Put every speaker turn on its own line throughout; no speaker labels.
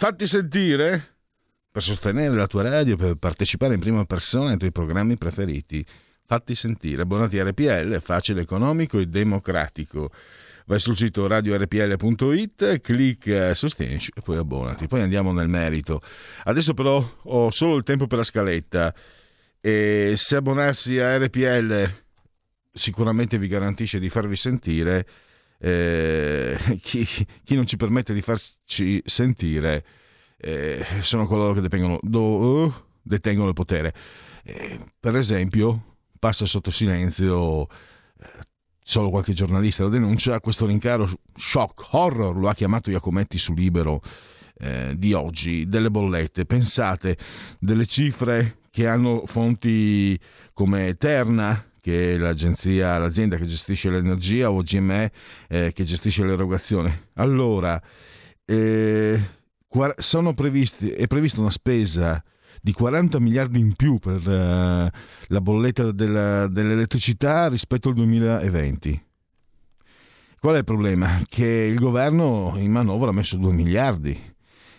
Fatti sentire per sostenere la tua radio, per partecipare in prima persona ai tuoi programmi preferiti. Fatti sentire. Abbonati a RPL, facile, economico e democratico. Vai sul sito radiorpl.it, clicca sostienici e poi abbonati. Poi andiamo nel merito. Adesso però ho solo il tempo per la scaletta e se abbonarsi a RPL sicuramente vi garantisce di farvi sentire eh, chi, chi, non ci permette di farci sentire eh, sono coloro che detengono, do, detengono il potere. Eh, per esempio, passa sotto silenzio, eh, solo qualche giornalista lo denuncia, questo rincaro shock horror, lo ha chiamato Iacometti su Libero eh, di oggi, delle bollette. Pensate, delle cifre che hanno fonti come Terna, che è l'agenzia, l'azienda che gestisce l'energia, o GME eh, che gestisce l'erogazione. Allora, eh, previsti, è prevista una spesa di 40 miliardi in più per uh, la bolletta della, dell'elettricità rispetto al 2020. Qual è il problema? Che il governo in manovra ha messo 2 miliardi.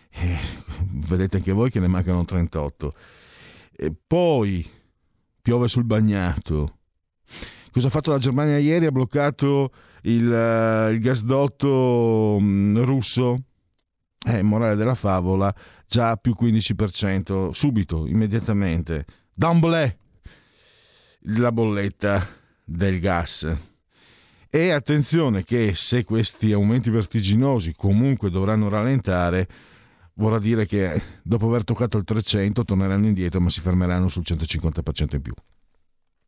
Eh, vedete anche voi che ne mancano 38. E poi piove sul bagnato. Cosa ha fatto la Germania ieri? Ha bloccato il, uh, il gasdotto um, russo eh, morale della favola, già più 15%, subito, immediatamente. D'amblè, la bolletta del gas. E attenzione che se questi aumenti vertiginosi comunque dovranno rallentare, vorrà dire che dopo aver toccato il 300 torneranno indietro ma si fermeranno sul 150% in più.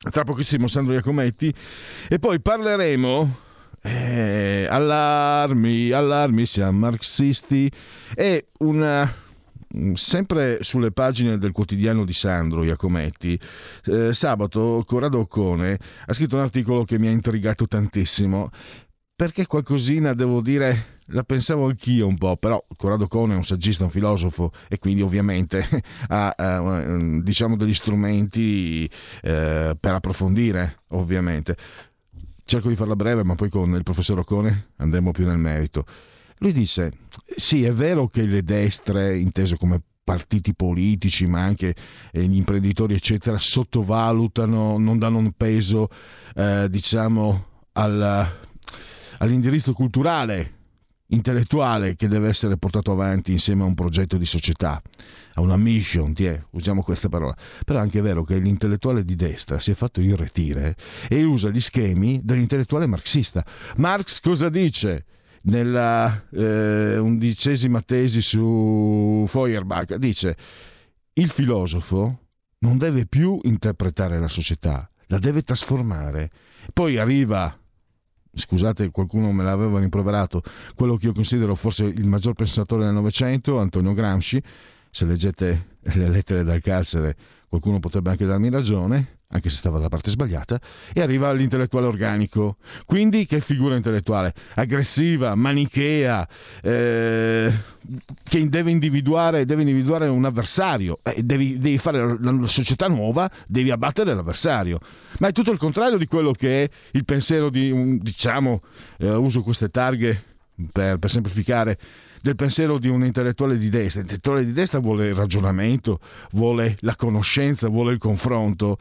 Tra pochissimo Sandro Iacometti e poi parleremo eh, allarmi, allarmi, siamo marxisti. È una sempre sulle pagine del quotidiano di Sandro Iacometti, eh, sabato Corrado Occone ha scritto un articolo che mi ha intrigato tantissimo perché qualcosina, devo dire, la pensavo anch'io un po', però Corrado Occone è un saggista, un filosofo e quindi ovviamente ha, ha diciamo degli strumenti eh, per approfondire, ovviamente cerco di farla breve, ma poi con il professor Occone andremo più nel merito. Lui disse: Sì, è vero che le destre, inteso come partiti politici, ma anche eh, gli imprenditori, eccetera, sottovalutano, non danno un peso, eh, diciamo, alla, all'indirizzo culturale intellettuale che deve essere portato avanti insieme a un progetto di società, a una mission, tie, usiamo questa parola. Però è anche vero che l'intellettuale di destra si è fatto irretire e usa gli schemi dell'intellettuale marxista. Marx cosa dice? Nella eh, undicesima tesi su Feuerbach dice il filosofo non deve più interpretare la società, la deve trasformare. Poi arriva scusate qualcuno me l'aveva rimproverato, quello che io considero forse il maggior pensatore del Novecento, Antonio Gramsci, se leggete le lettere dal carcere qualcuno potrebbe anche darmi ragione, anche se stava dalla parte sbagliata, e arriva l'intellettuale organico. Quindi che figura intellettuale? Aggressiva, manichea, eh, che deve individuare, deve individuare un avversario, eh, devi, devi, fare la società nuova, devi abbattere l'avversario. Ma è tutto il contrario di quello che è il pensiero di un, diciamo, eh, uso queste targhe per, per semplificare, del pensiero di un intellettuale di destra. L'intellettuale di destra vuole il ragionamento, vuole la conoscenza, vuole il confronto,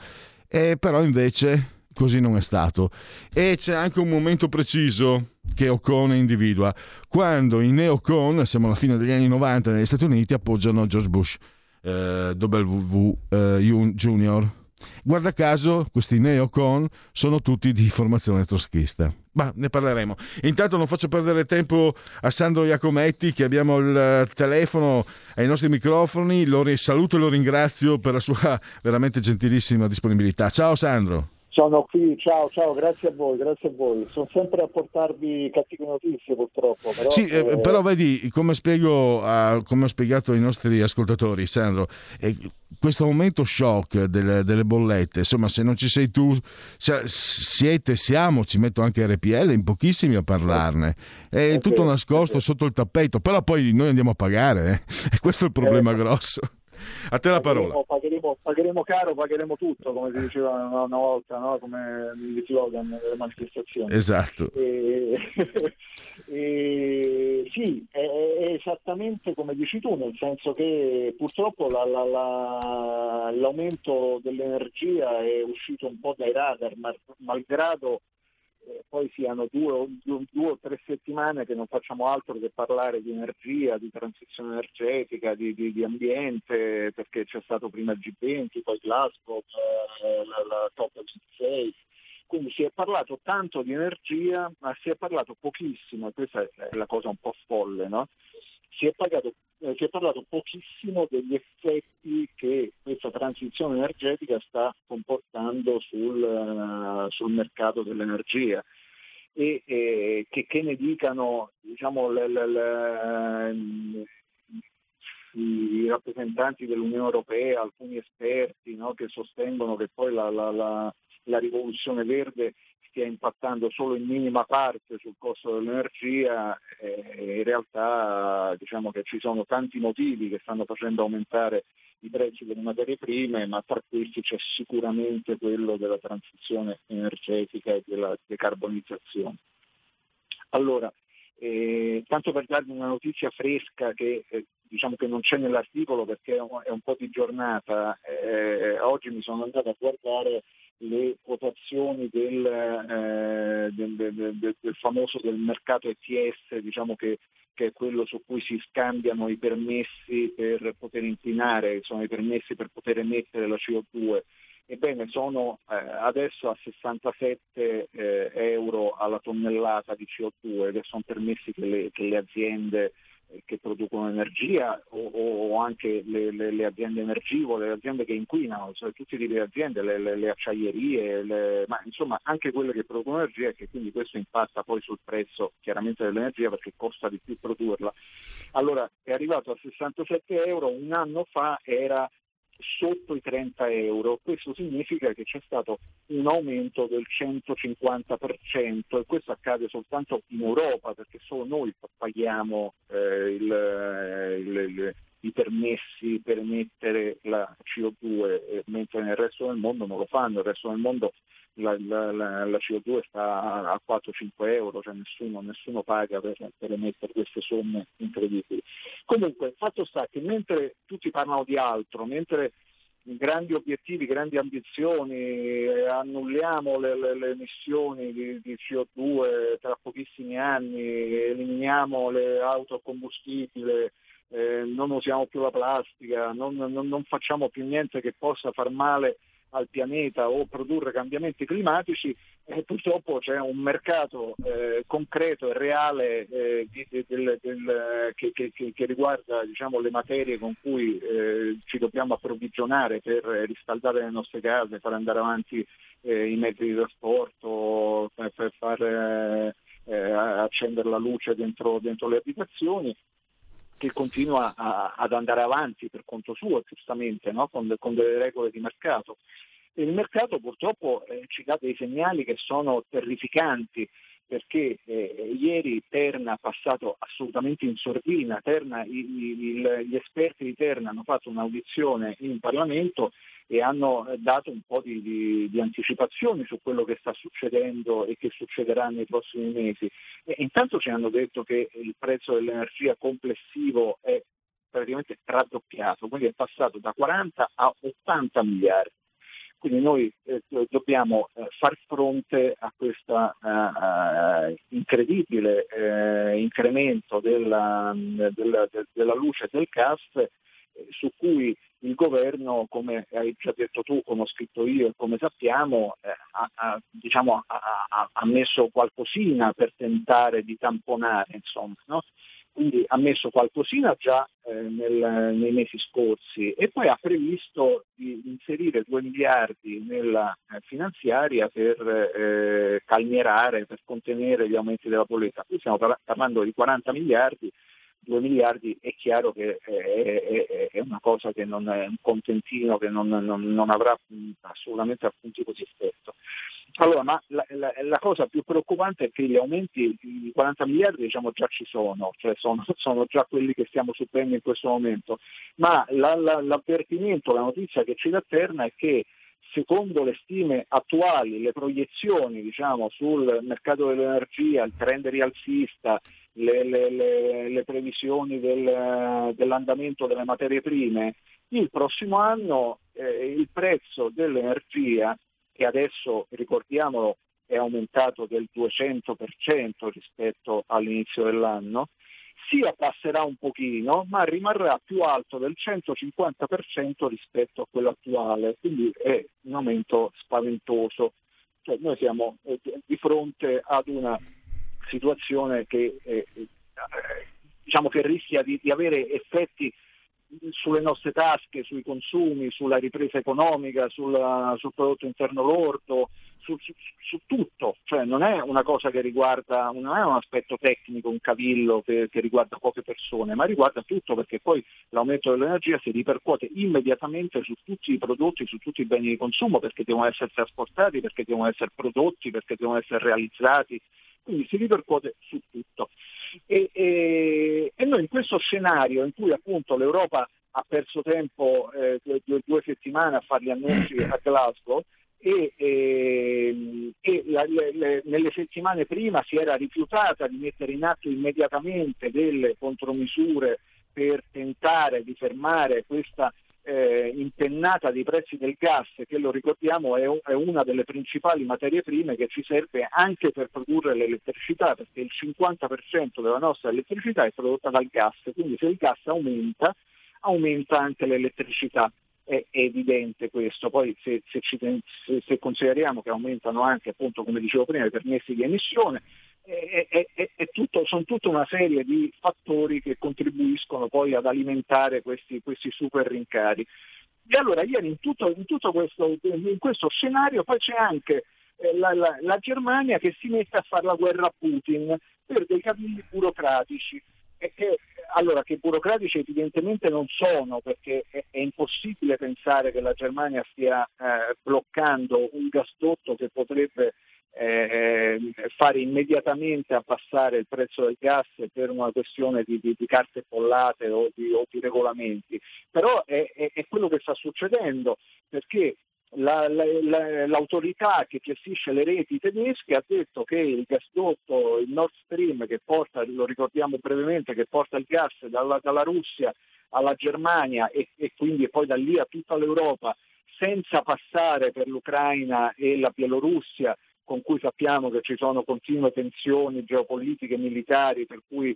e però invece così non è stato. E c'è anche un momento preciso che Ocon individua, quando i neocon, siamo alla fine degli anni 90 negli Stati Uniti, appoggiano George Bush. eh, WW eh, Junior. Guarda caso, questi neocon sono tutti di formazione troschista. Ma ne parleremo. Intanto non faccio perdere tempo a Sandro Iacometti, che abbiamo il telefono ai nostri microfoni. Lo saluto e lo ringrazio per la sua veramente gentilissima disponibilità. Ciao Sandro.
Sono qui, ciao, ciao, grazie a voi, grazie a voi. Sono sempre a portarvi cattive notizie purtroppo. Però,
sì, eh, però vedi, come, spiego, uh, come ho spiegato ai nostri ascoltatori, Sandro, eh, questo aumento shock delle, delle, bollette, insomma, se non ci sei tu, se, siete, siamo, ci metto anche RPL, in pochissimi a parlarne. È tutto nascosto sotto il tappeto, però poi noi andiamo a pagare, eh? e questo è il problema eh, grosso. A te la parola.
Pagheremo, pagheremo, caro, pagheremo tutto, come si diceva una, una volta, no? come gli slogan delle manifestazioni.
Esatto.
E, e, sì, è, è, esattamente come dici tu, nel senso che purtroppo la, la, la, l'aumento dell'energia è uscito un po' dai radar, ma, malgrado eh, poi siano due, due, due, o tre settimane che non facciamo altro che parlare di energia, di transizione energetica, di, di, di ambiente, perché c'è stato prima il G20, poi Glasgow, eh, la, la COP26. Quindi si è parlato tanto di energia, ma si è parlato pochissimo, e questa è la cosa un po' folle, no? si è, pagato, eh, si è parlato pochissimo degli effetti che questa transizione energetica sta comportando sul, uh, sul mercato dell'energia. E eh, che, che, ne dicano diciamo, le, le, le, i rappresentanti dell'Unione Europea, alcuni esperti no, che sostengono che poi la, la, la, la rivoluzione verde stia impattando solo in minima parte sul costo dell'energia, eh, in realtà diciamo che ci sono tanti motivi che stanno facendo aumentare i prezzi delle materie prime, ma tra questi c'è sicuramente quello della transizione energetica e della decarbonizzazione. Allora, eh, tanto per darvi una notizia fresca che eh, diciamo che non c'è nell'articolo perché è un, è un po' di giornata, eh, oggi mi sono andato a guardare le quotazioni del, eh, del, del, del, famoso del mercato ETS, diciamo che, che, è quello su cui si scambiano i permessi per poter inquinare, sono i permessi per poter emettere la CO2. Ebbene, sono eh, adesso a 67 eh, euro alla tonnellata di CO2 ed sono permessi che le, che le aziende che producono energia o, o anche le, le, le, aziende energivore, le aziende che inquinano, cioè tutti i tipi di aziende, le, le acciaierie, ma insomma anche quelle che producono energia e che quindi questo impatta poi sul prezzo chiaramente dell'energia perché costa di più produrla. Allora è arrivato a 67 euro, un anno fa era sotto i 30 euro. Questo significa che c'è stato un aumento del 150% e questo accade soltanto in Europa perché solo noi paghiamo eh, il, il, il, i permessi per emettere la CO2, eh, mentre nel resto del mondo non lo fanno, nel resto del mondo la, la, la, la CO2 sta a 4-5 euro, cioè nessuno, nessuno paga per, per, emettere queste somme incredibili. Comunque il fatto sta che mentre tutti parlano di altro, mentre grandi obiettivi, grandi ambizioni, annulliamo le, le, le emissioni di, di, CO2 tra pochissimi anni, eliminiamo le auto a combustibile, eh, non usiamo più la plastica, non, non, non facciamo più niente che possa far male al pianeta o produrre cambiamenti climatici, eh, purtroppo c'è un mercato eh, concreto e reale eh, di, di, del, del, che, che, che, riguarda diciamo, le materie con cui eh, ci dobbiamo approvvigionare per riscaldare le nostre case, far andare avanti eh, i mezzi di trasporto, per, per far eh, accendere la luce dentro, dentro le abitazioni che continua a, ad andare avanti per conto suo, giustamente, no? con, con, delle regole di mercato. Il mercato purtroppo eh, ci dà dei segnali che sono terrificanti perché eh, ieri Terna ha passato assolutamente in sordina, Terna, il, il, gli esperti di Terna hanno fatto un'audizione in Parlamento e hanno eh, dato un po' di, di, di, anticipazioni su quello che sta succedendo e che succederà nei prossimi mesi. E intanto ci hanno detto che il prezzo dell'energia complessivo è praticamente raddoppiato, quindi è passato da 40 a 80 miliardi. Quindi noi eh, dobbiamo eh, far fronte a questo eh, incredibile eh, incremento della, della, della, luce del gas eh, su cui il governo, come hai già detto tu, come ho scritto io e come sappiamo, eh, ha, ha, diciamo, ha, ha, messo qualcosina per tentare di tamponare, insomma, no? Quindi ha messo qualcosina già eh, nel, nei mesi scorsi e poi ha previsto di inserire 2 miliardi nella eh, finanziaria per eh, calmierare, per contenere gli aumenti della bolletta. Qui stiamo parlando di 40 miliardi 2 miliardi è chiaro che è, è, è, una cosa che non è un contentino che non, non, non avrà assolutamente alcun tipo di effetto. Allora, ma la, la, la, cosa più preoccupante è che gli aumenti di 40 miliardi diciamo, già ci sono, cioè sono, sono, già quelli che stiamo subendo in questo momento, ma la, l'avvertimento, la notizia che ci atterna è che secondo le stime attuali, le proiezioni diciamo, sul mercato dell'energia, il trend rialzista, le, le, le, le previsioni del, dell'andamento delle materie prime, il prossimo anno eh, il prezzo dell'energia, che adesso ricordiamolo è aumentato del 200% rispetto all'inizio dell'anno, si abbasserà un pochino, ma rimarrà più alto del 150% rispetto a quello attuale, quindi è un aumento spaventoso. Cioè, noi siamo eh, di fronte ad una situazione che, eh, eh, diciamo che rischia di, di avere effetti sulle nostre tasche, sui consumi, sulla ripresa economica, sulla, sul prodotto interno lordo, su, su, su, tutto, cioè non è una cosa che riguarda, non è un aspetto tecnico, un cavillo che, che, riguarda poche persone, ma riguarda tutto perché poi l'aumento dell'energia si ripercuote immediatamente su tutti i prodotti, su tutti i beni di consumo perché devono essere trasportati, perché devono essere prodotti, perché devono essere realizzati, quindi si ripercuote su tutto. E, e, e noi in questo scenario in cui appunto l'Europa ha perso tempo eh, due, due, settimane a fare gli annunci a Glasgow e, e, la, le, nelle settimane prima si era rifiutata di mettere in atto immediatamente delle contromisure per tentare di fermare questa eh, impennata dei prezzi del gas, che lo ricordiamo è, è, una delle principali materie prime che ci serve anche per produrre l'elettricità, perché il 50% della nostra elettricità è prodotta dal gas, quindi se il gas aumenta, aumenta anche l'elettricità. È, è evidente questo, poi se, se, ci, se, se consideriamo che aumentano anche, appunto, come dicevo prima, i permessi di emissione, è, è, è tutto, sono tutta una serie di fattori che contribuiscono poi ad alimentare questi, questi super rincari. E allora ieri in tutto, in tutto questo, in questo, scenario poi c'è anche eh, la, la, la, Germania che si mette a fare la guerra a Putin per dei cavilli burocratici. Che, allora, che burocratici evidentemente non sono, perché è, è impossibile pensare che la Germania stia eh, bloccando un gasdotto che potrebbe eh, fare immediatamente abbassare il prezzo del gas per una questione di, di, di carte bollate o di, o di, regolamenti, però è, è, è, quello che sta succedendo perché la, la, la, l'autorità che gestisce le reti tedesche ha detto che il gasdotto, il Nord Stream che porta, lo ricordiamo brevemente, che porta il gas dalla, dalla Russia alla Germania e, e quindi poi da lì a tutta l'Europa senza passare per l'Ucraina e la Bielorussia con cui sappiamo che ci sono continue tensioni geopolitiche e militari, per cui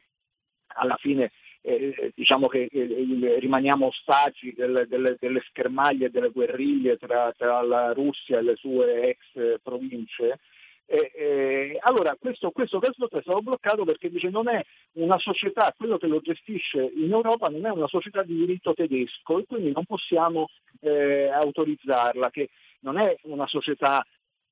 alla fine eh, diciamo che eh, rimaniamo ostaggi delle, delle, delle, schermaglie, delle guerriglie tra, tra, la Russia e le sue ex province. Eh, eh, allora questo, questo gasdotto è stato bloccato perché dice non è una società, quello che lo gestisce in Europa non è una società di diritto tedesco e quindi non possiamo eh, autorizzarla, che non è una società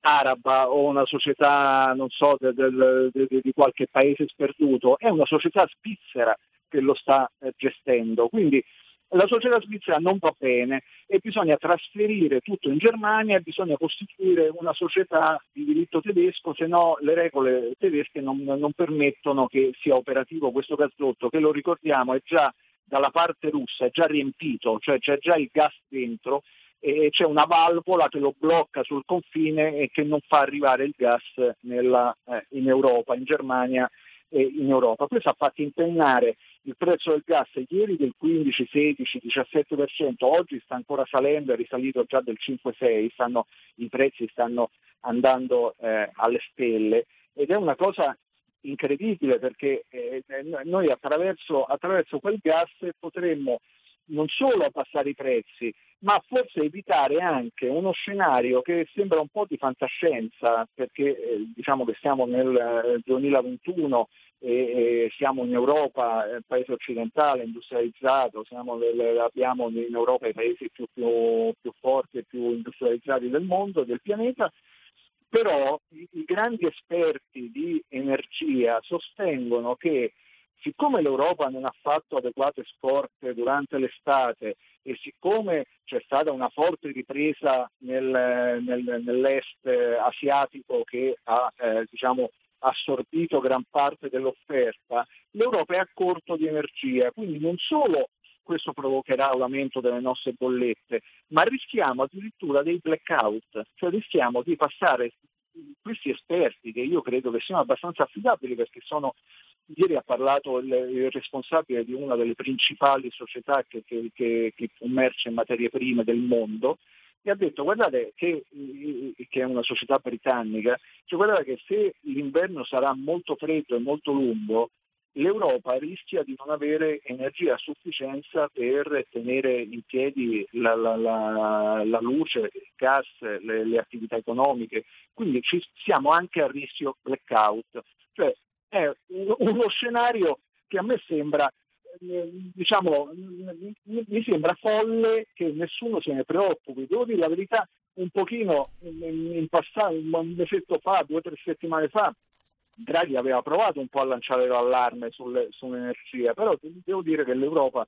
araba o una società, non so, de, de, de, di qualche paese sperduto, è una società svizzera che lo sta eh, gestendo. Quindi la società svizzera non va bene e bisogna trasferire tutto in Germania bisogna costituire una società di diritto tedesco, se no le regole tedesche non, non permettono che sia operativo questo gasdotto, che lo ricordiamo è già dalla parte russa, è già riempito, cioè c'è già il gas dentro e c'è una valvola che lo blocca sul confine e che non fa arrivare il gas nella, eh, in Europa, in Germania e in Europa. Questo ha fatto impegnare il prezzo del gas ieri del 15, 16, 17%, oggi sta ancora salendo, è risalito già del 5-6, stanno, i prezzi stanno andando eh, alle stelle ed è una cosa incredibile perché eh, noi attraverso, attraverso quel gas potremmo non solo abbassare i prezzi, ma forse evitare anche uno scenario che sembra un po' di fantascienza, perché eh, diciamo che siamo nel 2021 e, e siamo in Europa, eh, paese occidentale, industrializzato, nel, abbiamo in Europa i paesi più, più, più forti e più industrializzati del mondo, del pianeta, però i, i grandi esperti di energia sostengono che siccome l'Europa non ha fatto adeguate scorte durante l'estate e siccome c'è stata una forte ripresa nel, nel, nell'est asiatico che ha eh, diciamo, assorbito gran parte dell'offerta, l'Europa è a corto di energia, quindi non solo questo provocherà l'aumento delle nostre bollette, ma rischiamo addirittura dei blackout, cioè rischiamo di passare questi esperti che io credo che siano abbastanza affidabili perché sono Ieri ha parlato il, il, responsabile di una delle principali società che, che, che, che commercia in materie prime del mondo e ha detto guardate che, che è una società britannica, cioè guardate che se l'inverno sarà molto freddo e molto lungo, l'Europa rischia di non avere energia a sufficienza per tenere in piedi la, la, la, la luce, il gas, le, le, attività economiche, quindi ci, siamo anche a rischio blackout. Cioè, è uno scenario che a me sembra eh, diciamo, mi sembra folle che nessuno se ne preoccupi. Devo dire la verità, un pochino in passato, un mesetto fa, due o tre settimane fa, Draghi aveva provato un po' a lanciare l'allarme sulle, sull'energia, però devo dire che l'Europa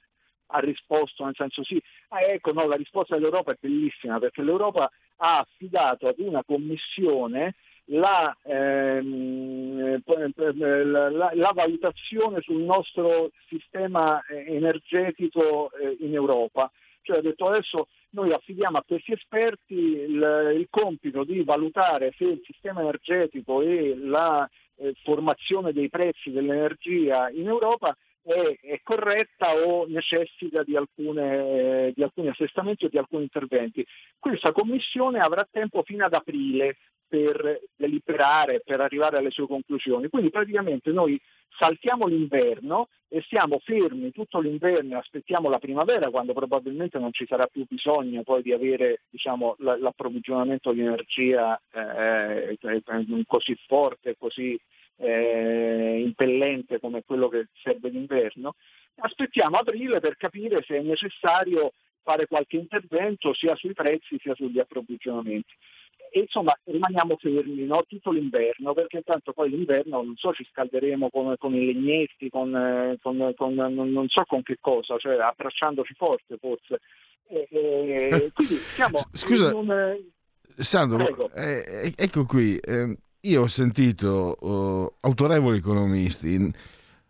ha risposto nel senso sì, ah, ecco no, la risposta dell'Europa è bellissima perché l'Europa ha affidato ad una commissione la, ehm, la, la, la, valutazione sul nostro sistema eh, energetico eh, in Europa. Cioè ha detto adesso noi affidiamo a questi esperti il, il compito di valutare se il sistema energetico e la eh, formazione dei prezzi dell'energia in Europa è corretta o necessita di, alcune, di alcuni assestamenti o di alcuni interventi. Questa commissione avrà tempo fino ad aprile per deliberare, per arrivare alle sue conclusioni. Quindi praticamente noi saltiamo l'inverno e stiamo fermi tutto l'inverno e aspettiamo la primavera quando probabilmente non ci sarà più bisogno poi di avere diciamo, l'approvvigionamento di energia eh, eh, così forte, così eh, impellente come quello che serve d'inverno. Aspettiamo aprile per capire se è necessario fare qualche intervento sia sui prezzi sia sugli approvvigionamenti e insomma rimaniamo fermi no? tutto l'inverno perché tanto poi l'inverno non so ci scalderemo con, con i legnetti, con, eh, con, con, non so con che cosa, cioè abbracciandoci forte forse. E, e, quindi siamo
Scusa, un... Sandro, eh, ecco qui, eh, io ho sentito uh, autorevoli economisti,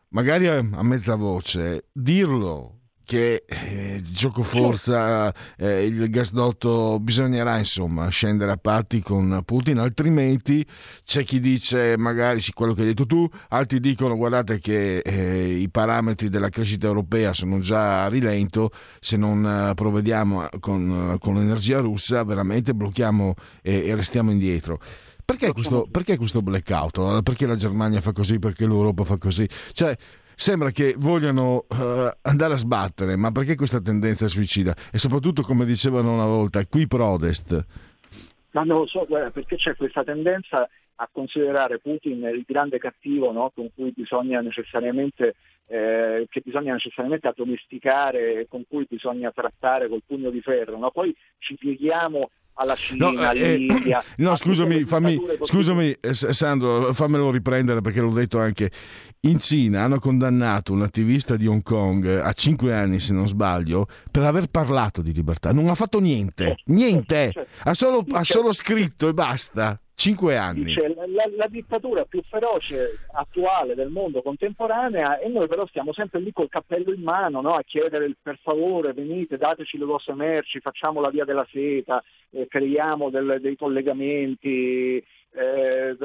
magari a mezza voce, dirlo che eh, gioco forza eh, il gasdotto bisognerà insomma scendere a patti con Putin altrimenti c'è chi dice magari sì, quello che hai detto tu altri dicono guardate che eh, i parametri della crescita europea sono già a rilento se non eh, provvediamo con, con, l'energia russa veramente blocchiamo e, e restiamo indietro perché questo, perché questo blackout? Perché la Germania fa così? Perché l'Europa fa così? Cioè, sembra che vogliano uh, andare a sbattere, ma perché questa tendenza suicida? E soprattutto, come dicevano una volta, qui prodest.
Ma non lo so, guarda, perché c'è questa tendenza a considerare Putin il grande cattivo no? con cui bisogna necessariamente, eh, che bisogna necessariamente addomesticare e con cui bisogna trattare col pugno di ferro. No? Poi ci pieghiamo alla Cina, no, eh, all'India.
no, scusami, fammi, scusami eh, Sandro, fammelo riprendere perché l'ho detto anche. In Cina hanno condannato un attivista di Hong Kong a 5 anni, se non sbaglio, per aver parlato di libertà. Non ha fatto niente, niente, ha solo, ha solo scritto e basta. Cinque anni.
Dice, la, la, dittatura più feroce attuale del mondo contemporanea e noi però stiamo sempre lì col cappello in mano no? a chiedere il, per favore venite, dateci le vostre merci, facciamo la via della seta, eh, creiamo del, dei collegamenti, eh,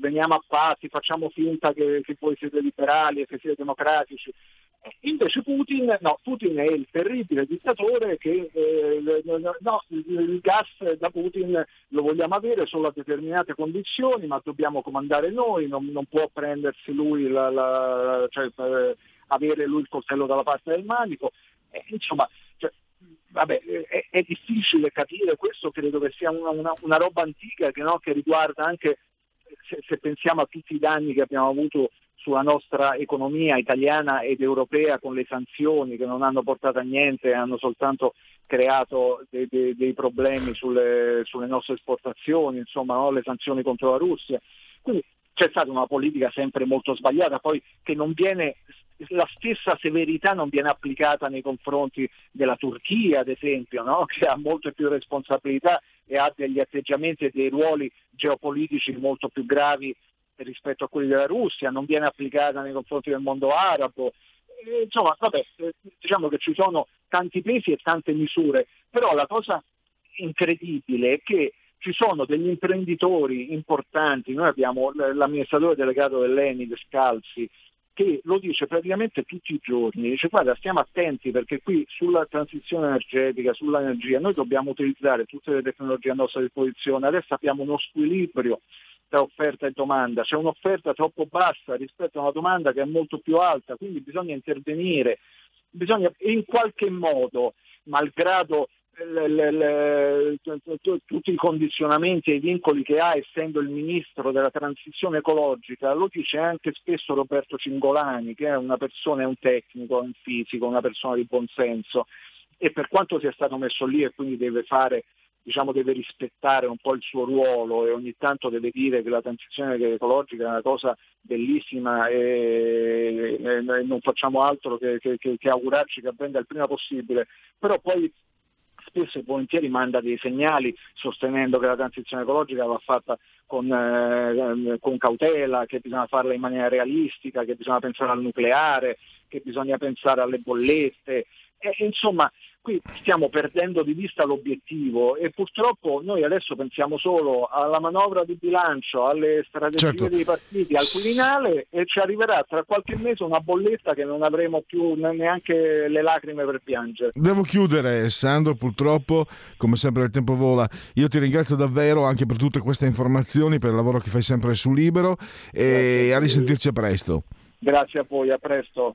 veniamo a patti, facciamo finta che, che voi siete liberali e che siete democratici. Invece Putin, no, Putin è il terribile dittatore che eh, no, il gas da Putin lo vogliamo avere solo a determinate condizioni, ma dobbiamo comandare noi, non, non può prendersi lui, la, la, cioè, eh, avere lui il coltello dalla parte del manico. Eh, insomma, vabbè, è, è, difficile capire, questo credo che sia una, una, una roba antica che, no, che riguarda anche, se, se, pensiamo a tutti i danni che abbiamo avuto sulla nostra economia italiana ed europea con le sanzioni che non hanno portato a niente, hanno soltanto creato dei, dei, dei problemi sulle, sulle, nostre esportazioni, insomma no? le sanzioni contro la Russia. Quindi c'è stata una politica sempre molto sbagliata, poi che non viene la stessa severità non viene applicata nei confronti della Turchia, ad esempio, no? che ha molte più responsabilità e ha degli atteggiamenti e dei ruoli geopolitici molto più gravi rispetto a quelli della Russia, non viene applicata nei confronti del mondo arabo. Insomma, vabbè, eh, diciamo che ci sono tanti pesi e tante misure, però la cosa incredibile è che ci sono degli imprenditori importanti, noi abbiamo l'amministratore delegato dell'Enid Scalzi, che lo dice praticamente tutti i giorni, dice guarda stiamo attenti perché qui sulla transizione energetica, sull'energia, noi dobbiamo utilizzare tutte le tecnologie a nostra disposizione, adesso abbiamo uno squilibrio tra offerta e domanda, c'è un'offerta troppo bassa rispetto a una domanda che è molto più alta, quindi bisogna intervenire, bisogna in qualche modo, malgrado tutti i condizionamenti e i vincoli che ha essendo il ministro della transizione ecologica, lo dice anche spesso Roberto Cingolani, che è una persona, è un tecnico, un fisico, una persona di buonsenso e per quanto sia stato messo lì e quindi deve fare diciamo, deve rispettare un po' il suo ruolo e ogni tanto deve dire che la transizione ecologica è una cosa bellissima e, e non facciamo altro che, che, che augurarci che avvenga il prima possibile, però poi spesso e volentieri manda dei segnali sostenendo che la transizione ecologica va fatta con, eh, con, cautela, che bisogna farla in maniera realistica, che bisogna pensare al nucleare, che bisogna pensare alle bollette. E, insomma, qui stiamo perdendo di vista l'obiettivo e purtroppo noi adesso pensiamo solo alla manovra di bilancio, alle strategie certo. dei partiti, al Quirinale e ci arriverà tra qualche mese una bolletta che non avremo più neanche le lacrime per piangere.
Devo chiudere, Sandro, purtroppo, come sempre il tempo vola. Io ti ringrazio davvero anche per tutte queste informazioni, per il lavoro che fai sempre su Libero e Grazie. a risentirci a presto.
Grazie a voi, a presto.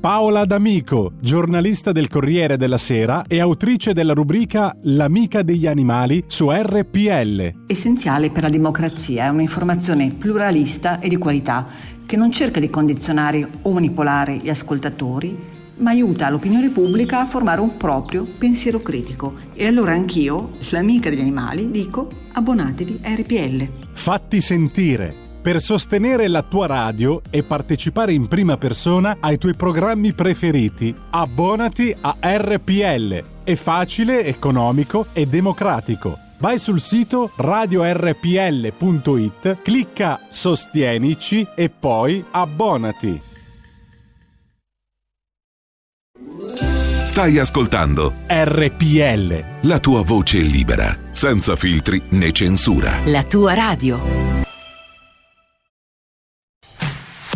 Paola D'Amico, giornalista del Corriere della Sera e autrice della rubrica L'amica degli animali su RPL.
Essenziale per la democrazia è un'informazione pluralista e di qualità che non cerca di condizionare o manipolare gli ascoltatori, ma aiuta l'opinione pubblica a formare un proprio pensiero critico. E allora anch'io, l'amica degli animali, dico abbonatevi a RPL.
Fatti sentire per sostenere la tua radio e partecipare in prima persona ai tuoi programmi preferiti. Abbonati a RPL. È facile, economico e democratico. Vai sul sito radiorpl.it, clicca Sostienici e poi abbonati.
Stai ascoltando
RPL.
La tua voce libera, senza filtri né censura.
La tua radio.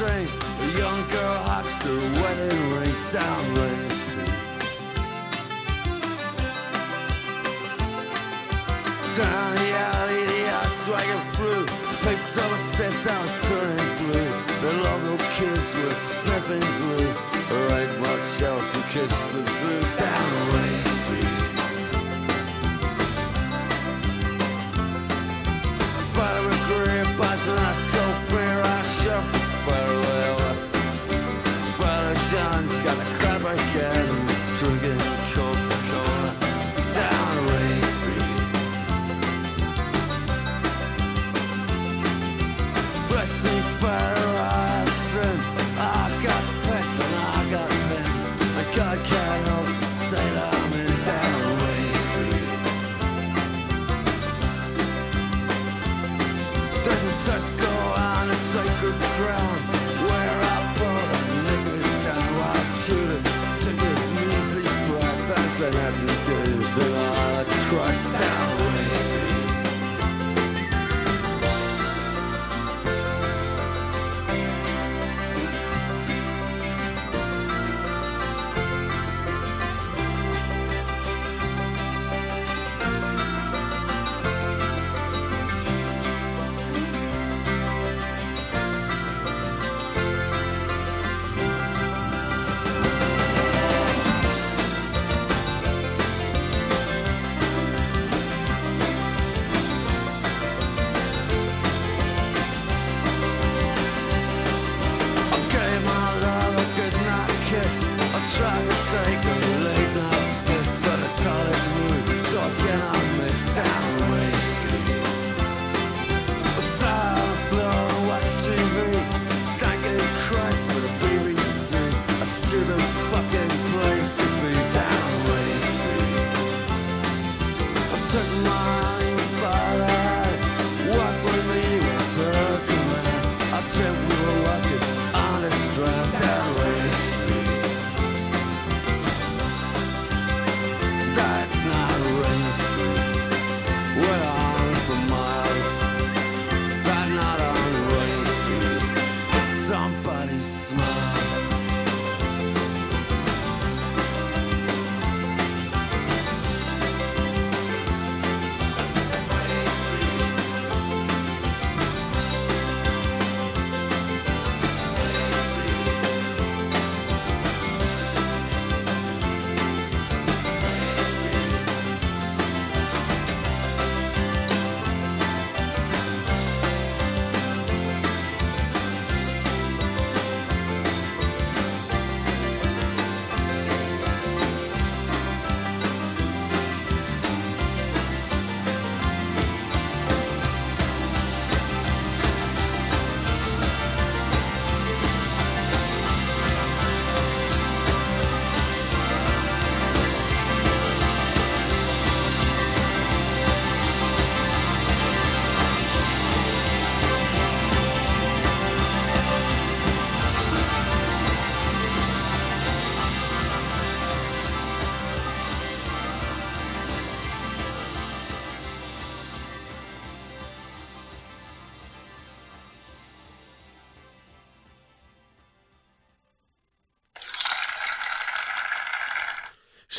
strings. The young girl hawks her wedding rings down Ring Street. Down the alley all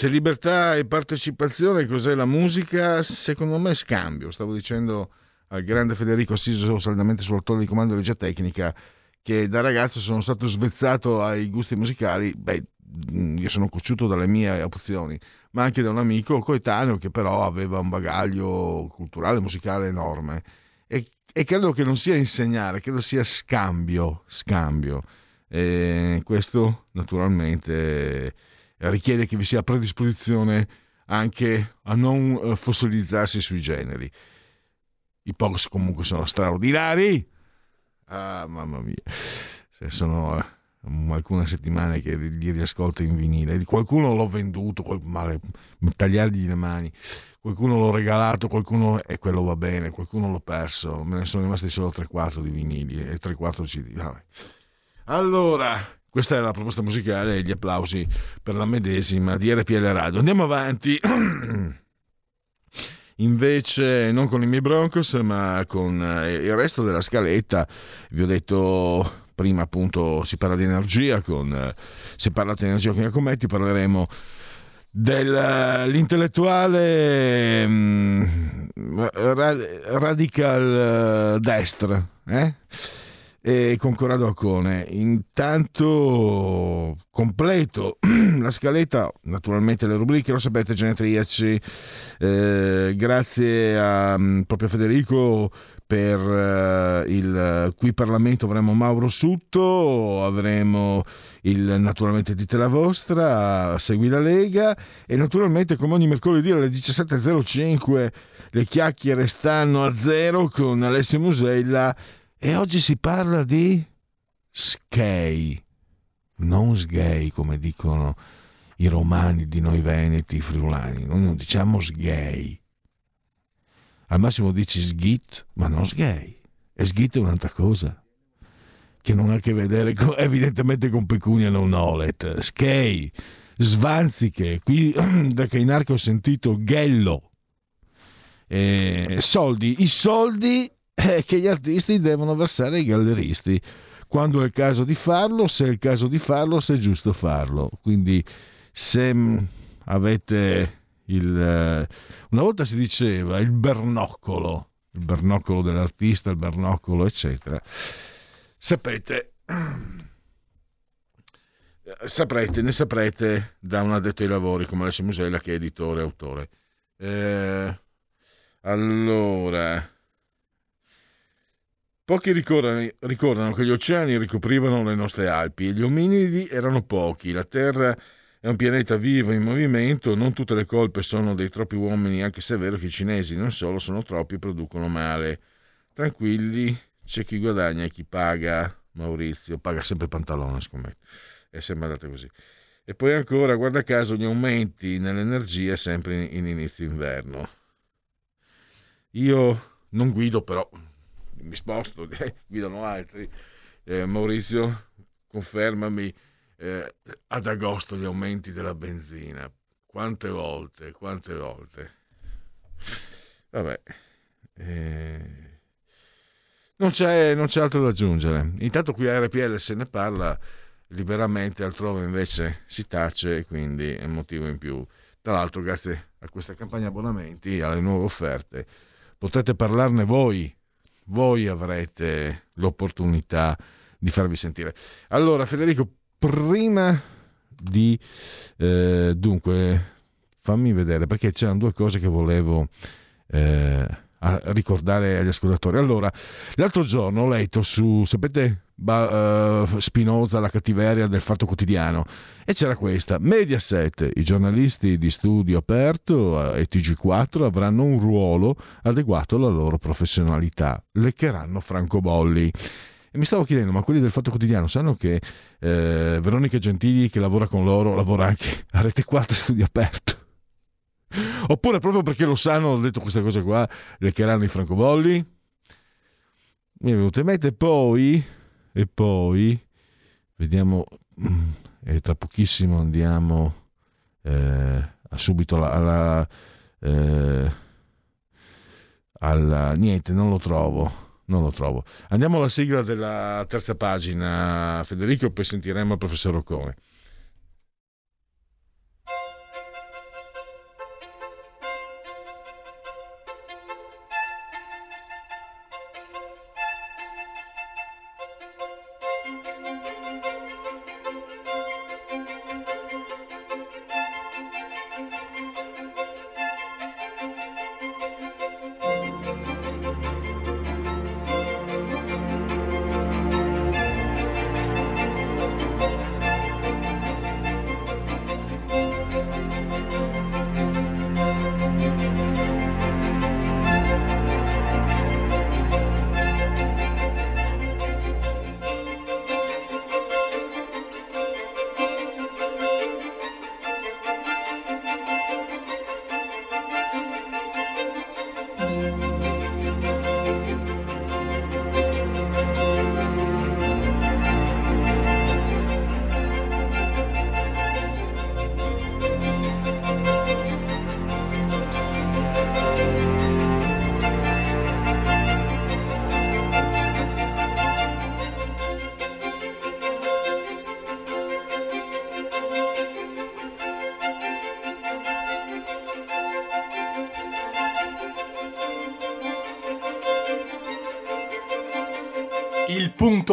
Se libertà e partecipazione, cos'è la musica? Secondo me scambio. Stavo dicendo al grande Federico assiso saldamente sulla torre di comando di regia tecnica che da ragazzo sono stato svezzato ai gusti musicali. Beh, io sono cocciuto dalle mie opzioni, ma anche da un amico coetaneo che però aveva un bagaglio culturale, musicale enorme. E, e credo che non sia insegnare, credo sia scambio. Scambio. E questo naturalmente richiede che vi sia predisposizione anche a non eh, fossilizzarsi sui generi. I Pogs comunque sono straordinari. Ah, mamma mia. Se sono eh, alcune settimane che li riascolto in vinile. Qualcuno l'ho venduto, qual- male, tagliargli le mani. Qualcuno l'ho regalato, qualcuno e quello va bene, qualcuno l'ho perso. Me ne sono rimasti solo 3-4 di vinili e 3-4 CD. Vabbè. Allora, questa è la proposta musicale e gli applausi per la medesima di RPL Radio. Andiamo avanti. Invece non con i miei Broncos, ma con eh, il resto della scaletta. Vi ho detto prima appunto si parla di energia, con, eh, si è parlato di energia con Iacometti, parleremo dell'intellettuale mm, ra- radical eh, destra, eh? E con Corrado Accone. Intanto completo la scaletta, naturalmente le rubriche, lo sapete, genetriaci, eh, grazie a mm, proprio Federico per eh, il qui Parlamento avremo Mauro Sutto, avremo il naturalmente dite la vostra, segui la Lega e naturalmente come ogni mercoledì alle 17.05 le chiacchiere stanno a zero con Alessio Musella e oggi si parla di skei, non sgay come dicono i romani di noi veneti, i friulani, noi non diciamo sgay. Al massimo dici sgit, ma non sgay. E sgit è un'altra cosa, che non ha a che vedere con, evidentemente con pecunia non olet. Skei, svanziche, qui da Cainarca ho sentito ghello, eh, soldi, i soldi eh, che gli artisti devono versare ai galleristi, quando è il caso di farlo, se è il caso di farlo, se è giusto farlo. Quindi se mh, avete il... eh, una volta si diceva il bernoccolo, il bernoccolo dell'artista, il bernoccolo, eccetera. Sapete, saprete, ne saprete da un addetto ai lavori come Alessio Musella che è editore e autore. Eh, allora, pochi ricordano, che gli oceani ricoprivano le nostre Alpi e gli ominidi erano pochi. La Terra è un pianeta vivo in movimento, non tutte le colpe sono dei troppi uomini, anche se è vero che i cinesi non solo sono troppi e producono male. Tranquilli, c'è chi guadagna e chi paga. Maurizio paga sempre pantalone, scommetto. È sempre andata così. E poi ancora, guarda caso, gli aumenti nell'energia sempre in inizio inverno. Io non guido, però mi sposto, guidano altri. Eh, Maurizio, confermami eh, ad agosto gli aumenti della benzina. Quante volte, quante volte. Vabbè. Eh, non c'è, non c'è altro da aggiungere. Intanto qui a RPL se ne parla liberamente, altrove invece si tace quindi è un motivo in più. Tra l'altro, grazie a questa campagna abbonamenti, alle nuove offerte, potete parlarne voi. Voi avrete l'opportunità di farvi sentire. Allora, Federico, prima di eh, dunque fammi vedere perché c'erano due cose che volevo eh, a ricordare agli ascoltatori. Allora, l'altro giorno ho letto su, sapete, ba, uh, Spinoza, la cattiveria del Fatto Quotidiano, e c'era questa, Mediaset, i giornalisti di studio aperto e TG4 avranno un ruolo adeguato alla loro professionalità, leccheranno francobolli. E mi stavo chiedendo, ma quelli del Fatto Quotidiano sanno che eh, Veronica Gentili, che lavora con loro, lavora anche a Rete 4 Studio Aperto? Oppure proprio perché lo sanno, ho detto questa cosa qua, leccheranno i francobolli? Mi è venuto in mente poi, e poi, vediamo, e tra pochissimo andiamo eh, subito alla, alla, eh, alla... Niente, non lo trovo non lo trovo. Andiamo alla sigla della terza pagina, Federico, poi sentiremo il professor Occone.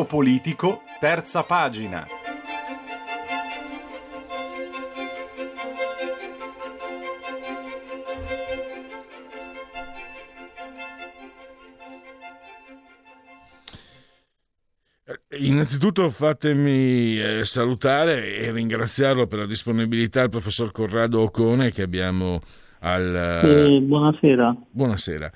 Politico, terza pagina.
Innanzitutto fatemi eh, salutare e ringraziarlo per la disponibilità il professor Corrado Ocone che abbiamo al...
Eh, buonasera.
Buonasera.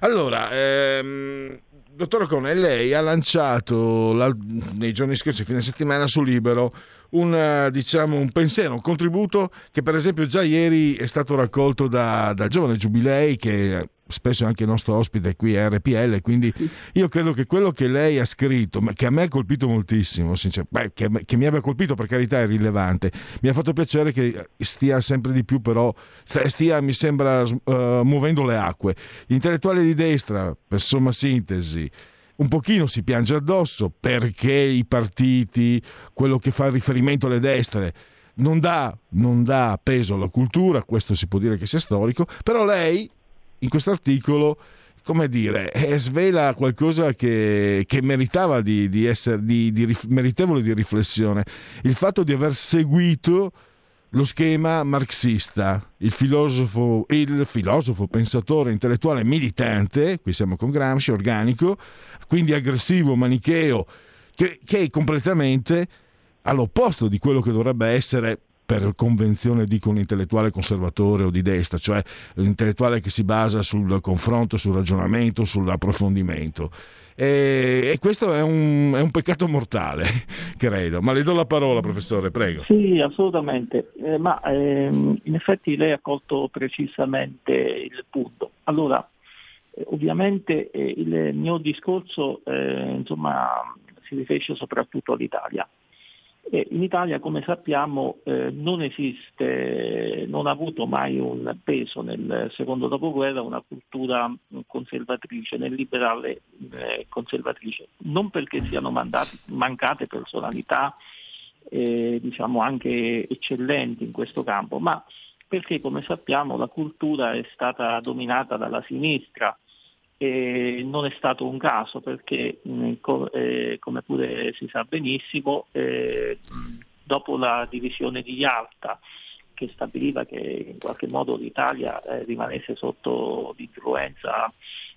Allora, ehm, dottor Ocone, lei ha lanciato la, nei giorni scorsi, fine settimana, su Libero, un, diciamo, un pensiero, un contributo che per esempio già ieri è stato raccolto da, dal giovane Giubilei che spesso è anche il nostro ospite qui a RPL, quindi io credo che quello che lei ha scritto, che a me ha colpito moltissimo, beh, che, che mi abbia colpito per carità è rilevante, mi ha fatto piacere che stia sempre di più però, stia mi sembra uh, muovendo le acque. Gli intellettuali di destra, per somma sintesi, un pochino si piange addosso perché i partiti, quello che fa riferimento alle destre, non dà, non dà peso alla cultura, questo si può dire che sia storico, però lei in questo articolo come dire, eh, svela qualcosa che, che meritava di, di essere di, di, meritevole di riflessione. Il fatto di aver seguito lo schema marxista, il filosofo, il filosofo, pensatore, intellettuale, militante, qui siamo con Gramsci, organico, quindi aggressivo, manicheo, che, che è completamente all'opposto di quello che dovrebbe essere per convenzione dico un intellettuale conservatore o di destra, cioè l'intellettuale che si basa sul confronto, sul ragionamento, sull'approfondimento. E, e questo è un, è un, peccato mortale, credo. Ma le do la parola, professore, prego.
Sì, assolutamente. Eh, ma ehm, in effetti lei ha colto precisamente il punto. Allora, eh, ovviamente eh, il mio discorso eh, insomma, si riferisce soprattutto all'Italia. In Italia, come sappiamo, eh, non esiste, non ha avuto mai un peso nel secondo dopoguerra una cultura conservatrice, nel liberale eh, conservatrice, non perché siano mandati, mancate personalità eh, diciamo anche eccellenti in questo campo, ma perché come sappiamo la cultura è stata dominata dalla sinistra e non è stato un caso perché, mm, eh, come pure si sa benissimo, eh, dopo la divisione di Yalta, che stabiliva che in qualche modo l'Italia eh, rimanesse sotto l'influenza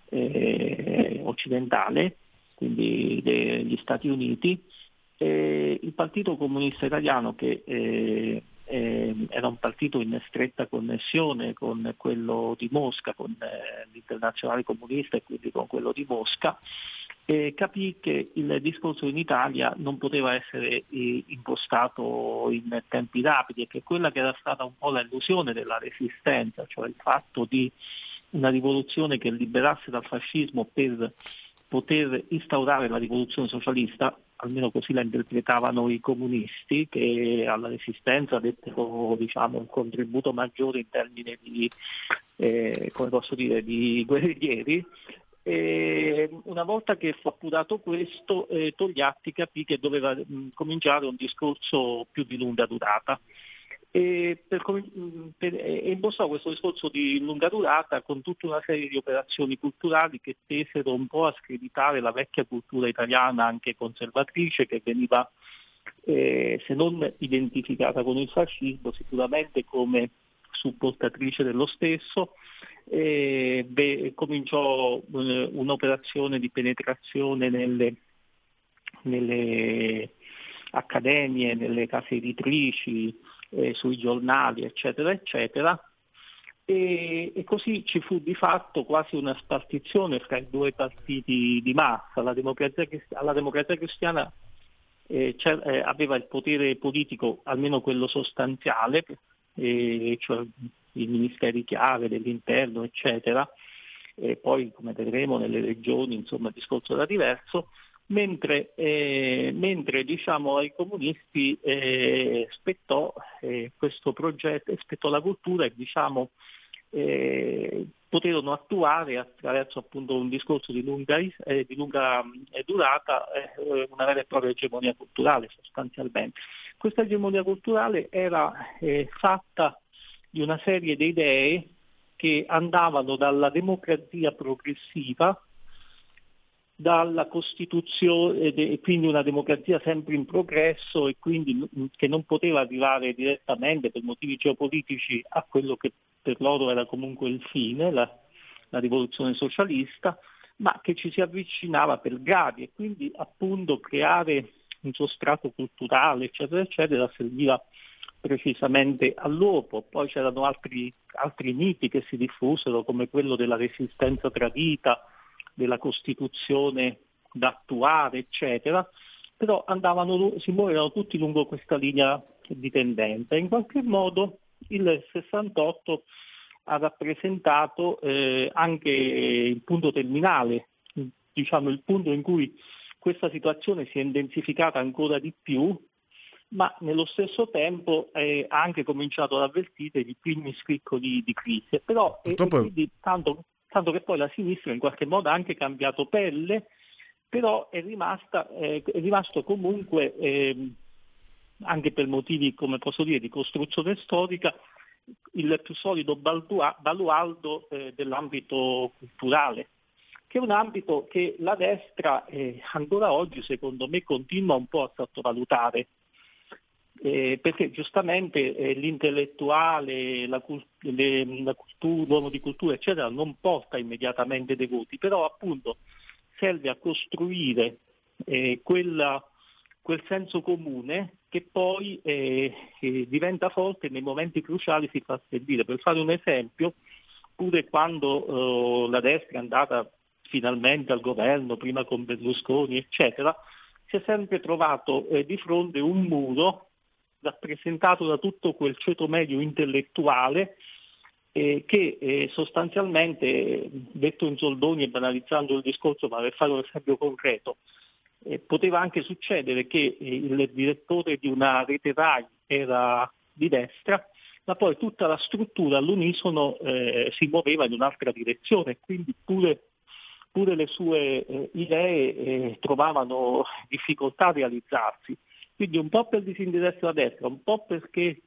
eh, occidentale, quindi degli Stati Uniti, il Partito Comunista Italiano che eh, eh, era un partito in stretta connessione con quello di Mosca, con eh, l'internazionale comunista e quindi con quello di Mosca, e capì che il discorso in Italia non poteva essere eh, impostato in tempi rapidi e che quella che era stata un po' l'illusione della resistenza, cioè il fatto di una rivoluzione che liberasse dal fascismo per poter instaurare la rivoluzione socialista, almeno così la interpretavano i comunisti, che alla resistenza dettero diciamo, un contributo maggiore in termini di, eh, dire, di guerriglieri. E una volta che fu appurato questo, eh, Togliatti capì che doveva mh, cominciare un discorso più di lunga durata e, per, per, e impostò questo discorso di lunga durata con tutta una serie di operazioni culturali che tesero un po' a screditare la vecchia cultura italiana anche conservatrice che veniva eh, se non identificata con il fascismo sicuramente come supportatrice dello stesso. E beh, cominciò eh, un'operazione di penetrazione nelle, nelle accademie, nelle case editrici, eh, sui giornali, eccetera, eccetera. E, e, così ci fu di fatto quasi una spartizione fra i due partiti di massa. La democrazia, la democrazia cristiana eh, eh, aveva il potere politico, almeno quello sostanziale, cioè i ministeri chiave dell'interno, eccetera, e poi come vedremo nelle regioni insomma il discorso era diverso, mentre, eh, mentre diciamo, ai comunisti eh, spettò eh, questo progetto, spettò la cultura e diciamo, eh, poterono attuare attraverso appunto un discorso di lunga, eh, di lunga eh, durata una vera e propria egemonia culturale sostanzialmente. Questa egemonia culturale era fatta di una serie di idee che andavano dalla democrazia progressiva dalla Costituzione e quindi una democrazia sempre in progresso e quindi che non poteva arrivare direttamente per motivi geopolitici a quello che per loro era comunque il fine, la, la rivoluzione socialista, ma che ci si avvicinava per gradi e quindi appunto creare un sostrato culturale eccetera eccetera serviva precisamente all'uopo. Poi c'erano altri, altri miti che si diffusero come quello della resistenza tradita, della Costituzione da attuare, eccetera, però andavano, si muovevano tutti lungo questa linea di tendenza. In qualche modo il 68 ha rappresentato eh, anche il punto terminale, diciamo il punto in cui questa situazione si è intensificata ancora di più, ma nello stesso tempo eh, ha anche cominciato ad avvertire i primi scricoli di crisi. Però, e, e quindi, tanto, tanto, che poi la sinistra in qualche modo ha anche cambiato pelle, però è, rimasta, eh, è rimasto comunque, eh, anche per motivi, come posso dire, di costruzione storica, il più solido baluardo eh, dell'ambito culturale, che è un ambito che la destra eh, ancora oggi, secondo me, continua un po' a sottovalutare. Eh, perché giustamente eh, l'intellettuale, la, le, la cultura, l'uomo di cultura, eccetera, non porta immediatamente dei voti, però appunto serve a costruire eh, quella, quel senso comune che poi eh, eh, diventa forte nei momenti cruciali si fa servire. Per fare un esempio, pure quando la destra è andata finalmente al governo, prima con Berlusconi, eccetera, si è sempre trovato di fronte un muro rappresentato da tutto quel ceto medio intellettuale eh, che eh, sostanzialmente, detto in soldoni e banalizzando il discorso, ma per fare un esempio concreto, eh, poteva anche succedere che eh, il direttore di una rete RAI era di destra, ma poi tutta la struttura all'unisono eh, si muoveva in un'altra direzione, quindi pure, pure le sue eh, idee trovavano difficoltà a realizzarsi. Quindi un po' per disinteresse da destra, un po' perché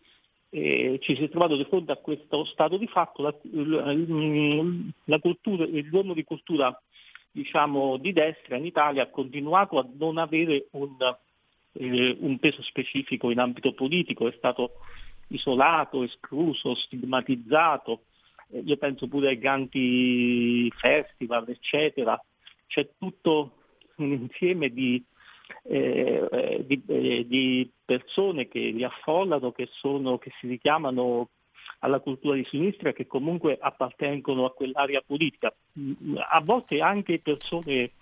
eh, ci si è trovato di fronte a questo stato di fatto, la, la cultura, giorno di cultura diciamo, di destra in Italia ha continuato a non avere un, eh, un peso specifico in ambito politico, è stato isolato, escluso, stigmatizzato, eh, io penso pure ai grandi festival, eccetera, c'è tutto un insieme di eh, eh, di, eh, di, persone che li affollano, che, sono, che si richiamano alla cultura di sinistra che comunque appartengono a quell'area politica. A volte anche persone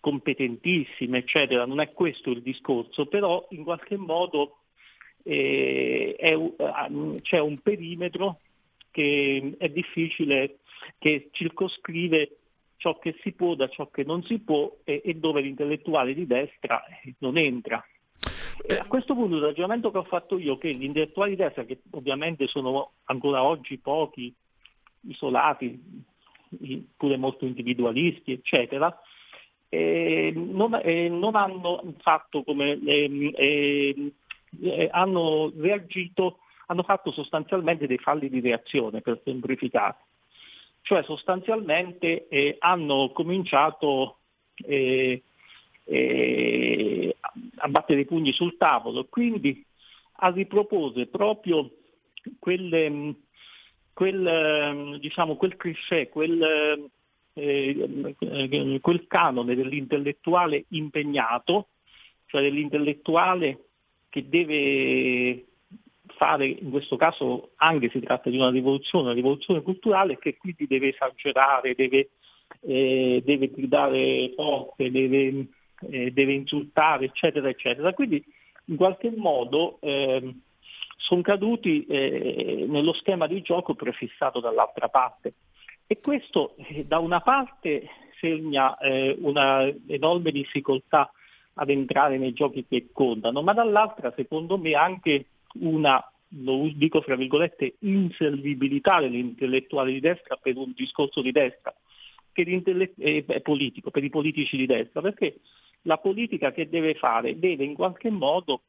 competentissime, eccetera, non è questo il discorso, però in qualche modo eh, è, c'è un perimetro che è difficile, che circoscrive ciò che si può da ciò che non si può e, e dove l'intellettuale di destra non entra. E a questo punto il ragionamento che ho fatto io, che gli intellettuali di destra, che ovviamente sono ancora oggi pochi, isolati, pure molto individualisti, eccetera, eh, non, eh, non, hanno fatto come eh, hanno reagito, hanno fatto sostanzialmente dei falli di reazione per semplificare cioè sostanzialmente eh, hanno cominciato eh, eh, a battere i pugni sul tavolo, quindi a riproporre proprio quelle, quel, diciamo, quel cliché, quel, eh, quel canone dell'intellettuale impegnato, cioè dell'intellettuale che deve fare, in questo caso anche si tratta di una rivoluzione, una rivoluzione culturale che quindi deve esagerare, deve, eh, deve gridare forte, deve, eh, deve, insultare, eccetera, eccetera. Quindi in qualche modo eh, sono caduti nello schema di gioco prefissato dall'altra parte. E questo eh, da una parte segna eh, una enorme difficoltà ad entrare nei giochi che contano, ma dall'altra secondo me anche una, lo dico fra virgolette, inservibilità dell'intellettuale di destra per un discorso di destra, che eh, politico, per i politici di destra, perché la politica che deve fare deve in qualche modo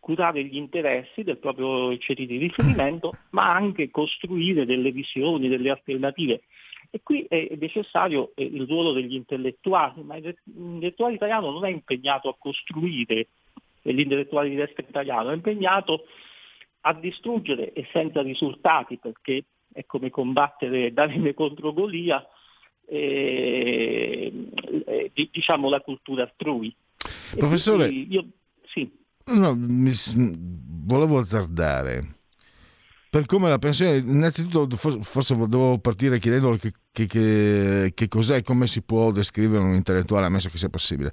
curare gli interessi del proprio CETI di riferimento, ma anche costruire delle visioni, delle alternative. E qui è necessario eh, il ruolo degli intellettuali, ma l'intellettuale italiano non è impegnato a costruire e l'intellettuale di destra italiano, è impegnato a distruggere e senza risultati perché è come combattere Davide contro Golia, eh, eh, diciamo la cultura altrui.
Professore,
io, sì.
no, mi, volevo azzardare. Per come la pensione, innanzitutto forse dovevo partire chiedendo che, che, che, che cos'è e come si può descrivere un intellettuale, ammesso che sia possibile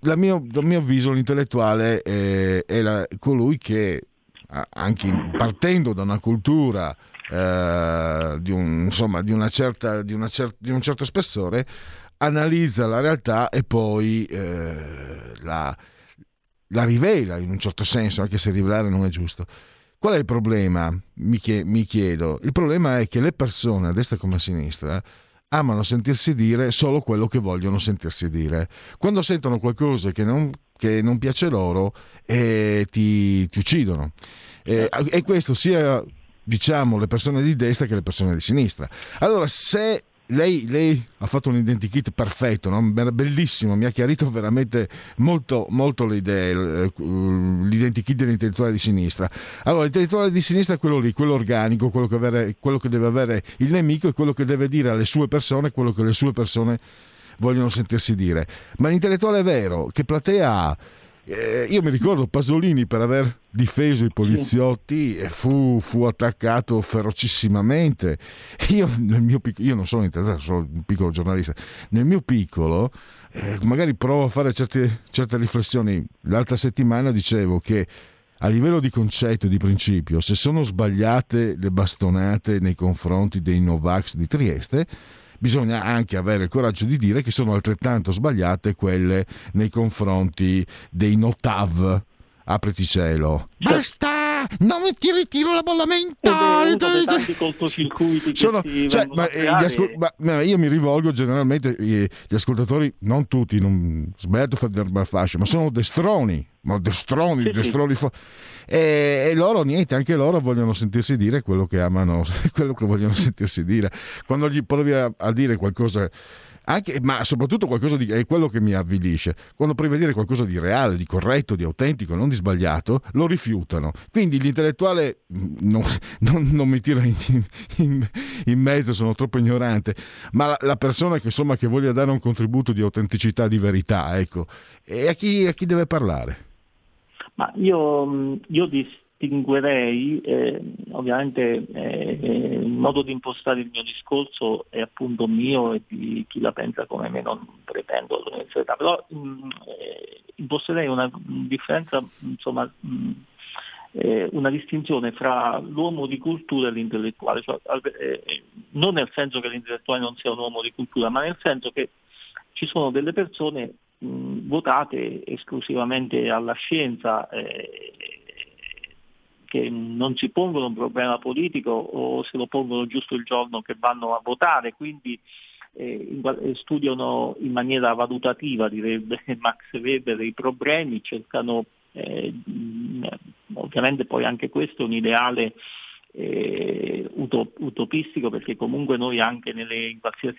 la mio, dal mio avviso l'intellettuale è, è la, colui che anche partendo da una cultura eh, di, un, insomma, di, una certa, di, una cer- di un certo spessore, analizza la realtà e poi eh, la, la, rivela in un certo senso, anche se rivelare non è giusto. Qual è il problema? Mi, chiedo. Il problema è che le persone, a destra come a sinistra, amano sentirsi dire solo quello che vogliono sentirsi dire. Quando sentono qualcosa che non, che non piace loro, eh, ti, ti, uccidono. Eh, e questo sia diciamo le persone di destra che le persone di sinistra. Allora, se lei, lei, ha fatto un identikit perfetto, no? bellissimo, mi ha chiarito veramente molto, molto le idee, eh, l'identikit dell'intellettuale di sinistra. Allora, l'intellettuale di sinistra è quello lì, quello organico, quello che, avere, quello che deve avere il nemico e quello che deve dire alle sue persone quello che le sue persone vogliono sentirsi dire. Ma l'intellettuale vero, che platea ha? Eh, io mi ricordo Pasolini per aver difeso i poliziotti e fu, fu attaccato ferocissimamente. Io, mio, io, non sono interessato, sono un piccolo giornalista. Nel mio piccolo, eh, magari provo a fare certe, certe riflessioni. L'altra settimana dicevo che a livello di concetto e di principio, se sono sbagliate le bastonate nei confronti dei Novax di Trieste, bisogna anche avere il coraggio di dire che sono altrettanto sbagliate quelle nei confronti dei Notav. Apriti cielo. Basta! Non mi ti ritiro la bollamenta!
tanti cortocircuiti
Sono, cioè, ma, eh, ascol- ma, io mi rivolgo generalmente eh, gli ascoltatori, non tutti, non sbagliato fare fascia, ma sono destroni, ma destroni, sì, destroni. Sì. E, e, loro niente, anche loro vogliono sentirsi dire quello che amano, quello che vogliono sentirsi dire. Quando gli provi a, a dire qualcosa anche, ma soprattutto qualcosa di, è quello che mi avvilisce. Quando dire qualcosa di reale, di corretto, di autentico, non di sbagliato, lo rifiutano. Quindi l'intellettuale mm, non, non, non mi tira in, in, in, mezzo, sono troppo ignorante, ma la, la persona che, insomma, che voglia dare un contributo di autenticità, di verità, ecco, e a chi, a chi deve parlare?
Ma io, mm, io distinguerei, eh, ovviamente eh, il modo di impostare il mio discorso è appunto mio e di chi la pensa come me, non pretendo l'università, però mh, mm, eh, imposterei una differenza, insomma, mh, mm, eh, una distinzione fra l'uomo di cultura e l'intellettuale, cioè, eh, non nel senso che l'intellettuale non sia un uomo di cultura, ma nel senso che ci sono delle persone mh, votate esclusivamente alla scienza eh, che non si pongono un problema politico o se lo pongono giusto il giorno che vanno a votare, quindi eh, studiano in maniera valutativa, direbbe Max Weber, i problemi, cercano eh, ovviamente poi anche questo è un ideale eh, utopistico perché comunque noi anche nelle,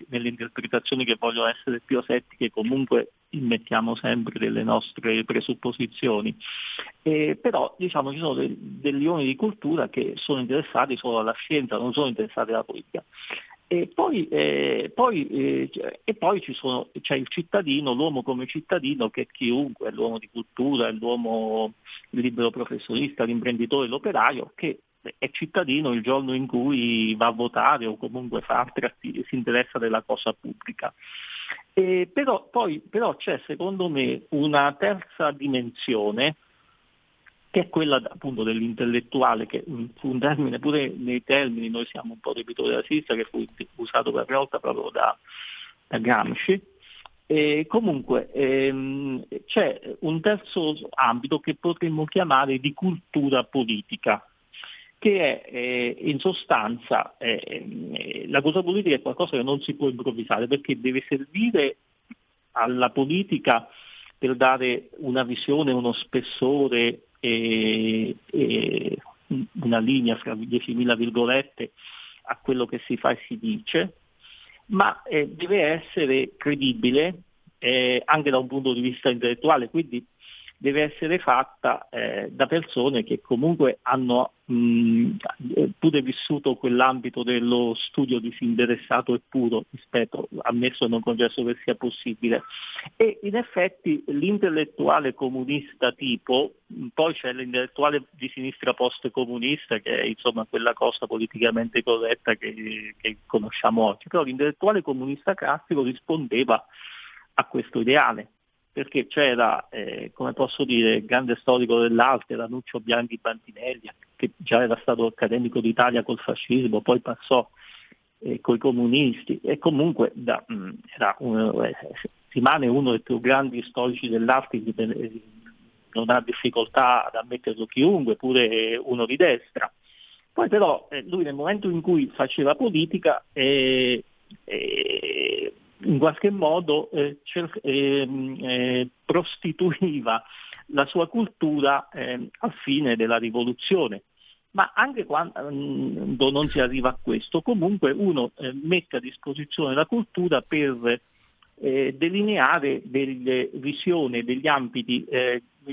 nelle, interpretazioni che vogliono essere più asettiche comunque immettiamo sempre delle nostre presupposizioni. Eh, però diciamo ci sono de- degli uomini di cultura che sono interessati solo alla scienza, non sono interessati alla politica. E poi, eh, poi, eh, e poi sono, c'è il cittadino, l'uomo come cittadino che è chiunque, è l'uomo di cultura, è l'uomo libero professionista, l'imprenditore, l'operaio, che è cittadino il giorno in cui va a votare o comunque fa altre si interessa della cosa pubblica. E però, poi, però c'è secondo me una terza dimensione che è quella appunto dell'intellettuale, che fu un termine pure nei termini, noi siamo un po' debitori della sinistra, che fu usato per la prima volta proprio da, da Gramsci. E comunque ehm, c'è un terzo ambito che potremmo chiamare di cultura politica, che è eh, in sostanza eh, la cosa politica è qualcosa che non si può improvvisare perché deve servire alla politica per dare una visione, uno spessore e, e una linea fra 10.000 virgolette a quello che si fa e si dice, ma eh, deve essere credibile eh, anche da un punto di vista intellettuale, quindi deve essere fatta eh, da persone che comunque hanno mh, pure vissuto quell'ambito dello studio disinteressato e puro, rispetto, ammesso e non concesso che sia possibile. E in effetti l'intellettuale comunista tipo, poi c'è l'intellettuale di sinistra post-comunista che è insomma quella cosa politicamente corretta che, che conosciamo oggi, però l'intellettuale comunista classico rispondeva a questo ideale perché c'era, eh, come posso dire, il grande storico dell'arte, Ranuccio Bianchi Bantinelli, che già era stato accademico d'Italia col fascismo, poi passò eh, con i comunisti e comunque da, mh, un, eh, rimane uno dei più grandi storici dell'arte, non ha difficoltà ad ammetterlo chiunque, pure uno di destra. Poi però eh, lui nel momento in cui faceva politica eh, eh, in qualche modo eh, cer- ehm, eh, prostituiva la sua cultura eh, al fine della rivoluzione. Ma anche quando non si arriva a questo, comunque uno eh, mette a disposizione la cultura per eh, delineare delle visioni, degli ambiti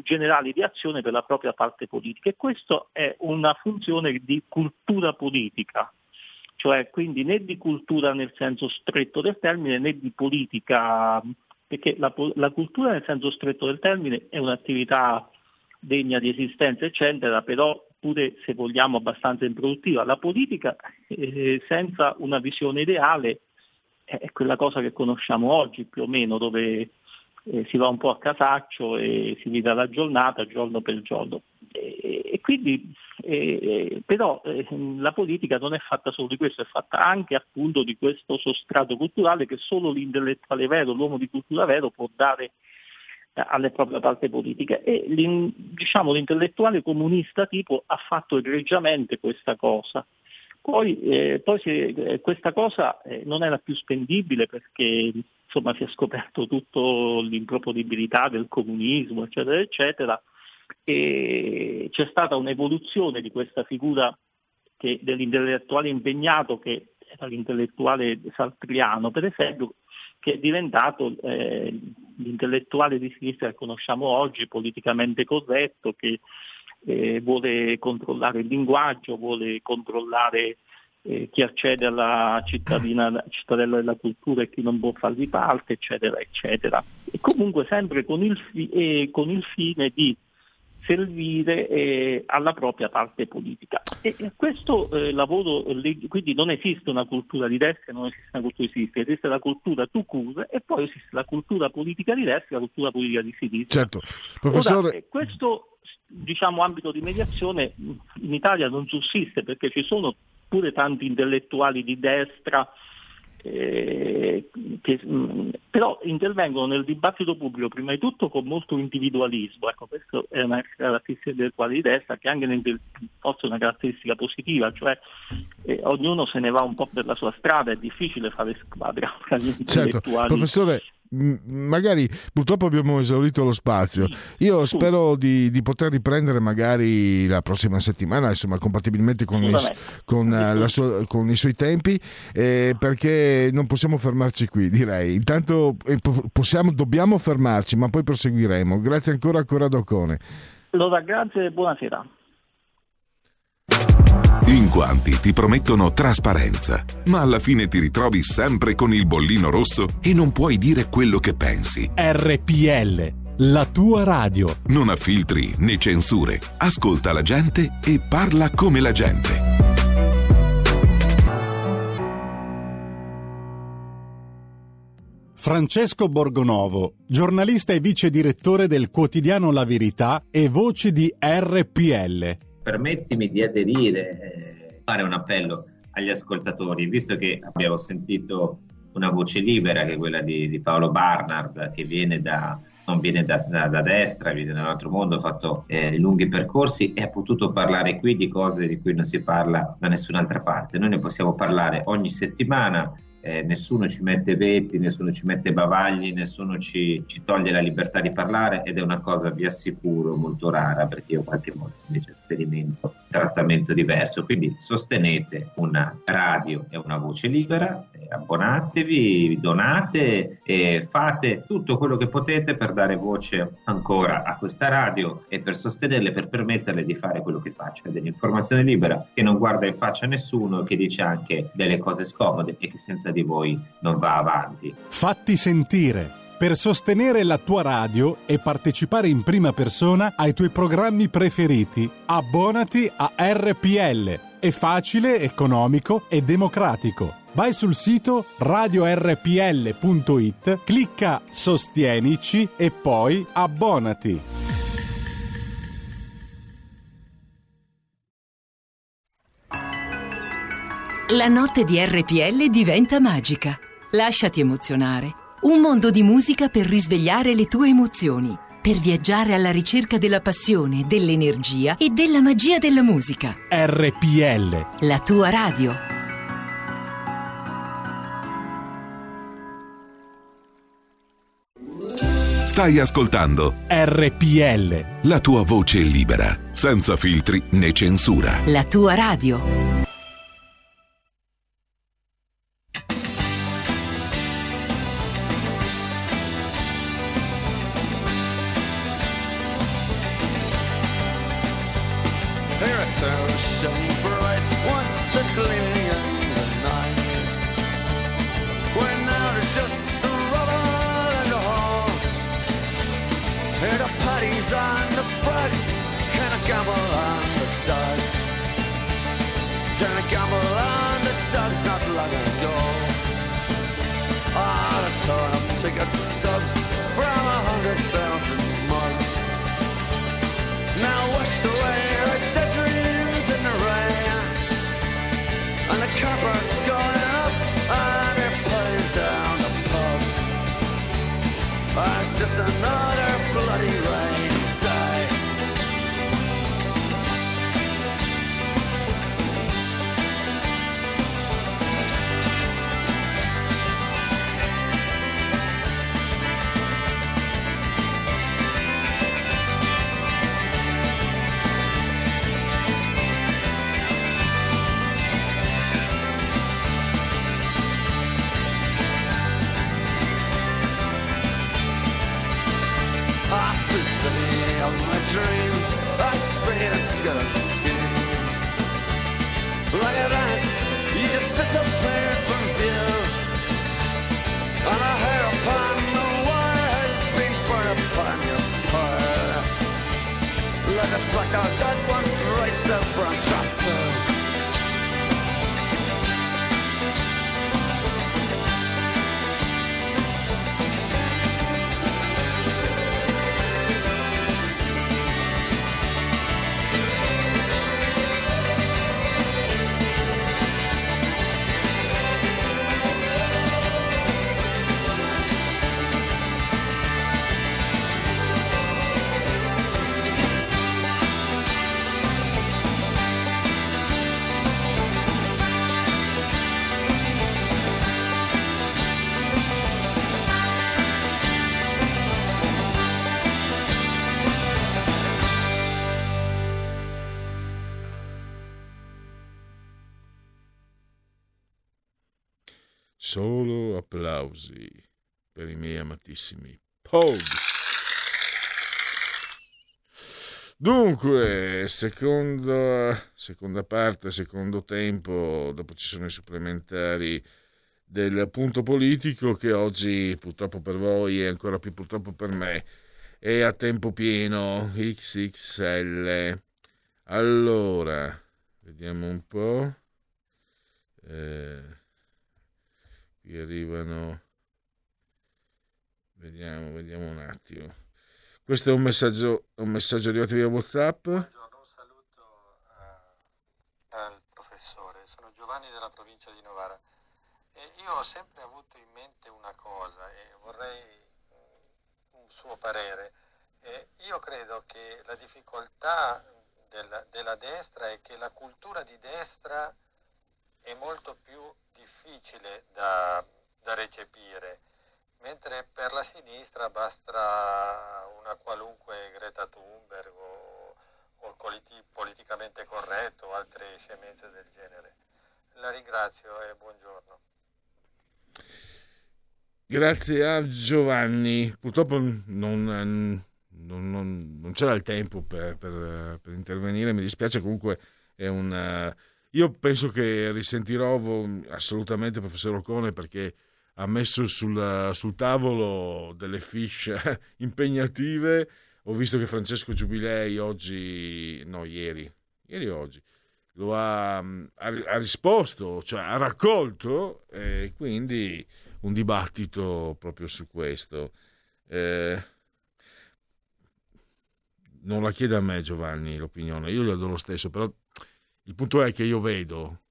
generali di azione per la propria parte politica e questa è una funzione di cultura politica cioè quindi né di cultura nel senso stretto del termine né di politica, perché la, la cultura nel senso stretto del termine è un'attività degna di esistenza, eccetera, però pure se vogliamo abbastanza improduttiva. La politica eh, senza una visione ideale è quella cosa che conosciamo oggi più o meno, dove eh, si va un po' a casaccio e si vive la giornata giorno per giorno. E, quindi, eh, però eh, la politica non è fatta solo di questo, è fatta anche appunto di questo sostrato culturale che solo l'intellettuale vero, l'uomo di cultura vero può dare eh, alle proprie parti politiche e diciamo, l'intellettuale comunista tipo ha fatto egregiamente questa cosa. Poi, eh, poi si, eh, questa cosa eh, non era più spendibile perché insomma, si è scoperto tutto l'improponibilità del comunismo, eccetera, eccetera, e c'è stata un'evoluzione di questa figura che, dell'intellettuale impegnato che era l'intellettuale saltriano, per esempio, che è diventato eh, l'intellettuale di sinistra che conosciamo oggi, politicamente corretto, che eh, vuole controllare il linguaggio, vuole controllare eh, chi accede alla cittadina, cittadella della cultura e chi non può farvi parte, eccetera, eccetera. E comunque sempre con il, fi- con il fine di servire eh, alla propria parte politica. E questo eh, lavoro, quindi non esiste una cultura di destra, non esiste una cultura di sinistra, esiste la cultura tu cure e poi esiste la cultura politica di destra e la cultura politica di sinistra.
Certo, professore...
Ora, questo diciamo, ambito di mediazione in Italia non sussiste perché ci sono pure tanti intellettuali di destra eh, che, mh, mm, però intervengono nel dibattito pubblico prima di tutto con molto individualismo, ecco, questa è una caratteristica del quale di destra che anche nel, forse è una caratteristica positiva, cioè eh, ognuno se ne va un po' per la sua strada, è difficile fare squadra tra gli
certo.
intellettuali.
Professore, magari purtroppo abbiamo esaurito lo spazio. Io spero di, di, poter riprendere magari la prossima settimana, insomma, compatibilmente con, i, con, sua, con i, suoi tempi, eh, perché non possiamo fermarci qui, direi. Intanto eh, possiamo, dobbiamo fermarci, ma poi proseguiremo. Grazie ancora a Corrado Ocone.
Allora, grazie e buonasera.
In quanti ti promettono trasparenza, ma alla fine ti ritrovi sempre con il bollino rosso e non puoi dire quello che pensi.
RPL, la tua radio.
Non ha filtri né censure. Ascolta la gente e parla come la gente.
Francesco Borgonovo, giornalista e vice direttore del quotidiano La Verità e voce di RPL
permettimi di aderire, eh, fare un appello agli ascoltatori, visto che abbiamo sentito una voce libera che è quella di, di Paolo Barnard, che viene da, non viene da, da, da, destra, viene da un altro mondo, ha fatto eh, lunghi percorsi e ha potuto parlare qui di cose di cui non si parla da nessun'altra parte. Noi ne possiamo parlare ogni settimana eh, nessuno ci mette veti, nessuno ci mette bavagli, nessuno ci, ci, toglie la libertà di parlare ed è una cosa, vi assicuro, molto rara perché io qualche volta invece sperimento trattamento diverso. Quindi sostenete una radio e una voce libera, eh, abbonatevi, donate e fate tutto quello che potete per dare voce ancora a questa radio e per sostenerle, per permetterle di fare quello che fa, cioè dell'informazione libera che non guarda in faccia a nessuno, che dice anche delle cose scomode e che senza di voi non va avanti.
Fatti sentire. Per sostenere la tua radio e partecipare in prima persona ai tuoi programmi preferiti, abbonati a RPL È facile, economico e democratico. Vai sul sito radiorpl.it, clicca Sostienici e poi abbonati.
La notte di RPL diventa magica. Lasciati emozionare. Un mondo di musica per risvegliare le tue emozioni, per viaggiare alla ricerca della passione, dell'energia e della magia della musica.
RPL.
La tua radio.
Stai ascoltando
RPL.
la tua voce libera, senza filtri né censura.
La tua radio.
front. Like a placard
applausi per i miei amatissimi Pogues. Dunque, seconda, seconda parte, secondo tempo, dopo ci sono i supplementari del punto politico che oggi purtroppo per voi e ancora più purtroppo per me è a tempo pieno XXL. Allora, vediamo un po'. Eh, qui arrivano. Vediamo, vediamo un attimo. Questo è un messaggio, un messaggio arrivato via WhatsApp.
al professore, sono Giovanni della provincia di Novara e io ho sempre avuto in mente una cosa e vorrei mm, un suo parere. E io credo che la difficoltà della, della destra è che la cultura di destra è molto più difficile da, da recepire, mentre per la sinistra basta una qualunque Greta Thunberg o, o politi- politicamente corretto o altre scemenze del genere. La ringrazio e buongiorno.
Grazie a Giovanni. Purtroppo non, non- non- non c'era il tempo per, per- per intervenire, mi dispiace comunque è un... eh, Io penso che risentirò assolutamente professor Ocone perché ha messo sul, sul tavolo delle fiche impegnative. Ho visto che Francesco Giubilei oggi, no ieri, ieri oggi, lo ha, ha, ha risposto, cioè ha raccolto e quindi un dibattito proprio su questo. Eh, non la chiede a me Giovanni l'opinione, io gliela do lo stesso, però il punto è che io vedo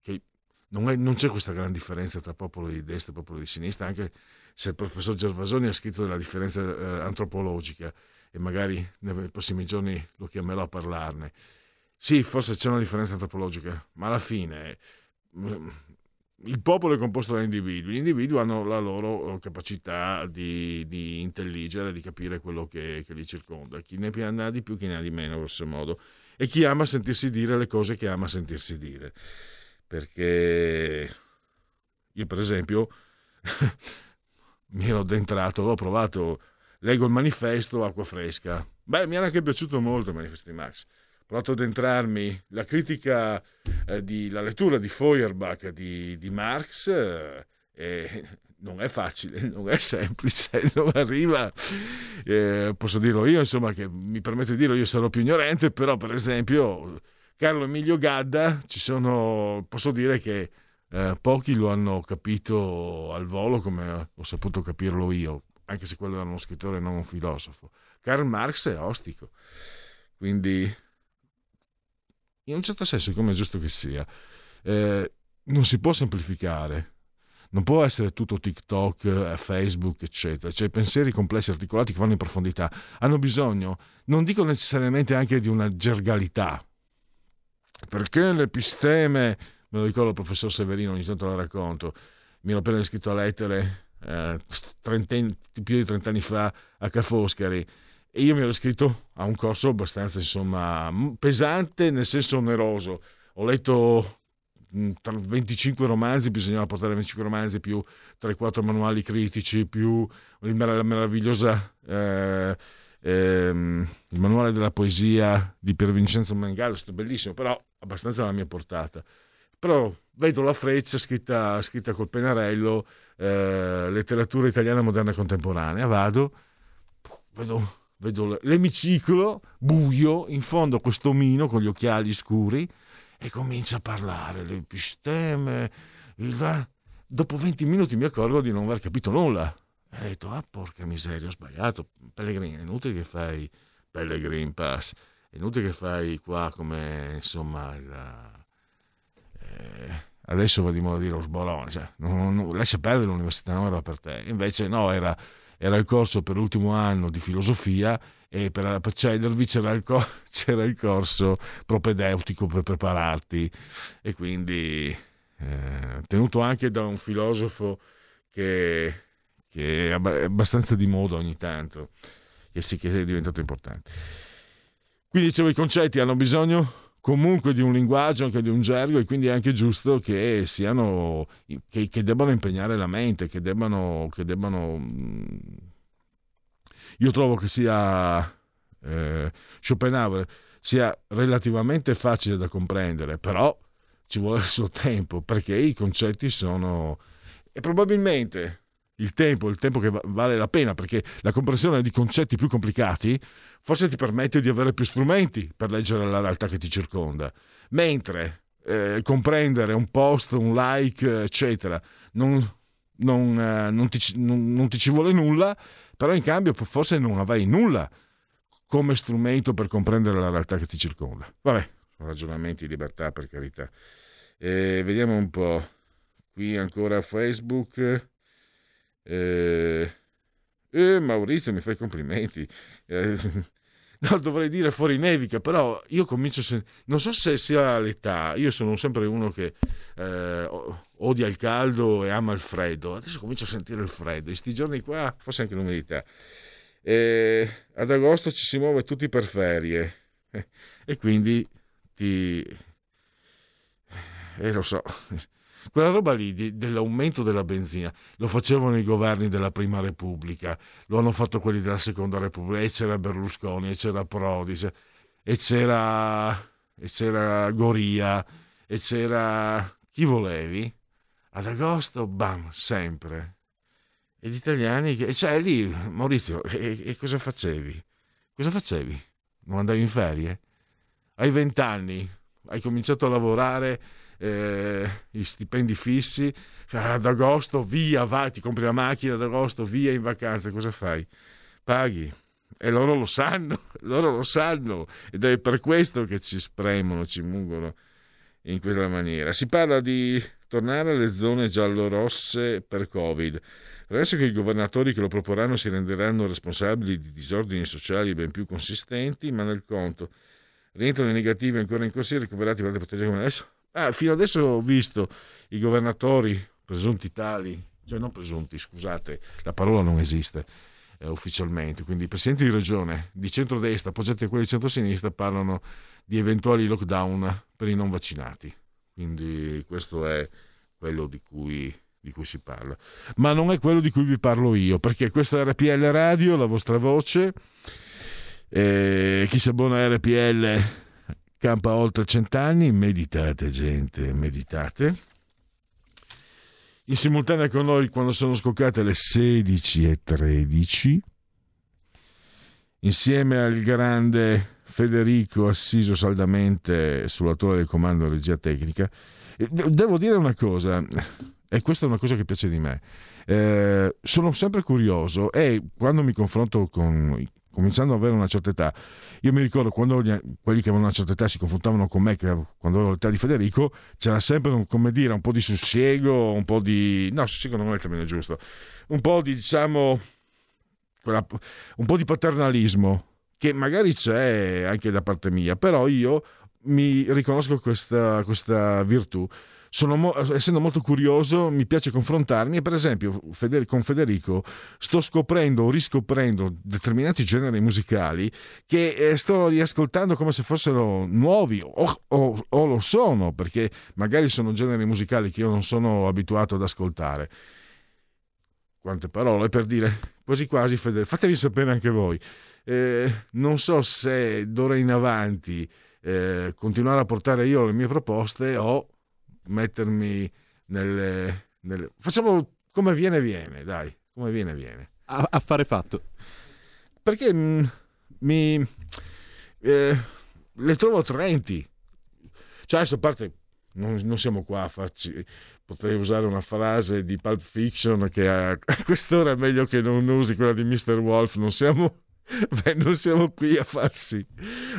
che non, è, non c'è questa gran differenza tra popolo di destra e popolo di sinistra, anche se il professor Gervasoni ha scritto della differenza eh, antropologica e magari nei prossimi giorni lo chiamerò a parlarne. Sì, forse c'è una differenza antropologica, ma alla fine mm, il popolo è composto da individui, gli individui hanno la loro capacità di, di intelligere, di capire quello che, che, li circonda, chi ne ha di più, chi ne ha di meno, grosso modo, e chi ama sentirsi dire le cose che ama sentirsi dire. Perché io, per esempio, mi ero addentrato, ho provato, leggo il manifesto Acqua Fresca. Beh, mi era anche piaciuto molto il manifesto di Marx provato ad entrarmi la critica eh, di, la lettura di Feuerbach di, di Marx eh, non è facile, non è semplice, non arriva, eh, posso dirlo io, insomma, che mi permetto di dirlo, io sarò più ignorante, però per esempio Carlo Emilio Gadda, ci sono, posso dire che eh, pochi lo hanno capito al volo come ho saputo capirlo io, anche se quello era uno scrittore e non un filosofo. Karl Marx è ostico, quindi in un certo senso, come è giusto che sia, eh, non si può semplificare. Non può essere tutto TikTok, eh, Facebook, eccetera. Cioè, pensieri complessi, articolati che vanno in profondità hanno bisogno, non dico necessariamente anche di una gergalità, perché l'episteme, me lo ricordo il professor Severino, ogni tanto lo racconto, mi ero appena scritto a lettere eh, più di 30 anni fa a Ca' Foscari e io mi ero iscritto a un corso abbastanza insomma pesante nel senso oneroso ho letto 25 romanzi bisognava portare 25 romanzi più 3-4 manuali critici più la meravigliosa eh, ehm, il manuale della poesia di Pier Vincenzo Mangallo è bellissimo però abbastanza alla mia portata. Però vedo la freccia scritta, scritta col pennarello eh, letteratura italiana moderna contemporanea. Vado vedo vedo l'emiciclo buio, in fondo questo omino con gli occhiali scuri e comincia a parlare, l'episteme, il... dopo 20 minuti mi accorgo di non aver capito nulla. E ho detto, ah porca miseria, ho sbagliato, Pellegrini, è inutile che fai Pellegrin Pass, è inutile che fai qua come, insomma, il... eh, adesso va di moda dire lo sborone, cioè, non, non, lascia perdere l'università, non era per te. Invece no, era era il corso per l'ultimo anno di filosofia e per accedervi c'era il, co- c'era il corso propedeutico per prepararti. E quindi eh, tenuto anche da un filosofo che, che, è abbastanza di moda ogni tanto che sì che è diventato importante. Quindi dicevo i concetti hanno bisogno comunque di un linguaggio, anche di un gergo e quindi è anche giusto che siano che, che debbano impegnare la mente, che debbano, che debbano mm, io trovo che sia eh, Schopenhauer sia relativamente facile da comprendere, però ci vuole il suo tempo perché i concetti sono e probabilmente il tempo, il tempo che vale la pena perché la comprensione di concetti più complicati forse ti permette di avere più strumenti per leggere la realtà che ti circonda, mentre eh, comprendere un post, un like, eccetera, non, non, eh, non, ti, non, ti, ci vuole nulla, però in cambio forse non avrai nulla come strumento per comprendere la realtà che ti circonda. Vabbè, ragionamenti di libertà per carità. Eh, vediamo un po'. Qui ancora Facebook. Eh, eh, Maurizio, mi fai complimenti. Eh, no, dovrei dire fuori nevica, però io comincio a sen- non so se sia l'età, io sono sempre uno che eh, odia il caldo e ama il freddo, adesso comincio a sentire il freddo, in questi giorni qua forse anche l'umidità. Eh, ad agosto ci si muove tutti per ferie e quindi ti... Eh, lo so, quella roba lì di, dell'aumento della benzina lo facevano i governi della Prima Repubblica, lo hanno fatto quelli della Seconda Repubblica, e c'era Berlusconi, e c'era Prodi, e c'era, e c'era Goria, e c'era chi volevi. Ad agosto, bam, sempre. E gli italiani, e cioè lì, Maurizio, e, e cosa facevi? Cosa facevi? Non andavi in ferie? Hai vent'anni, hai cominciato a lavorare, eh, i stipendi fissi, ad agosto via, vai, ti compri la macchina ad agosto, via in vacanza, cosa fai? Paghi. E loro lo sanno, loro lo sanno ed è per questo che ci spremono, ci mungono in quella maniera. Si parla di tornare alle zone giallo-rosse per Covid. Adesso che i governatori che lo proporranno si renderanno responsabili di disordini sociali ben più consistenti, ma nel conto rientrano i negativi ancora in corsia ricoverati per proteggere come adesso. Ah, fino adesso ho visto i governatori presunti tali, cioè non presunti, scusate, la parola non esiste eh, ufficialmente, quindi i presidenti di regione di centrodestra appoggiati a quelli di centrosinistra parlano di eventuali lockdown per i non vaccinati. Quindi questo è quello di cui di cui si parla. Ma non è quello di cui vi parlo io, perché questo è RPL Radio, la vostra voce. E chi si abbona a RPL campa oltre cent'anni. Meditate, gente, meditate. In simultanea con noi, quando sono scoccate le 16.13, insieme al grande Federico assiso saldamente sulla torre del comando di regia tecnica, devo dire una cosa e questa è una cosa che piace di me. Eh, sono sempre curioso e quando mi confronto con cominciando ad avere una certa età, io mi ricordo quando gli, quelli che avevano una certa età si confrontavano con me, che quando avevo l'età di Federico, c'era sempre un, come dire, un po' di sussiego, un po' di... no, sussiego non è il termine giusto, un po' di, diciamo, quella, un po' di paternalismo, che magari c'è anche da parte mia, però io mi riconosco questa, questa virtù sono, essendo molto curioso, mi piace confrontarmi e per esempio con Federico sto scoprendo o riscoprendo determinati generi musicali che eh, sto riascoltando come se fossero nuovi o, o, o lo sono, perché magari sono generi musicali che io non sono abituato ad ascoltare. Quante parole per dire quasi quasi Federico, fatevi sapere anche voi. Eh, non so se d'ora in avanti eh, continuare a portare io le mie proposte o mettermi nelle, nelle... Facciamo come viene viene, dai, come viene viene.
A, affare fatto.
Perché mh, mm, mi... Eh, le trovo attraenti. Cioè, adesso a parte, non, non, siamo qua a farci... Potrei usare una frase di Pulp Fiction che a, a quest'ora è meglio che non usi quella di Mr. Wolf. Non siamo... Beh, non siamo qui a farsi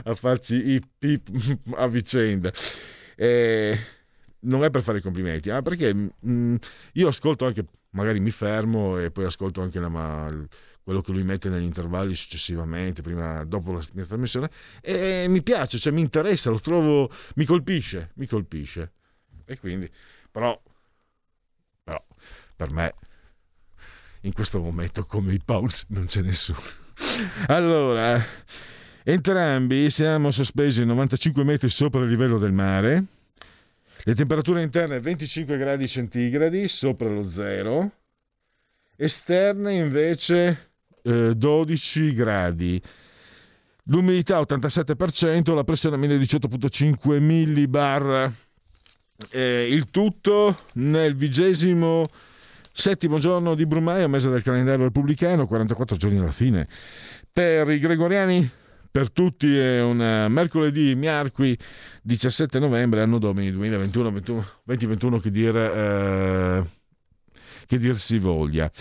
a farci i pip a vicenda. Eh, non è per fare i complimenti, ma perché mh, mm, io ascolto anche, magari mi fermo e poi ascolto anche la, ma, quello che lui mette negli intervalli successivamente, prima, dopo la mia trasmissione, e, mi piace, cioè mi interessa, lo trovo, mi colpisce, mi colpisce. E quindi, però, però per me in questo momento come i Pauls non c'è nessuno. Allora, entrambi siamo sospesi 95 metri sopra il livello del mare le temperature interne 25 gradi centigradi sopra lo zero, esterne invece eh, 12 gradi. L'umidità 87%, la pressione 1018.5 millibar. Eh, il tutto nel vigesimo settimo giorno di Brumaio, mese del calendario repubblicano, 44 giorni alla fine. Per i gregoriani per tutti è un eh, mercoledì, miarqui 17 novembre, anno domini 2021, 2021 che dir, eh, che dir si voglia.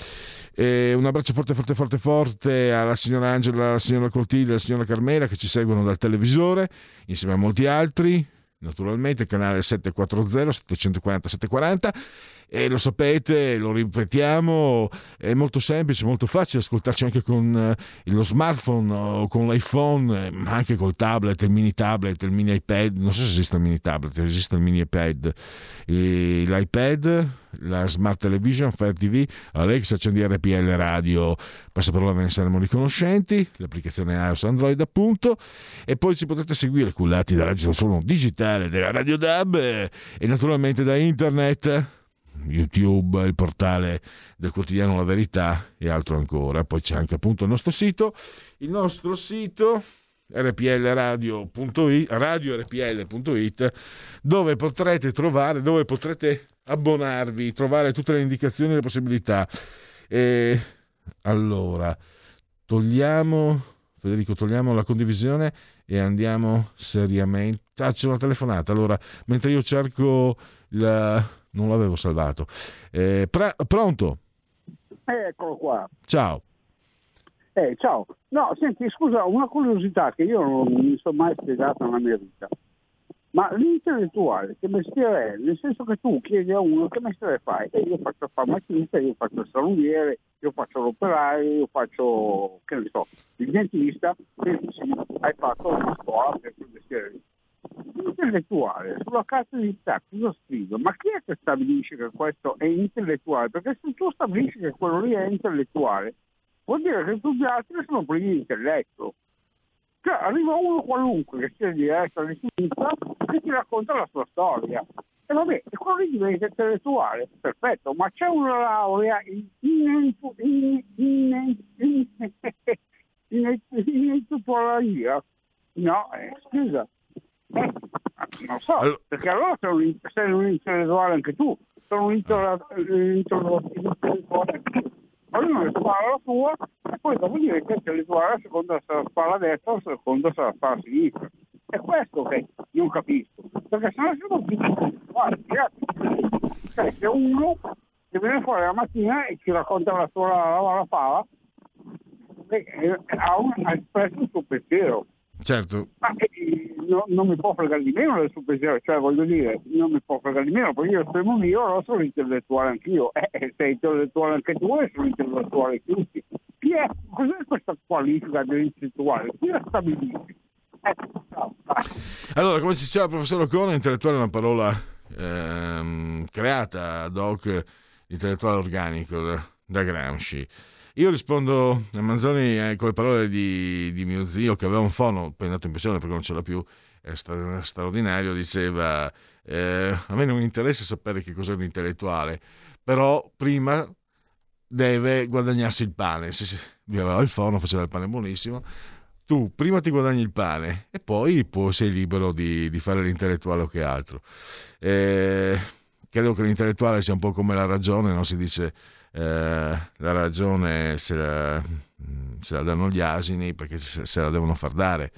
E un abbraccio forte, forte, forte, forte alla signora Angela, alla signora Clotilde, alla signora Carmela che ci seguono dal televisore, insieme a molti altri, naturalmente, canale 740 740 740 e lo sapete, lo ripetiamo, è molto semplice, molto facile ascoltarci anche con eh, lo smartphone o con l'iPhone, eh, ma anche col tablet, il mini tablet, il mini iPad, non so se esiste il mini tablet, esiste il mini iPad, e l'iPad, la Smart Television, Fire TV, Alexa, accendi RPL Radio, passaparola ve ne saremo riconoscenti, l'applicazione iOS Android appunto, e poi ci potete seguire cullati dalla radio solo digitale della Radio DAB e naturalmente da internet YouTube, il portale del quotidiano La Verità e altro ancora. Poi c'è anche appunto il nostro sito, il nostro sito rplradio.it, radiorpl.it dove potrete trovare, dove potrete abbonarvi, trovare tutte le indicazioni e le possibilità. E allora, togliamo, Federico, togliamo la condivisione e andiamo seriamente. Ah, c'è una telefonata. Allora, mentre io cerco il. Non l'avevo salvato. Eh, pre- pronto?
Eccolo qua.
Ciao.
Eh, ciao. No, senti, scusa, una curiosità che io non mi sono mai spiegata nella mia vita. Ma l'intellettuale che mestiere è? Nel senso che tu chiedi a uno che mestiere fai? E io faccio il farmacista, io faccio il saloniere, io faccio l'operaio, io faccio, che ne so, il dentista, e sì, hai fatto una scuola per quel mestiere lì. L'intellettuale, sulla carta d'identità cosa scrive? Ma chi è che stabilisce che questo è intellettuale? Perché se tu stabilisci che quello lì è intellettuale, vuol dire che tutti gli altri sono privi di intelletto. Cioè, arriva uno qualunque che sia di destra o di sinistra che ti racconta la sua storia. E vabbè, e quello lì diventa intellettuale, perfetto, ma c'è una laurea in intellettualità? No, eh, scusa. Eh, non so,
Allora-
perché allora sei un, sei un intellettuale anche tu, sei un intellettuale anche tu. Ognuno spara la sua e poi dopo diventa intellettuale a seconda se la spara a destra o a seconda se la spara a sinistra. È questo che non capisco, perché se no siamo tutti intellettuali, ragazzi. Cioè, se uno che viene fuori la mattina e ci racconta la sua la, la fava, eh, eh, ha, un- ha espresso il suo pensiero.
Certo,
Ma eh, no- non mi può fregare di meno del suo pensiero, cioè voglio dire, non mi può fregare di meno, perché io sono mio, allora sono intellettuale anch'io, eh, sei intellettuale anche tu e sono intellettuale tutti. Chi è? Cos'è questa qualifica dell'intellettuale? Chi la stabilisce? Eh, no.
Allora, come ci diceva il professor Ocone, intellettuale è una parola ehm, creata ad hoc, intellettuale organico da Gramsci. Io rispondo a Manzoni eh, con le parole di, di mio zio che aveva un fono, poi è andato in pensione perché non ce l'ha più, è stra- straordinario, diceva eh, a me non interessa sapere che cos'è un intellettuale, però prima deve guadagnarsi il pane. Se, se, aveva il forno, faceva il pane buonissimo. Tu prima ti guadagni il pane e poi, poi sei libero di, di fare l'intellettuale o che altro. Eh, credo che l'intellettuale sia un po' come la ragione, no? si dice eh, la ragione se la, se la danno gli asini perché se, se la devono far dare,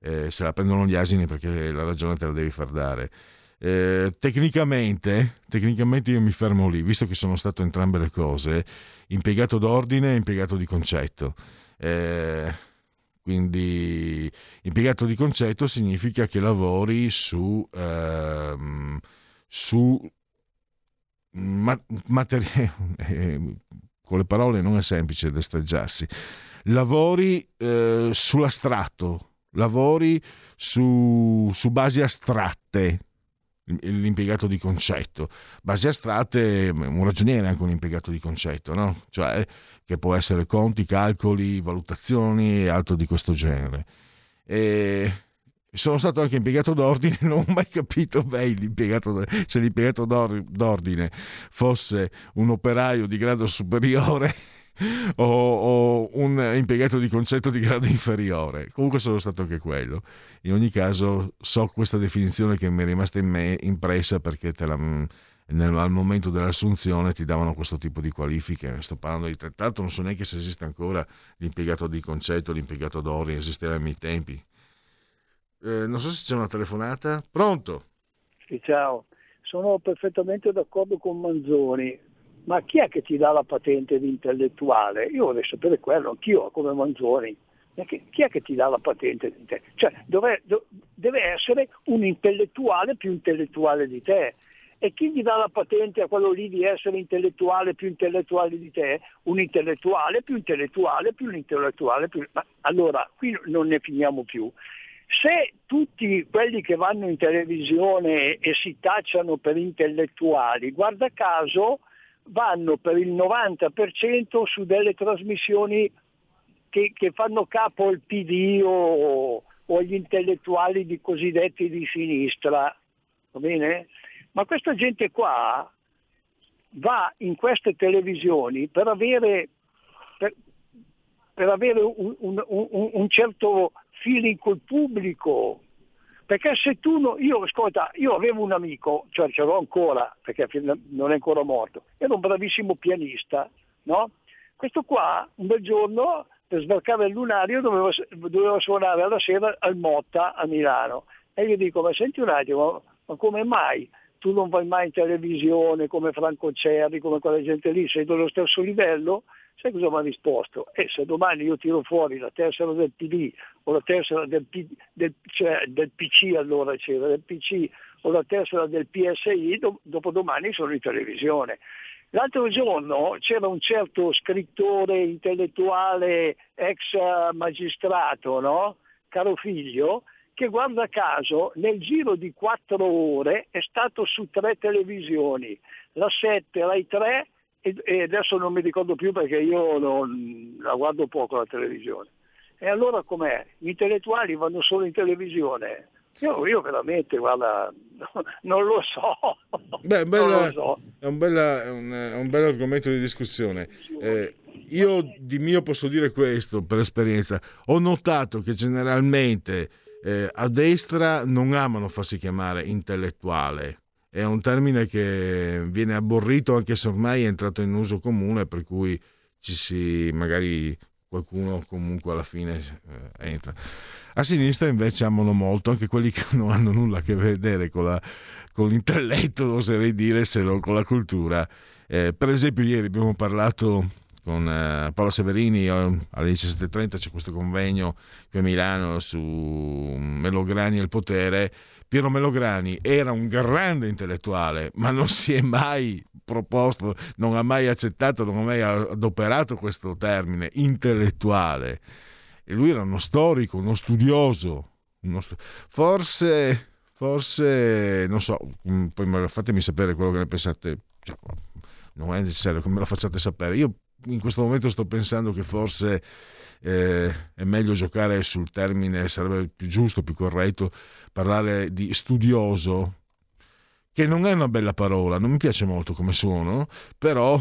eh, se la prendono gli asini perché la ragione te la devi far dare. Eh, tecnicamente, tecnicamente io mi fermo lì, visto che sono stato entrambe le cose, impiegato d'ordine e impiegato di concetto. Eh, quindi impiegato di concetto significa che lavori su, ehm, su ma- materie, eh, con le parole non è semplice destreggiarsi, lavori eh, sull'astratto, lavori su, su basi astratte, l'impiegato di concetto. Basi astratte, un ragioniere è anche un impiegato di concetto, no? Cioè, che può essere conti, calcoli, valutazioni e altro di questo genere. E sono stato anche impiegato d'ordine, non ho mai capito l'impiegato, se l'impiegato d'or- d'ordine fosse un operaio di grado superiore o, o un impiegato di concetto di grado inferiore. Comunque sono stato anche quello. In ogni caso so questa definizione che mi è rimasta in me impressa perché la, nel, al momento dell'assunzione ti davano questo tipo di qualifiche. Sto parlando di tra l'altro non so neanche se esiste ancora l'impiegato di concetto, l'impiegato d'ordine, esisteva ai miei tempi. Eh, non so se c'è una telefonata. Pronto?
Sì, ciao, sono perfettamente d'accordo con Manzoni, ma chi è che ti dà la patente di intellettuale? Io vorrei sapere quello, anch'io come Manzoni. Chi è che ti dà la patente di te? Cioè, dove, do, deve essere un intellettuale più intellettuale di te. E chi gli dà la patente a quello lì di essere intellettuale più intellettuale di te? Un intellettuale più intellettuale più un intellettuale più... Ma allora, qui non ne finiamo più. Se tutti quelli che vanno in televisione e si tacciano per intellettuali, guarda caso, vanno per il 90% su delle trasmissioni che, che fanno capo al PD o, o, agli intellettuali di cosiddetti di sinistra. Va bene? Ma questa gente qua va in queste televisioni per avere, per, per avere un, un, un, un certo feeling col pubblico. Perché se tu no, io ascolta, io avevo un amico, cioè ce l'ho ancora, perché non è ancora morto, era un bravissimo pianista, no? Questo qua un bel giorno per sbarcare il lunario doveva, doveva suonare alla sera al Motta a Milano. E io dico, ma senti un attimo, ma come mai tu non vai mai in televisione come Franco Cerri, come quella gente lì, sei dello stesso livello? Sai cosa mi ha risposto? E se domani io tiro fuori la tessera del PD o la tessera del, P, del, cioè, del PC allora c'era, del PC o la tessera del PSI, do, dopodomani sono in televisione. L'altro giorno c'era un certo scrittore intellettuale ex magistrato, no? caro figlio, che guarda caso nel giro di quattro ore è stato su tre televisioni, la 7, la 3 e, adesso non mi ricordo più perché io non, la guardo poco la televisione. E allora com'è? Gli intellettuali vanno solo in televisione? Io, io veramente, guarda, non lo so.
Beh, bella, so. È, un bella, è, un, è, un bel argomento di discussione. Eh, io di mio posso dire questo per esperienza. Ho notato che generalmente eh, a destra non amano farsi chiamare intellettuale è un termine che viene aborrito anche se ormai è entrato in uso comune, per cui ci si magari qualcuno comunque alla fine eh, entra. A sinistra invece amano molto anche quelli che non hanno nulla a che vedere con, la, con l'intelletto, oserei dire, se non con la cultura. Eh, per esempio ieri abbiamo parlato con eh, Paolo Severini alle 17.30 c'è questo convegno qui a Milano su Melograni e il potere Piero Melograni era un grande intellettuale, ma non si è mai proposto, non ha mai accettato, non ha mai adoperato questo termine intellettuale. E lui era uno storico, uno studioso. Uno stu- forse, forse, non so, mm, poi fatemi sapere quello che ne pensate. Cioè, non è necessario che me lo facciate sapere. Io in questo momento sto pensando che forse eh, è meglio giocare sul termine, sarebbe più giusto, più corretto parlare di studioso, che non è una bella parola, non mi piace molto come suono, però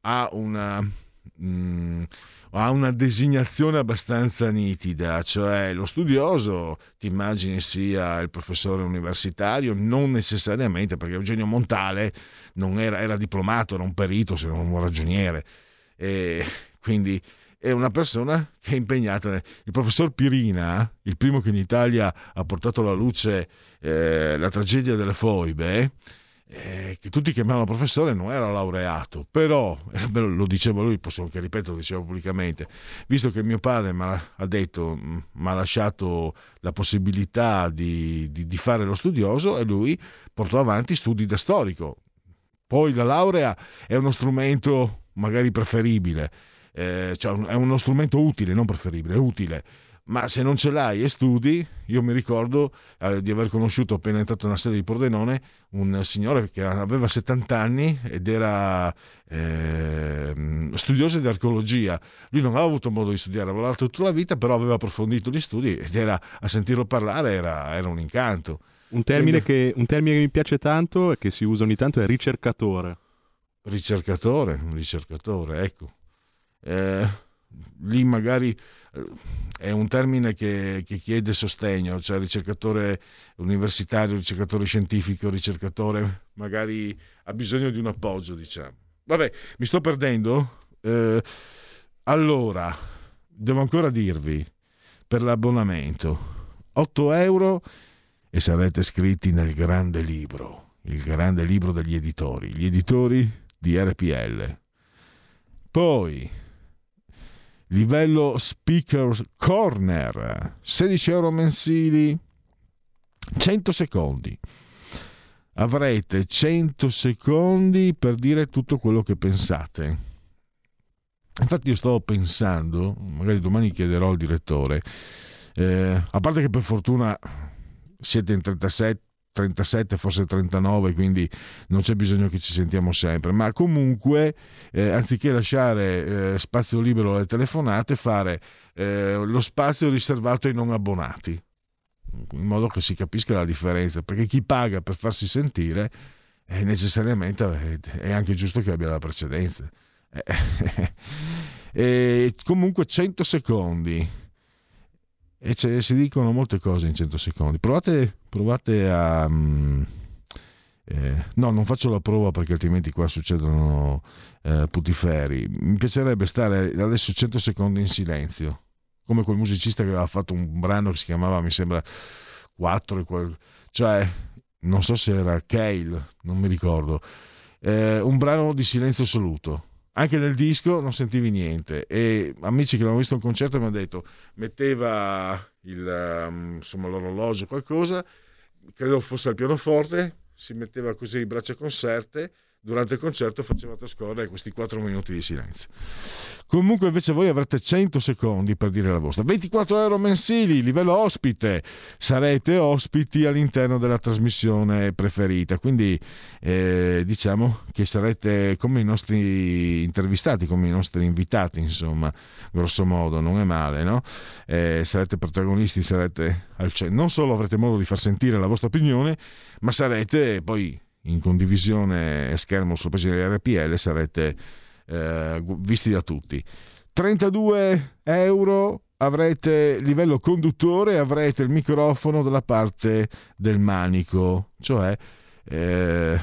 ha una, mh, mm, ha una designazione abbastanza nitida, cioè lo studioso ti immagini sia il professore universitario, non necessariamente, perché Eugenio Montale non era, era diplomato, era un perito, se non un ragioniere, e quindi è una persona che è impegnata. Il professor Pirina, il primo che in Italia ha portato alla luce eh, la tragedia delle foibe, eh, che tutti chiamavano professore, non era laureato, però, eh, lo diceva lui, posso anche ripetere, lo diceva pubblicamente, visto che mio padre ha detto, mi ha lasciato la possibilità di, di, di fare lo studioso e lui portò avanti studi da storico. Poi la laurea è uno strumento magari preferibile, eh, cioè è uno strumento utile, non preferibile, è utile. Ma se non ce l'hai e studi, io mi ricordo eh, di aver conosciuto appena entrato nella sede di Pordenone un signore che aveva 70 anni ed era eh, studioso di archeologia. Lui non aveva avuto modo di studiare, aveva lavorato tutta la vita, però aveva approfondito gli studi ed era, a sentirlo parlare era, era un incanto.
Un termine, che, un termine che mi piace tanto e che si usa ogni tanto è ricercatore.
Ricercatore, ricercatore, ecco eh, lì magari eh, è un termine che, che, chiede sostegno, cioè ricercatore universitario, ricercatore scientifico, ricercatore magari ha bisogno di un appoggio, diciamo. Vabbè, mi sto perdendo. Eh, allora, devo ancora dirvi, per l'abbonamento, 8 euro e sarete iscritti nel grande libro, il grande libro degli editori, gli editori di RPL. Poi livello speaker corner 16 euro mensili 100 secondi. Avrete 100 secondi per dire tutto quello che pensate. Infatti io sto pensando magari domani chiederò al direttore eh, a parte che per fortuna siete in 37 37, forse 39, quindi non c'è bisogno che ci sentiamo sempre, ma comunque eh, anziché lasciare eh, spazio libero alle telefonate, fare eh, lo spazio riservato ai non abbonati, in modo che si capisca la differenza, perché chi paga per farsi sentire è necessariamente è anche giusto che abbia la precedenza. comunque 100 secondi e si dicono molte cose in 100 secondi. Provate, provate a, mm, eh, no, non faccio la prova perché altrimenti qua succedono eh, putiferi. Mi piacerebbe stare adesso 100 secondi in silenzio, come quel musicista che aveva fatto un brano che si chiamava, mi sembra, 4, quel... cioè, non so se era Kale, non mi ricordo, eh, un brano di silenzio assoluto. Anche nel disco non sentivi niente. E amici che l'hanno visto un concerto mi hanno detto metteva il, um, insomma, l'orologio qualcosa, credo fosse al pianoforte, si metteva così braccia conserte durante il concerto faceva trascorrere questi 4 minuti di silenzio. Comunque invece voi avrete 100 secondi per dire la vostra. 24 euro mensili, livello ospite, sarete ospiti all'interno della trasmissione preferita, quindi eh, diciamo che sarete come i nostri intervistati, come i nostri invitati, insomma, grosso modo, non è male, no? Eh, sarete protagonisti, sarete al centro. Non solo avrete modo di far sentire la vostra opinione, ma sarete poi in condivisione schermo sulla pagina di RPL sarete eh, visti da tutti. 32 euro avrete livello conduttore avrete il microfono dalla parte del manico, cioè eh,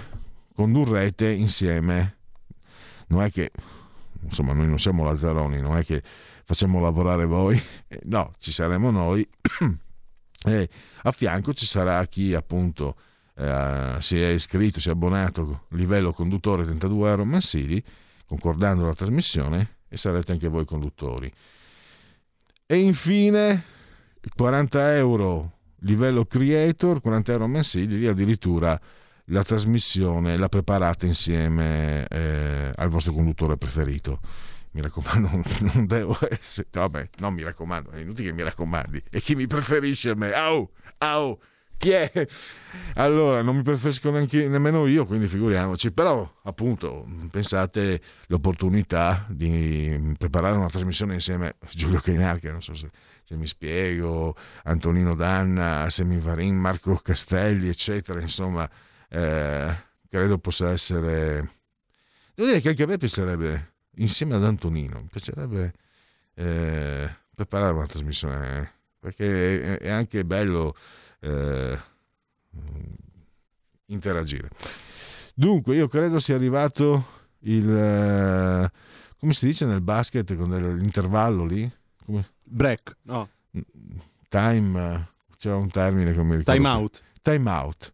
condurrete insieme. Non è che, insomma, noi non siamo Lazzaroni, non è che facciamo lavorare voi, eh, no, ci saremo noi e a fianco ci sarà chi appunto eh, si è iscritto, si è abbonato livello conduttore 32 euro mensili, concordando la trasmissione e sarete anche voi conduttori. E infine 40 euro livello creator, 40 euro mensili, lì addirittura la trasmissione la preparate insieme eh, al vostro conduttore preferito. Mi raccomando, non devo essere. Vabbè, non mi raccomando, è inutile che mi raccomandi. E chi mi preferisce a me? Au! Au! Chi è? Allora, non mi preferisco neanche, nemmeno io, quindi figuriamoci. Però, appunto, pensate l'opportunità di preparare una trasmissione insieme a Giulio Cainarca, non so se, se, mi spiego, Antonino Danna, Semivarin, Marco Castelli, eccetera. Insomma, eh, credo possa essere... Devo dire che anche a me piacerebbe, insieme ad Antonino, mi piacerebbe eh, preparare una trasmissione, perché è, è anche bello eh, interagire. Dunque, io credo sia arrivato il... Eh, come si dice nel basket con l'intervallo lì? Come?
Break, no.
Time, c'era un termine ricordo.
Time out.
Time out.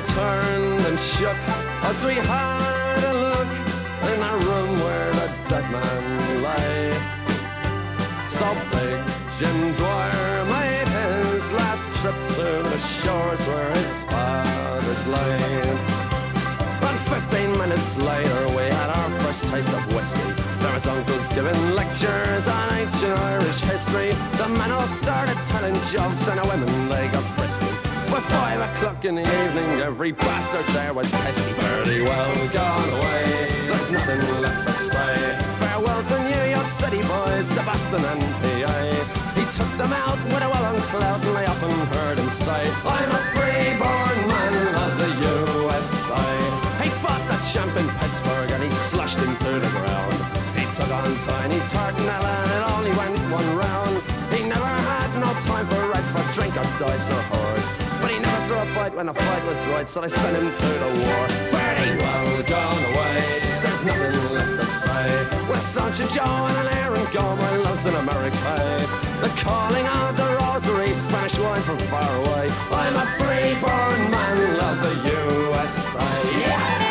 We turned and shook as we had a look in a room where the dead man lay. So big Jim Dwyer made his last trip to the shores where his fathers lay. And 15 minutes later we had our first taste of whiskey. There was uncles giving lectures on ancient Irish history. The men all started telling jokes and the women they got frisky. By five o'clock in the evening, every bastard there was pesky. Pretty well gone away, there's nothing left to say. Farewell to New York City boys, to Boston and PA. He took them out with a well clout, and I often heard him say, I'm a free-born man of the USA. He fought the champ in Pittsburgh, and he slushed him to the ground. He took on Tiny Tartanella, and it only went one round. He never had no time for rights for drink or dice or horse. Fight when the fight was right, so they sent him to the war. Very well gone away, there's nothing left to say. Well, Staunch and Joe and an Aaron Gomer loves in America. The calling of the rosary, Spanish wine from far away. I'm a free-born man, love the USA. Yeah!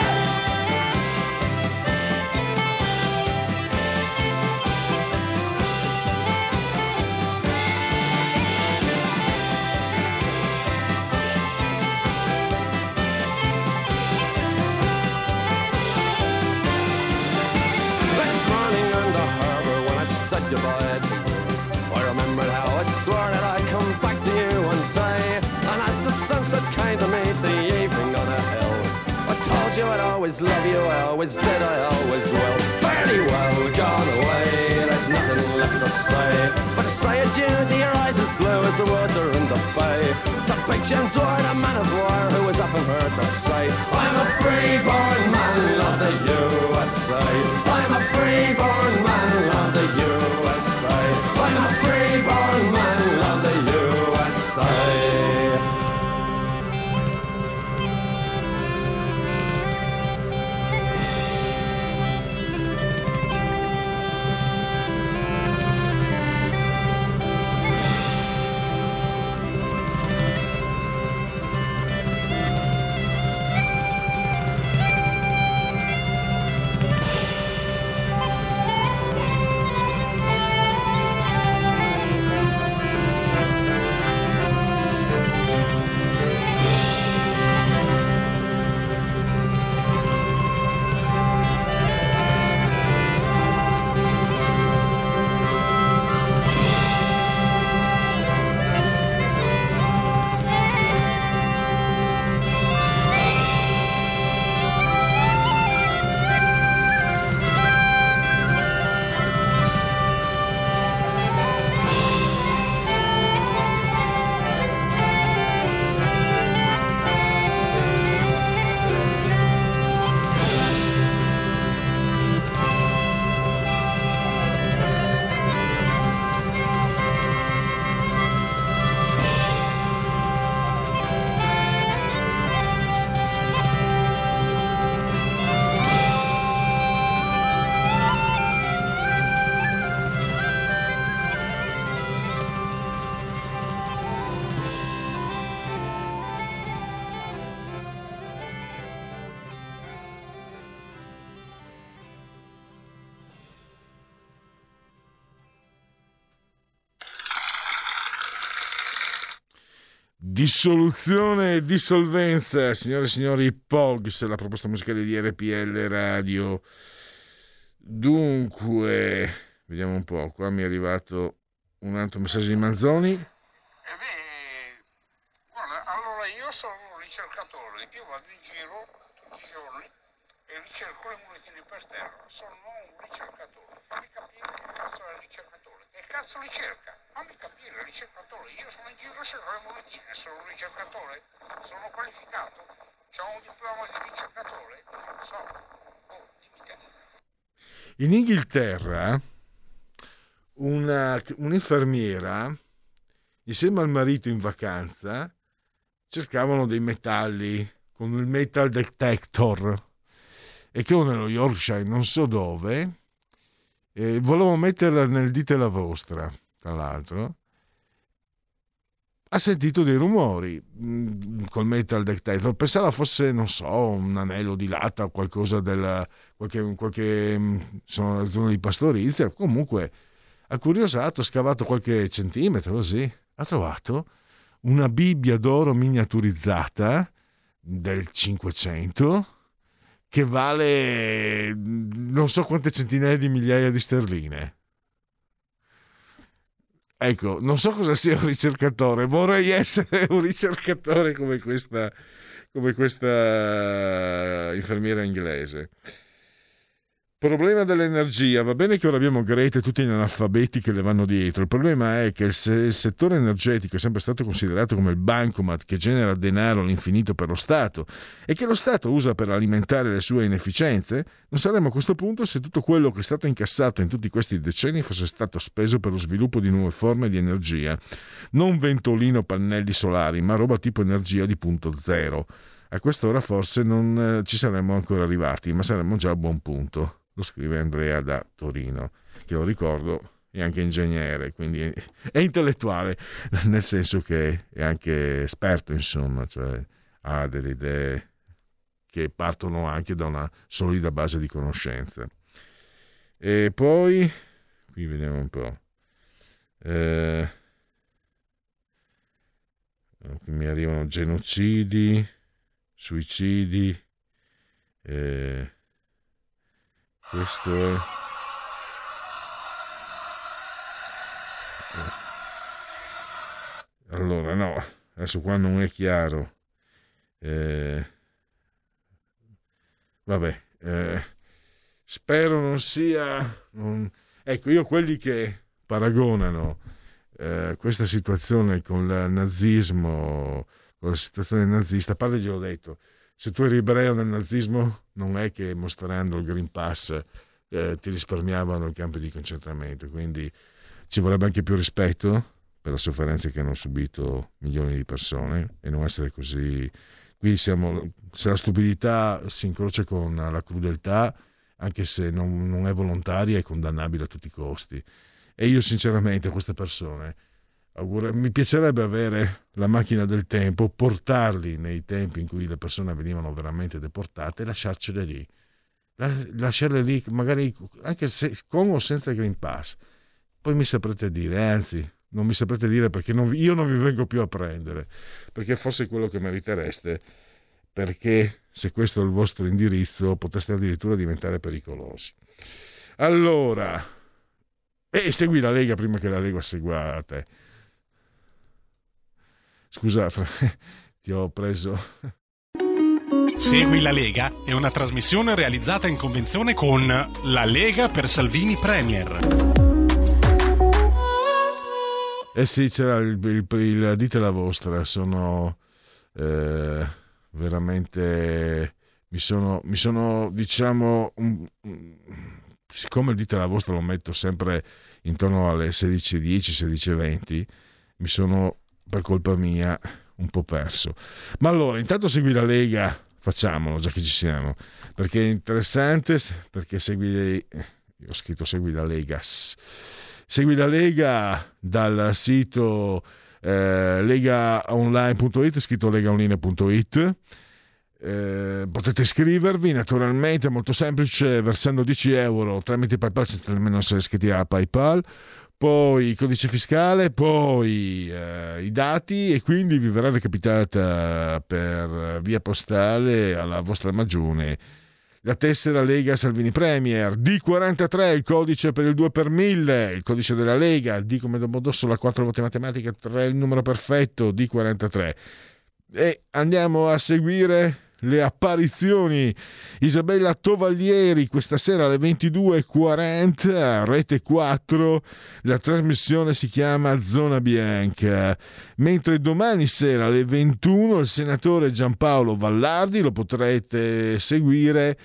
I goodbye to I remembered how I swore that I'd come back to you one day. And as the sunset came to meet the evening on a hill, I told you I'd always love you, I always did, I always will. Fairly well gone away, there's nothing left to say. But to say adieu to your eyes as blue as the water in the bay. To big Jim Dwyer, a man of war, who was often heard to say, I'm a free-born man of the USA. I'm a free-born man of the USA. I'm a free-born man of the USA.
Dissoluzione e dissolvenza, signore e signori, Pogs, la proposta musicale di RPL Radio. Dunque, vediamo un po', qua mi è arrivato un altro messaggio di Manzoni.
Guarda, allora io sono un ricercatore, io vado in giro tutti i giorni e ricerco le monetine per terra. Sono un ricercatore. Fammi capire che cazzo è il ricercatore. Che cazzo ricerca? Fammi capire. Io sono in giro e cerco le monetine, sono un ricercatore, sono qualificato, ho un diploma di ricercatore, so. Oh.
In Inghilterra, una- un'infermiera, insieme al marito in vacanza, cercavano dei metalli con il metal detector e che nello Yorkshire, non so dove, volevo metterla nel dite la vostra, tra l'altro, ha sentito dei rumori mh, col metal detector. Pensava fosse, non so, un anello di latta o qualcosa del qualche, qualche mh, sono zona di pastorizia. Comunque ha curiosato, ha scavato qualche centimetro così, ha trovato una Bibbia d'oro miniaturizzata del 500 che vale non so quante centinaia di migliaia di sterline. Ecco, non so cosa sia un ricercatore, vorrei essere un ricercatore come questa, come questa infermiera inglese. Problema dell'energia, va bene che ora abbiamo Greta e tutti gli analfabeti che le vanno dietro, il problema è che il, se- il settore energetico è sempre stato considerato come il bancomat che genera denaro all'infinito per lo Stato e che lo Stato usa per alimentare le sue inefficienze, non saremmo a questo punto se tutto quello che è stato incassato in tutti questi decenni fosse stato speso per lo sviluppo di nuove forme di energia, non ventolino pannelli solari, ma roba tipo energia di punto zero. A quest'ora forse non eh, ci saremmo ancora arrivati, ma saremmo già a buon punto lo scrive Andrea da Torino, che lo ricordo è anche ingegnere, quindi è, intellettuale, nel senso che è anche esperto, insomma, cioè ha delle idee che partono anche da una solida base di conoscenze. E poi, qui vediamo un po'. Eh, mi arrivano genocidi, suicidi. Eh, questo è allora no adesso qua non è chiaro. Eh, vabbè eh, spero non sia non... ecco io quelli che paragonano eh, questa situazione con il nazismo con la situazione nazista a parte gliel'ho detto se tu eri ebreo nel nazismo non è che mostrando il Green Pass eh, ti risparmiavano i campi di concentramento, quindi ci vorrebbe anche più rispetto per le sofferenze che hanno subito milioni di persone e non essere così. Qui siamo, se la stupidità si incrocia con la crudeltà, anche se non, non è volontaria, è condannabile a tutti i costi. E io sinceramente a queste persone mi piacerebbe avere la macchina del tempo, portarli nei tempi in cui le persone venivano veramente deportate e lasciarcele lì. Lasciarle lì, magari anche se, con o senza Green Pass. Poi mi saprete dire, anzi, non mi saprete dire perché non, io non vi vengo più a prendere, perché forse è quello che meritereste, perché se questo è il vostro indirizzo poteste addirittura diventare pericolosi. Allora, e segui la Lega prima che la Lega segua te. Scusa, ti ho preso.
Segui la Lega è una trasmissione realizzata in convenzione con La Lega per Salvini Premier.
Eh sì, c'era il, il, il dite la vostra, sono eh, veramente mi sono, mi sono diciamo un, siccome il dite la vostra lo metto sempre intorno alle 16.10, 16.20 mi sono per colpa mia un po' perso. Ma allora, intanto segui la Lega, facciamolo già che ci siamo, perché è interessante, perché segui, io ho scritto segui la Lega, segui la Lega dal sito eh, legaonline.it, scritto legaonline.it. Eh, potete iscrivervi naturalmente, è molto semplice, versando 10 euro tramite PayPal senza nemmeno essere iscritti a PayPal poi il codice fiscale, poi eh, i dati e quindi vi verrà recapitata per via postale alla vostra magione la tessera Lega Salvini Premier, D43 il codice per il 2 per 1000, il codice della Lega, D come Domodossola, 4 volte matematica, 3 il numero perfetto, D43. E andiamo a seguire le apparizioni. Isabella Tovaglieri questa sera alle 22.40, rete 4, la trasmissione si chiama Zona Bianca, mentre domani sera alle 21 il senatore Giampaolo Vallardi lo potrete seguire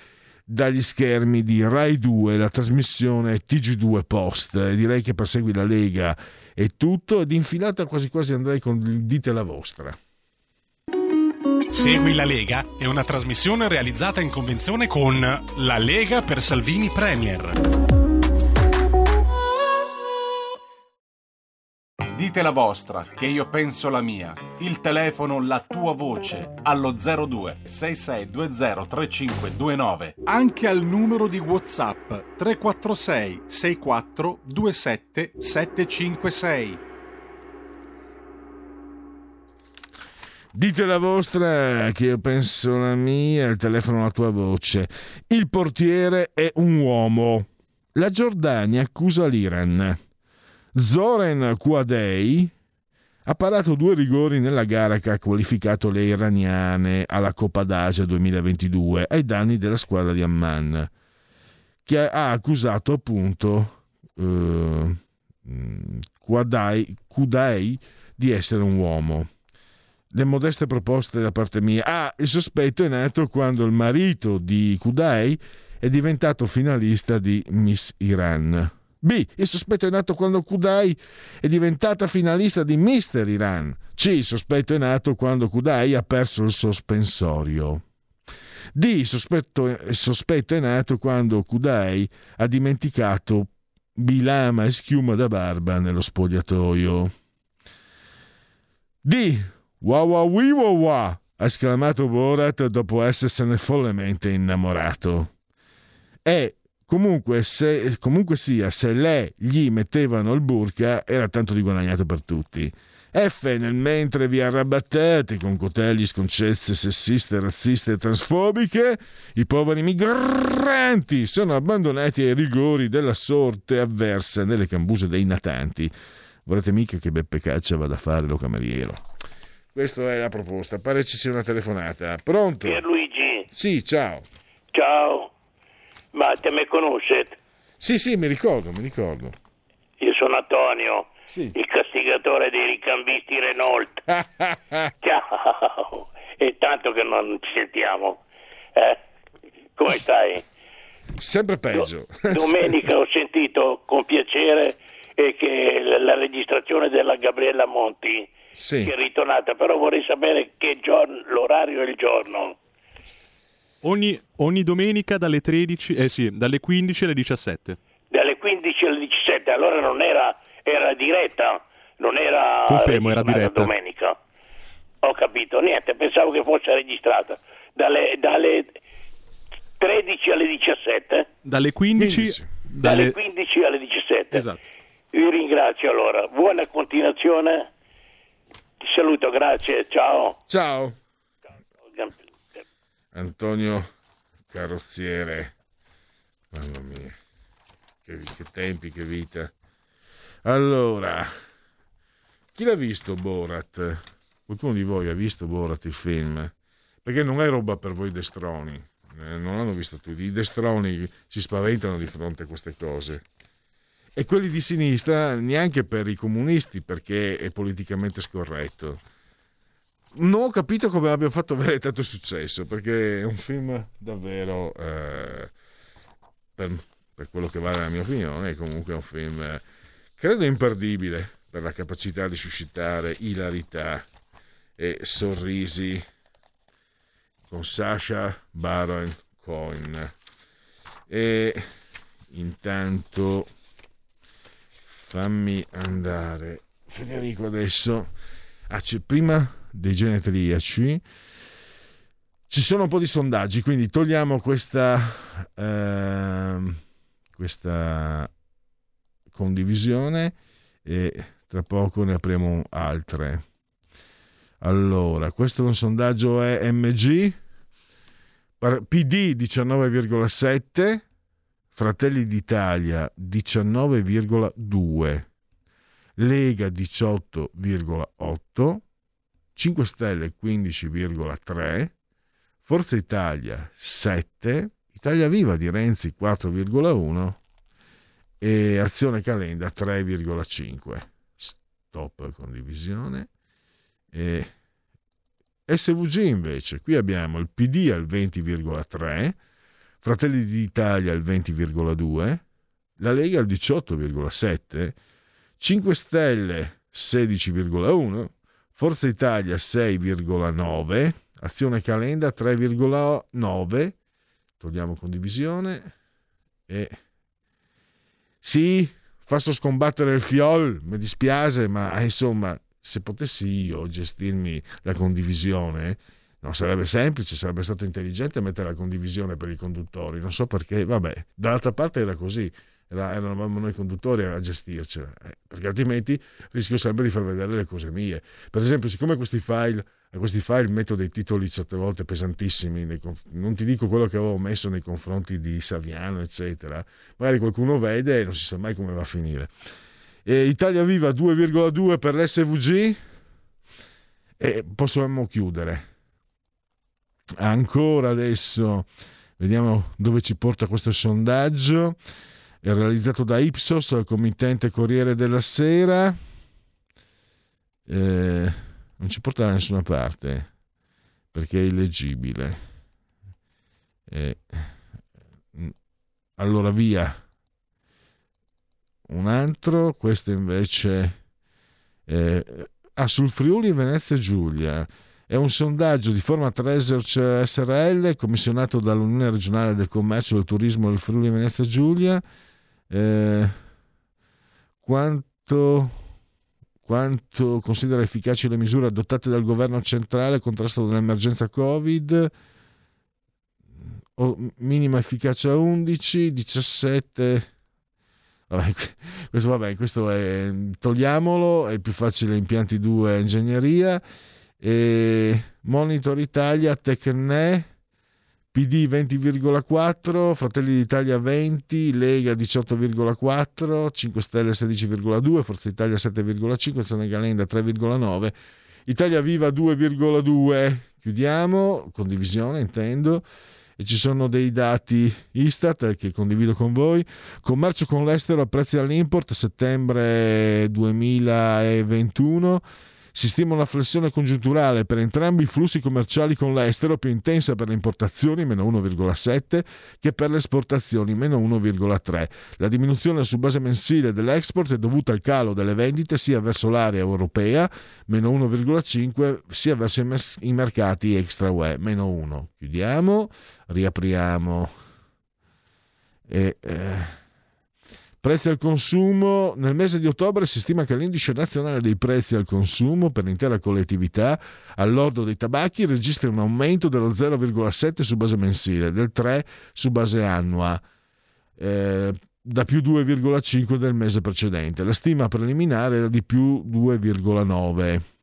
dagli schermi di Rai 2, la trasmissione TG2 Post. Direi che per Segui la Lega è tutto ed infilata quasi quasi andrei con dite la vostra.
Segui la Lega è una trasmissione realizzata in convenzione con La Lega per Salvini Premier. Dite la vostra, che io penso la mia. Il telefono, la tua voce, allo 02 6620 3529. Anche al numero di WhatsApp 346 64 27 756.
Dite la vostra, che io penso la mia, il telefono la tua voce. Il portiere è un uomo. La Giordania accusa l'Iran. Zoran Quadei ha parato due rigori nella gara che ha qualificato le iraniane alla Coppa d'Asia 2022 ai danni della squadra di Amman, che ha accusato appunto eh, Kudai di essere un uomo le modeste proposte da parte mia. Ah, il sospetto è nato quando il marito di Kudai è diventato finalista di Miss Iran. B. Il sospetto è nato quando Kudai è diventata finalista di Mister Iran. C. Il sospetto è nato quando Kudai ha perso il sospensorio. D. Il sospetto, il sospetto è nato quando Kudai ha dimenticato bilama e schiuma da barba nello spogliatoio. D. Wow! ha esclamato Borat dopo essersene follemente innamorato. E comunque, se, comunque sia, se lei gli mettevano il burka, era tanto di guadagnato per tutti. F nel mentre vi arrabattate con cotelli, sconcezze sessiste, razziste e transfobiche, i poveri migranti sono abbandonati ai rigori della sorte avversa nelle cambuse dei natanti. Volete mica che Beppe Caccia vada a fare lo cameriero? Questa è la proposta. Pare ci sia una telefonata. Pronto?
Pierluigi,
Sì, ciao.
ciao. Ma te me conoscete?
Sì, sì, mi ricordo, mi ricordo.
Io sono Antonio,
Sì.
il castigatore dei ricambisti Renault. Ciao. È tanto che non ci sentiamo. Eh? Come stai?
Sempre peggio.
Domenica ho sentito con piacere eh, che la registrazione della Gabriella Monti
Sì.
che è ritornata, però vorrei sapere che giorno, l'orario e il giorno.
Ogni, ogni domenica dalle 13, eh sì, dalle 15 alle 17.
Dalle 15 alle 17, allora non era, era diretta, non era
Confermo, era diretta.
domenica. Ho capito, niente, pensavo che fosse registrata. Dalle, dalle 13 alle 17?
Dalle 15,
Dalle
dalle...
15 alle 17.
Esatto.
Vi ringrazio allora, buona continuazione. Ti saluto, grazie, ciao.
Ciao. Antonio Carrozziere. Mamma mia. Che, che tempi, che vita. Allora, chi l'ha visto Borat? Qualcuno di voi ha visto Borat il film? Perché non è roba per voi destroni. eh, non l'hanno visto tutti. I destroni si spaventano di fronte a queste cose. E quelli di sinistra neanche per i comunisti perché è politicamente scorretto. Non ho capito come abbia fatto avere tanto successo perché è un film davvero, eh, per, per quello che vale la mia opinione, è comunque un film, eh, credo imperdibile per la capacità di suscitare ilarità e sorrisi con Sasha Baron Cohen. E intanto fammi andare. Federico adesso. Ah, prima dei genetriaci. Ci sono un po' di sondaggi quindi togliamo questa ehm, questa condivisione e tra poco ne apriamo altre. Allora questo è un sondaggio EMG PD 19,7 Fratelli d'Italia 19,2, Lega 18,8, 5 Stelle 15,3, Forza Italia 7, Italia Viva di Renzi 4,1 e Azione Calenda 3,5. Stop condivisione. E SVG invece, qui abbiamo il PD al 20,3, Fratelli d'Italia al 20,2, la Lega al 18,7, 5 Stelle 16,1, Forza Italia 6,9, Azione Calenda 3,9. Togliamo condivisione. E sì, faccio scombattere il fiol, mi dispiace, ma insomma, se potessi io gestirmi la condivisione, no, sarebbe semplice, sarebbe stato intelligente mettere la condivisione per i conduttori. Non so perché, vabbè, dall'altra parte era così. Era, eravamo noi conduttori a gestircela, eh, perché altrimenti rischio sempre di far vedere le cose mie. Per esempio, siccome questi file a questi file metto dei titoli certe volte pesantissimi, conf- non ti dico quello che avevo messo nei confronti di Saviano, eccetera, magari qualcuno vede e non si sa mai come va a finire. E Italia Viva 2,2 per l'SVG e possiamo chiudere. Ancora adesso vediamo dove ci porta questo sondaggio. È realizzato da Ipsos, committente Corriere della Sera. Eh, non ci porta da nessuna parte perché è illeggibile. Eh, allora via un altro, questo invece eh, ah, sul Friuli Venezia Giulia. È un sondaggio di Forma Research SRL commissionato dall'Unione regionale del commercio e del turismo del Friuli Venezia Giulia. Eh, quanto, quanto considera efficaci le misure adottate dal governo centrale al contrasto dell'emergenza Covid? O, minima efficacia 11, 17 Vabbè, questo, vabbè, questo è, togliamolo, è più facile impianti 2 ingegneria. E Monitor Italia, Tecne, PD 20,4, Fratelli d'Italia 20, Lega 18,4, 5 Stelle 16,2, Forza Italia 7,5, Zona Galenda 3,9, Italia Viva 2,2. Chiudiamo, condivisione intendo e ci sono dei dati Istat che condivido con voi. Commercio con l'estero a prezzi all'import settembre 2021. Si stima una flessione congiunturale per entrambi i flussi commerciali con l'estero più intensa per le importazioni, meno 1,7, che per le esportazioni, meno 1,3. La diminuzione su base mensile dell'export è dovuta al calo delle vendite sia verso l'area europea, meno 1,5, sia verso i mercati extra UE, meno 1. Chiudiamo, riapriamo. E, eh Prezzi al consumo. Nel mese di ottobre si stima che l'indice nazionale dei prezzi al consumo per l'intera collettività all'ordo dei tabacchi registri un aumento dello 0,7 su base mensile, del 3 su base annua, eh, da più 2,5 del mese precedente. La stima preliminare era di più 2,9.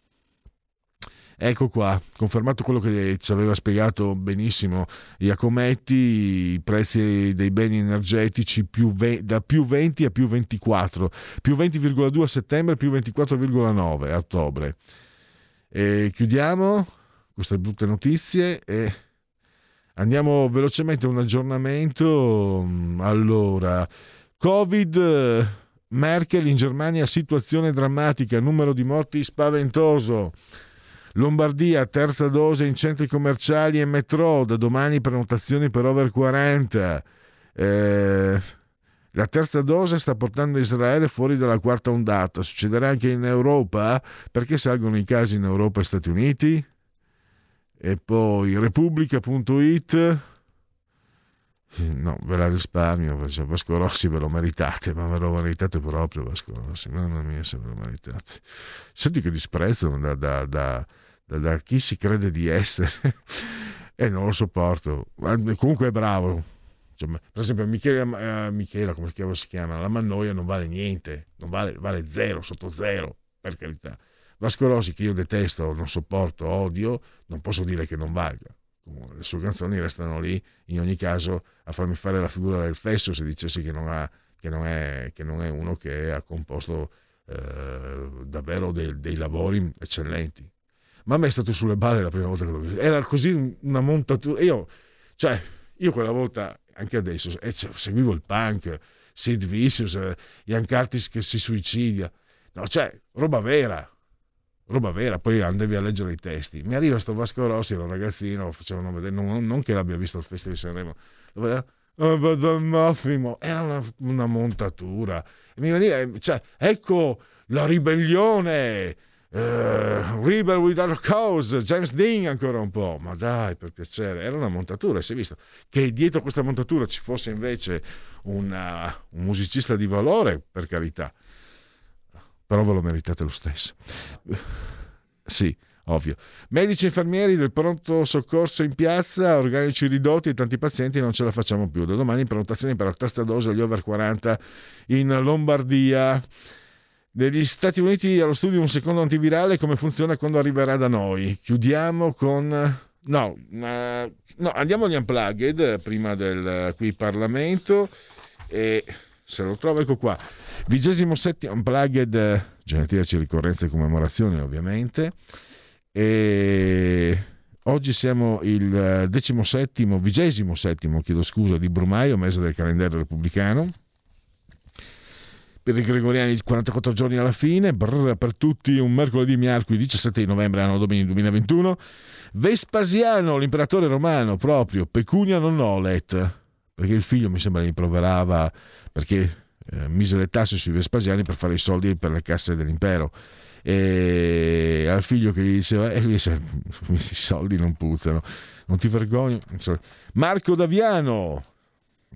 Ecco qua, confermato quello che ci aveva spiegato benissimo Iacometti, i prezzi dei beni energetici più ve- da più 20 a più 24, più 20,2 a settembre, più 24,9 a ottobre. E chiudiamo queste brutte notizie e andiamo velocemente a un aggiornamento. Allora, Covid, Merkel in Germania, situazione drammatica, numero di morti spaventoso. Lombardia, terza dose in centri commerciali e metro, da domani prenotazioni per over 40. Eh, la terza dose sta portando Israele fuori dalla quarta ondata. Succederà anche in Europa? Perché salgono i casi in Europa e Stati Uniti? E poi Repubblica.it. No, ve la risparmio, cioè, Vasco Rossi ve lo meritate, ma ve lo meritate proprio Vasco Rossi, mamma mia se ve lo meritate. Senti che disprezzo da, da, da, da chi si crede di essere e non lo sopporto. Comunque è bravo. Cioè, per esempio Michela, eh, Michela, come si chiama, la Mannoia non vale niente, non vale, vale zero, sotto zero, per carità. Vasco Rossi, che io detesto, non sopporto, odio, non posso dire che non valga le sue canzoni restano lì in ogni caso a farmi fare la figura del fesso se dicessi che non, ha, che non, è, che non è, uno che ha composto eh, davvero dei, dei, lavori eccellenti. Ma a me è stato sulle balle la prima volta che l'ho visto. Era così una montatura. Io, cioè, io quella volta, anche adesso, eh, cioè, seguivo il punk, Sid Vicious, eh, Ian Curtis che si suicidia. No, cioè, roba vera, roba vera, poi andavi a leggere i testi. Mi arriva sto Vasco Rossi, era un ragazzino, facevano vedere, non, non che l'abbia visto al Festival di Sanremo, oh, era una, una montatura. E mi veniva, cioè, ecco la ribellione Uh, Rebel Without a Cause, James Dean ancora un po', ma dai, per piacere, era una montatura, si è visto che dietro questa montatura ci fosse invece una, un musicista di valore, per carità, però ve lo meritate lo stesso. sì, ovvio. Medici e infermieri del pronto soccorso in piazza, organici ridotti e tanti pazienti non ce la facciamo più. Da domani prenotazioni per la terza dose agli over 40 in Lombardia. Negli Stati Uniti allo studio un secondo antivirale come funziona quando arriverà da noi. Chiudiamo con... No, no andiamo agli unplugged prima del qui Parlamento e se lo trovo ecco qua. Vigesimo settimo unplugged, genetici, ricorrenze e commemorazioni ovviamente. E oggi siamo il decimo settimo, vigesimo settimo, chiedo scusa, di Brumaio, mese del calendario repubblicano per i gregoriani 44 giorni alla fine, brr, per tutti un mercoledì miarqui 17 di novembre anno domini 2021. Vespasiano, l'imperatore romano proprio, pecunia non olet, perché il figlio mi sembra rimproverava perché eh, mise le tasse sui Vespasiani per fare i soldi per le casse dell'impero. E al figlio che gli diceva, e lui diceva, i soldi non puzzano, non ti vergogni. Marco Daviano,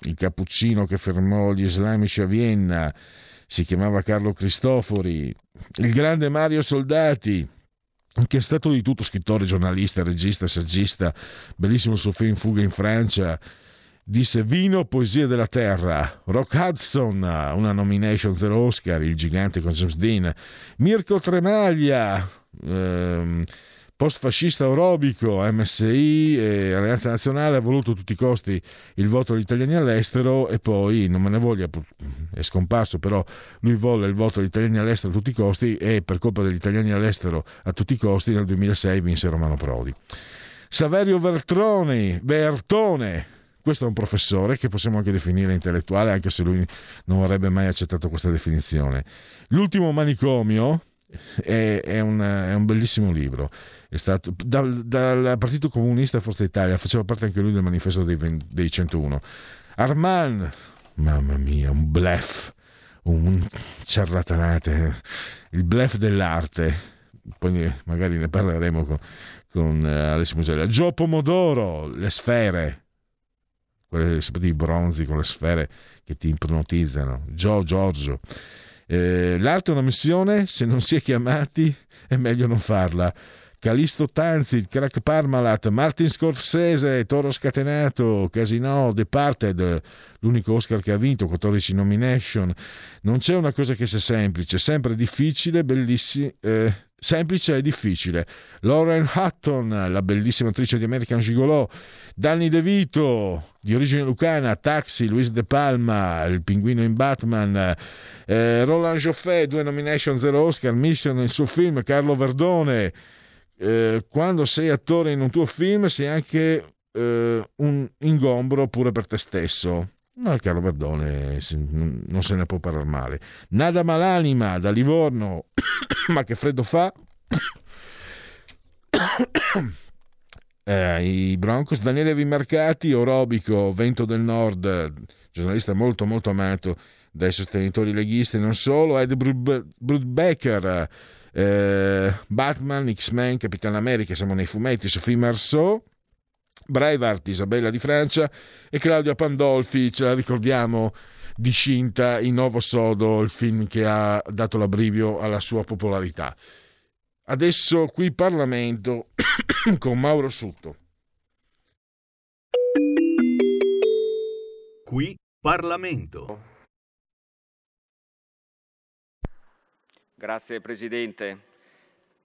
il cappuccino che fermò gli islamici a Vienna, si chiamava Carlo Cristofori, il grande Mario Soldati, che è stato di tutto scrittore, giornalista, regista, saggista, bellissimo il suo film Fuga in Francia, disse Vino, Poesia della Terra, Rock Hudson, una nomination zero Oscar, Il gigante con James Dean, Mirko Tremaglia, ehm, post-fascista aerobico, MSI e Alleanza Nazionale ha voluto a tutti i costi il voto degli italiani all'estero e poi non me ne voglia, è scomparso, però lui volle il voto degli italiani all'estero a tutti i costi e per colpa degli italiani all'estero a tutti i costi nel 2006 vinse Romano Prodi. Saverio Vertroni, Vertone, questo è un professore che possiamo anche definire intellettuale, anche se lui non avrebbe mai accettato questa definizione. L'ultimo manicomio è, un, è un, bellissimo libro. È stato, dal, dal, Partito Comunista Forza Italia, faceva parte anche lui del manifesto dei, dei 101. Arman, mamma mia, un blef, un ciarlatanate, il blef dell'arte. Poi magari ne parleremo con, con uh, Alessio Mugelli. Gio Pomodoro, le sfere, quelle sapete, i bronzi con le sfere che ti ipnotizzano. Gio Giorgio. Eh, l'arte è una missione, se non si è chiamati è meglio non farla. Calisto Tanzi, il crack Parmalat, Martin Scorsese, Toro Scatenato, Casino, Departed, l'unico Oscar che ha vinto, 14 nomination. Non c'è una cosa che sia semplice, sempre difficile, bellissima. Eh, semplice e difficile. Lauren Hutton, la bellissima attrice di American Gigolo, Danny DeVito, di origine lucana, Taxi, Luis De Palma, il pinguino in Batman, eh, Roland Joffé, due nomination, zero Oscar, Mission, il suo film, Carlo Verdone. Eh, quando sei attore in un tuo film sei anche eh, un ingombro pure per te stesso. No, Carlo Verdone non se ne può parlare male. Nada malanima da Livorno, ma che freddo fa. eh, I Broncos, Daniele Vimercati, Orobico, Vento del Nord, giornalista molto molto amato dai sostenitori leghisti, non solo, Ed Brudbecker, eh, Batman, X-Men, Capitan America, siamo nei fumetti, Sophie Marceau, Breitbart, Isabella di Francia e Claudia Pandolfi, ce la ricordiamo discinta in Novo Sodo, il film che ha dato l'abbrivio alla sua popolarità. Adesso qui Parlamento con Mauro Sutto.
Qui Parlamento.
Grazie Presidente,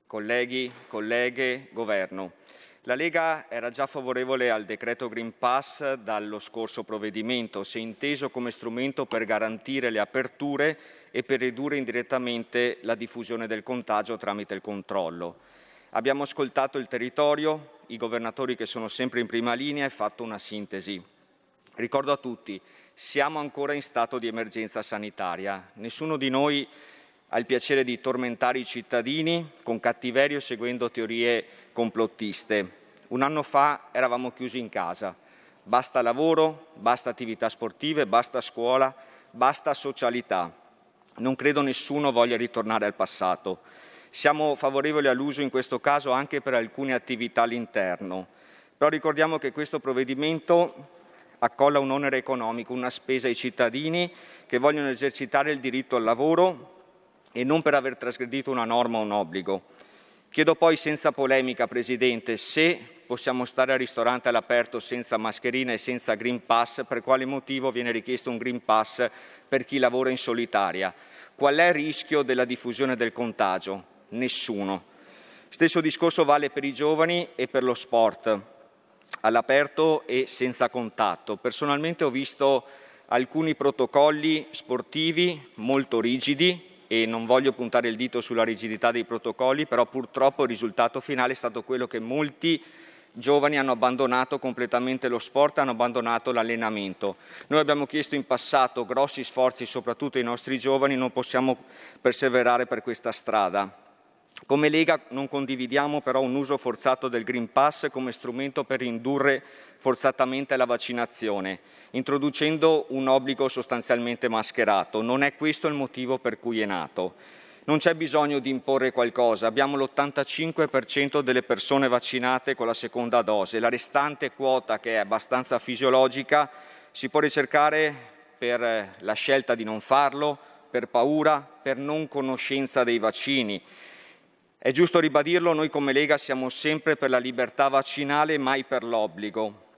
colleghi, colleghe, Governo. La Lega era già favorevole al decreto Green Pass dallo scorso provvedimento, se inteso come strumento per garantire le aperture e per ridurre indirettamente la diffusione del contagio tramite il controllo. Abbiamo ascoltato il territorio, i governatori che sono sempre in prima linea e fatto una sintesi. Ricordo a tutti, siamo ancora in stato di emergenza sanitaria. Nessuno di noi ha il piacere di tormentare i cittadini con cattiverio seguendo teorie complottiste. Un anno fa eravamo chiusi in casa. Basta lavoro, basta attività sportive, basta scuola, basta socialità. Non credo nessuno voglia ritornare al passato. Siamo favorevoli all'uso in questo caso anche per alcune attività all'interno, però ricordiamo che questo provvedimento accolla un onere economico, una spesa ai cittadini che vogliono esercitare il diritto al lavoro e non per aver trasgredito una norma o un obbligo. Chiedo poi senza polemica, Presidente, se possiamo stare al ristorante all'aperto senza mascherina e senza Green Pass, per quale motivo viene richiesto un Green Pass per chi lavora in solitaria? Qual è il rischio della diffusione del contagio? Nessuno. Stesso discorso vale per i giovani e per lo sport, all'aperto e senza contatto. Personalmente ho visto alcuni protocolli sportivi molto rigidi, e non voglio puntare il dito sulla rigidità dei protocolli, però purtroppo il risultato finale è stato quello che molti giovani hanno abbandonato completamente lo sport, hanno abbandonato l'allenamento. Noi abbiamo chiesto in passato grossi sforzi, soprattutto ai nostri giovani, non possiamo perseverare per questa strada. Come Lega non condividiamo però un uso forzato del Green Pass come strumento per indurre forzatamente la vaccinazione, introducendo un obbligo sostanzialmente mascherato. Non è questo il motivo per cui è nato. Non c'è bisogno di imporre qualcosa, abbiamo l'85% delle persone vaccinate con la seconda dose, la restante quota che è abbastanza fisiologica si può ricercare per la scelta di non farlo, per paura, per non conoscenza dei vaccini. È giusto ribadirlo, noi come Lega siamo sempre per la libertà vaccinale, mai per l'obbligo.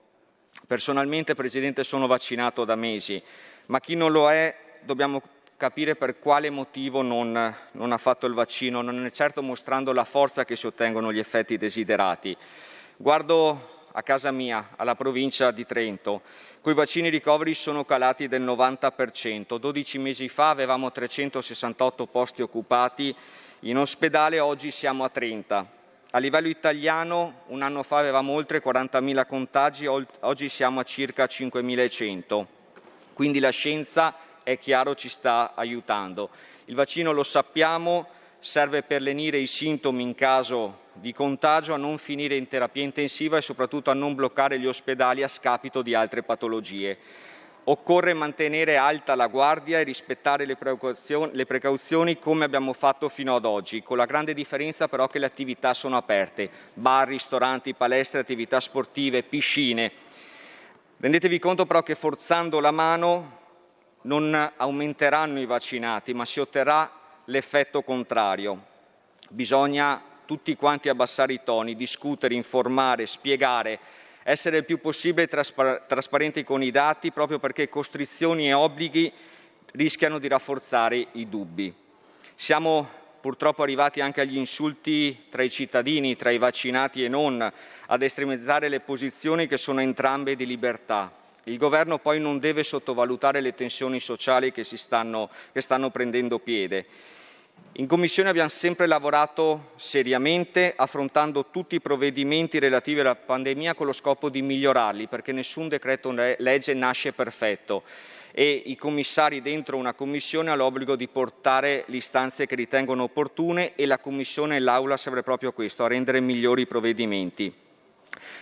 Personalmente, Presidente, sono vaccinato da mesi, ma chi non lo è dobbiamo capire per quale motivo non, non, ha fatto il vaccino, non è certo mostrando la forza che si ottengono gli effetti desiderati. Guardo a casa mia, alla provincia di Trento, cui i vaccini ricoveri sono calati del 90%. 12 mesi fa avevamo 368 posti occupati in ospedale oggi siamo a 30. A livello italiano un anno fa avevamo oltre 40.000 contagi, oggi siamo a circa 5.100. Quindi la scienza, è chiaro, ci sta aiutando. Il vaccino, lo sappiamo, serve per lenire i sintomi in caso di contagio, a non finire in terapia intensiva e soprattutto a non bloccare gli ospedali a scapito di altre patologie. Occorre mantenere alta la guardia e rispettare le precauzioni, le precauzioni, come abbiamo fatto fino ad oggi, con la grande differenza però che le attività sono aperte, bar, ristoranti, palestre, attività sportive, piscine. Rendetevi conto però che forzando la mano non aumenteranno i vaccinati, ma si otterrà l'effetto contrario. Bisogna tutti quanti abbassare i toni, discutere, informare, spiegare, essere il più possibile traspar- trasparenti con i dati proprio perché costrizioni e obblighi rischiano di rafforzare i dubbi. Siamo purtroppo arrivati anche agli insulti tra i cittadini, tra i vaccinati e non, ad estremizzare le posizioni che sono entrambe di libertà. Il governo poi non deve sottovalutare le tensioni sociali che, stanno, che stanno prendendo piede in Commissione abbiamo sempre lavorato seriamente, affrontando tutti i provvedimenti relativi alla pandemia con lo scopo di migliorarli, perché nessun decreto legge nasce perfetto e i commissari dentro una commissione hanno l'obbligo di portare le istanze che ritengono opportune e la commissione e l'Aula serve proprio a questo, a rendere migliori i provvedimenti.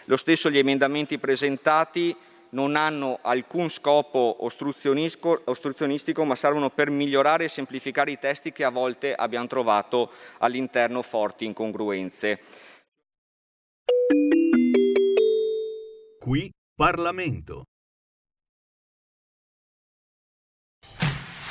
Lo stesso gli emendamenti presentati non hanno alcun scopo ostruzionistico, ma servono per migliorare e semplificare i testi che a volte abbiamo trovato all'interno forti incongruenze.
Qui Parlamento.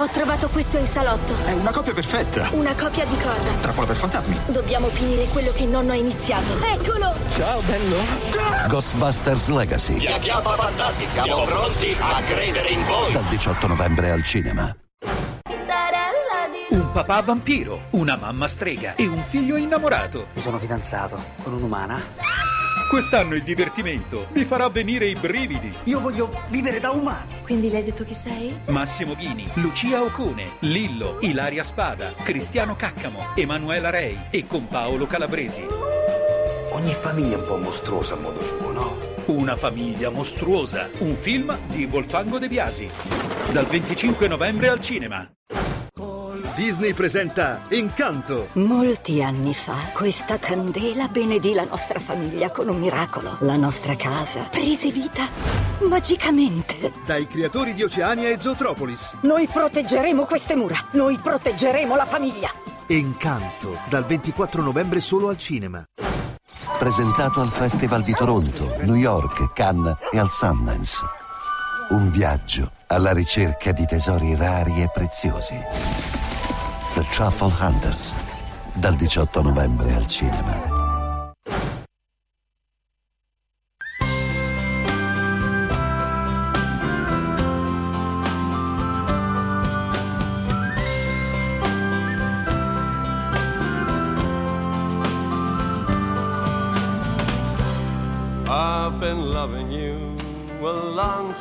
Ho trovato questo in salotto.
È una copia perfetta.
Una copia di cosa?
Trappola per fantasmi.
Dobbiamo finire quello che il nonno ha iniziato. Eccolo!
Ciao, bello.
Ghostbusters Legacy.
La chiappa fantastica. Siamo pronti a credere in voi.
Dal 18 novembre al cinema.
Un papà vampiro, una mamma strega e un figlio innamorato.
Mi sono fidanzato con un'umana.
Quest'anno il divertimento vi farà venire i brividi.
Io voglio vivere da umano.
Quindi lei ha detto chi sei?
Massimo Ghini, Lucia Ocone, Lillo, Ilaria Spada, Cristiano Caccamo, Emanuela Rei e con Paolo Calabresi.
Ogni famiglia è un po' mostruosa a modo suo, no?
Una famiglia mostruosa, un film di Volfango De Biasi. Dal 25 novembre al cinema.
Disney presenta Incanto.
Molti anni fa, questa candela benedì la nostra famiglia con un miracolo. La nostra casa prese vita magicamente.
Dai creatori di Oceania e Zootropolis.
Noi proteggeremo queste mura. Noi proteggeremo la famiglia.
Incanto, dal 24 novembre solo al cinema.
Presentato al Festival di Toronto, New York, Cannes e al Sundance. Un viaggio alla ricerca di tesori rari e preziosi. The Truffle Hunters, dal 18 novembre al cinema.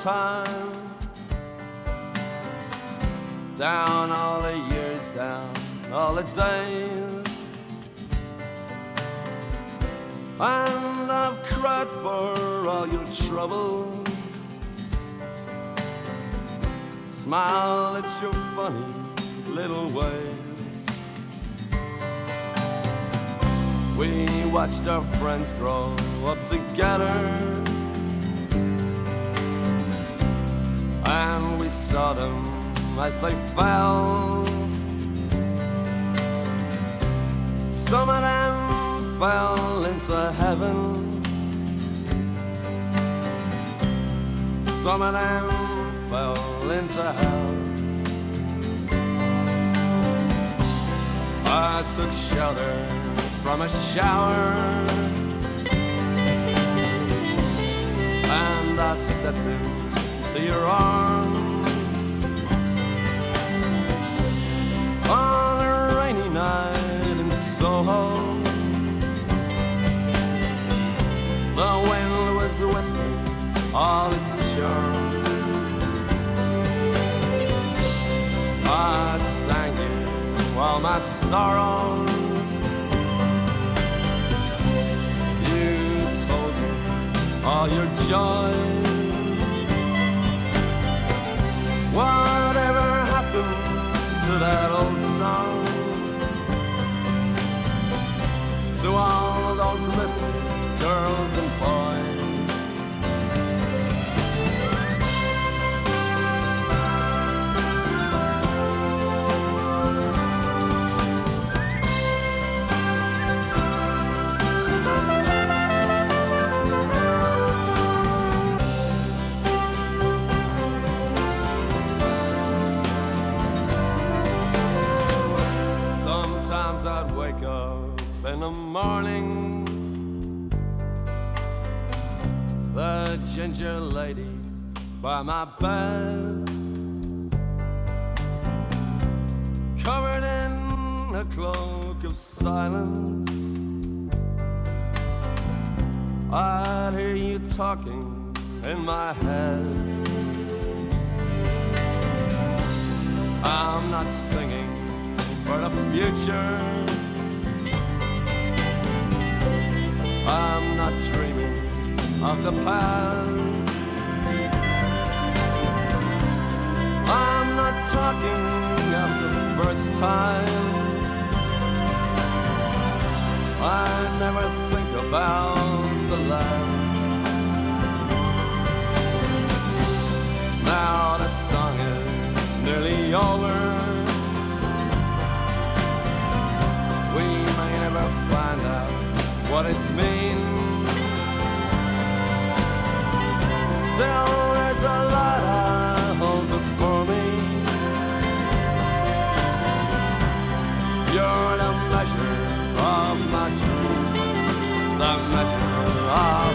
Time. Down all the years, down all the days. And I've cried for all your troubles. Smile at your funny little ways. We watched our friends grow up together. And we saw them as they fell. Fell into heaven. Some of them fell into hell. I took shelter from a shower. And I stepped into your arms on a rainy night in Soho. All its charms. I sang it while my sorrows You told me all your joys. Whatever happened to that old song? To all those little girls and boys. Morning. The ginger lady by my bed, covered in a cloak of silence. I'd hear you talking in my head. I'm not singing for the future. I'm not dreaming of the past. I'm not talking of the first times. I never think about the last. Now the song is nearly over. we may never find out what it means. Still, there's a lot I hold before me. You're the measure of my dreams, the measure of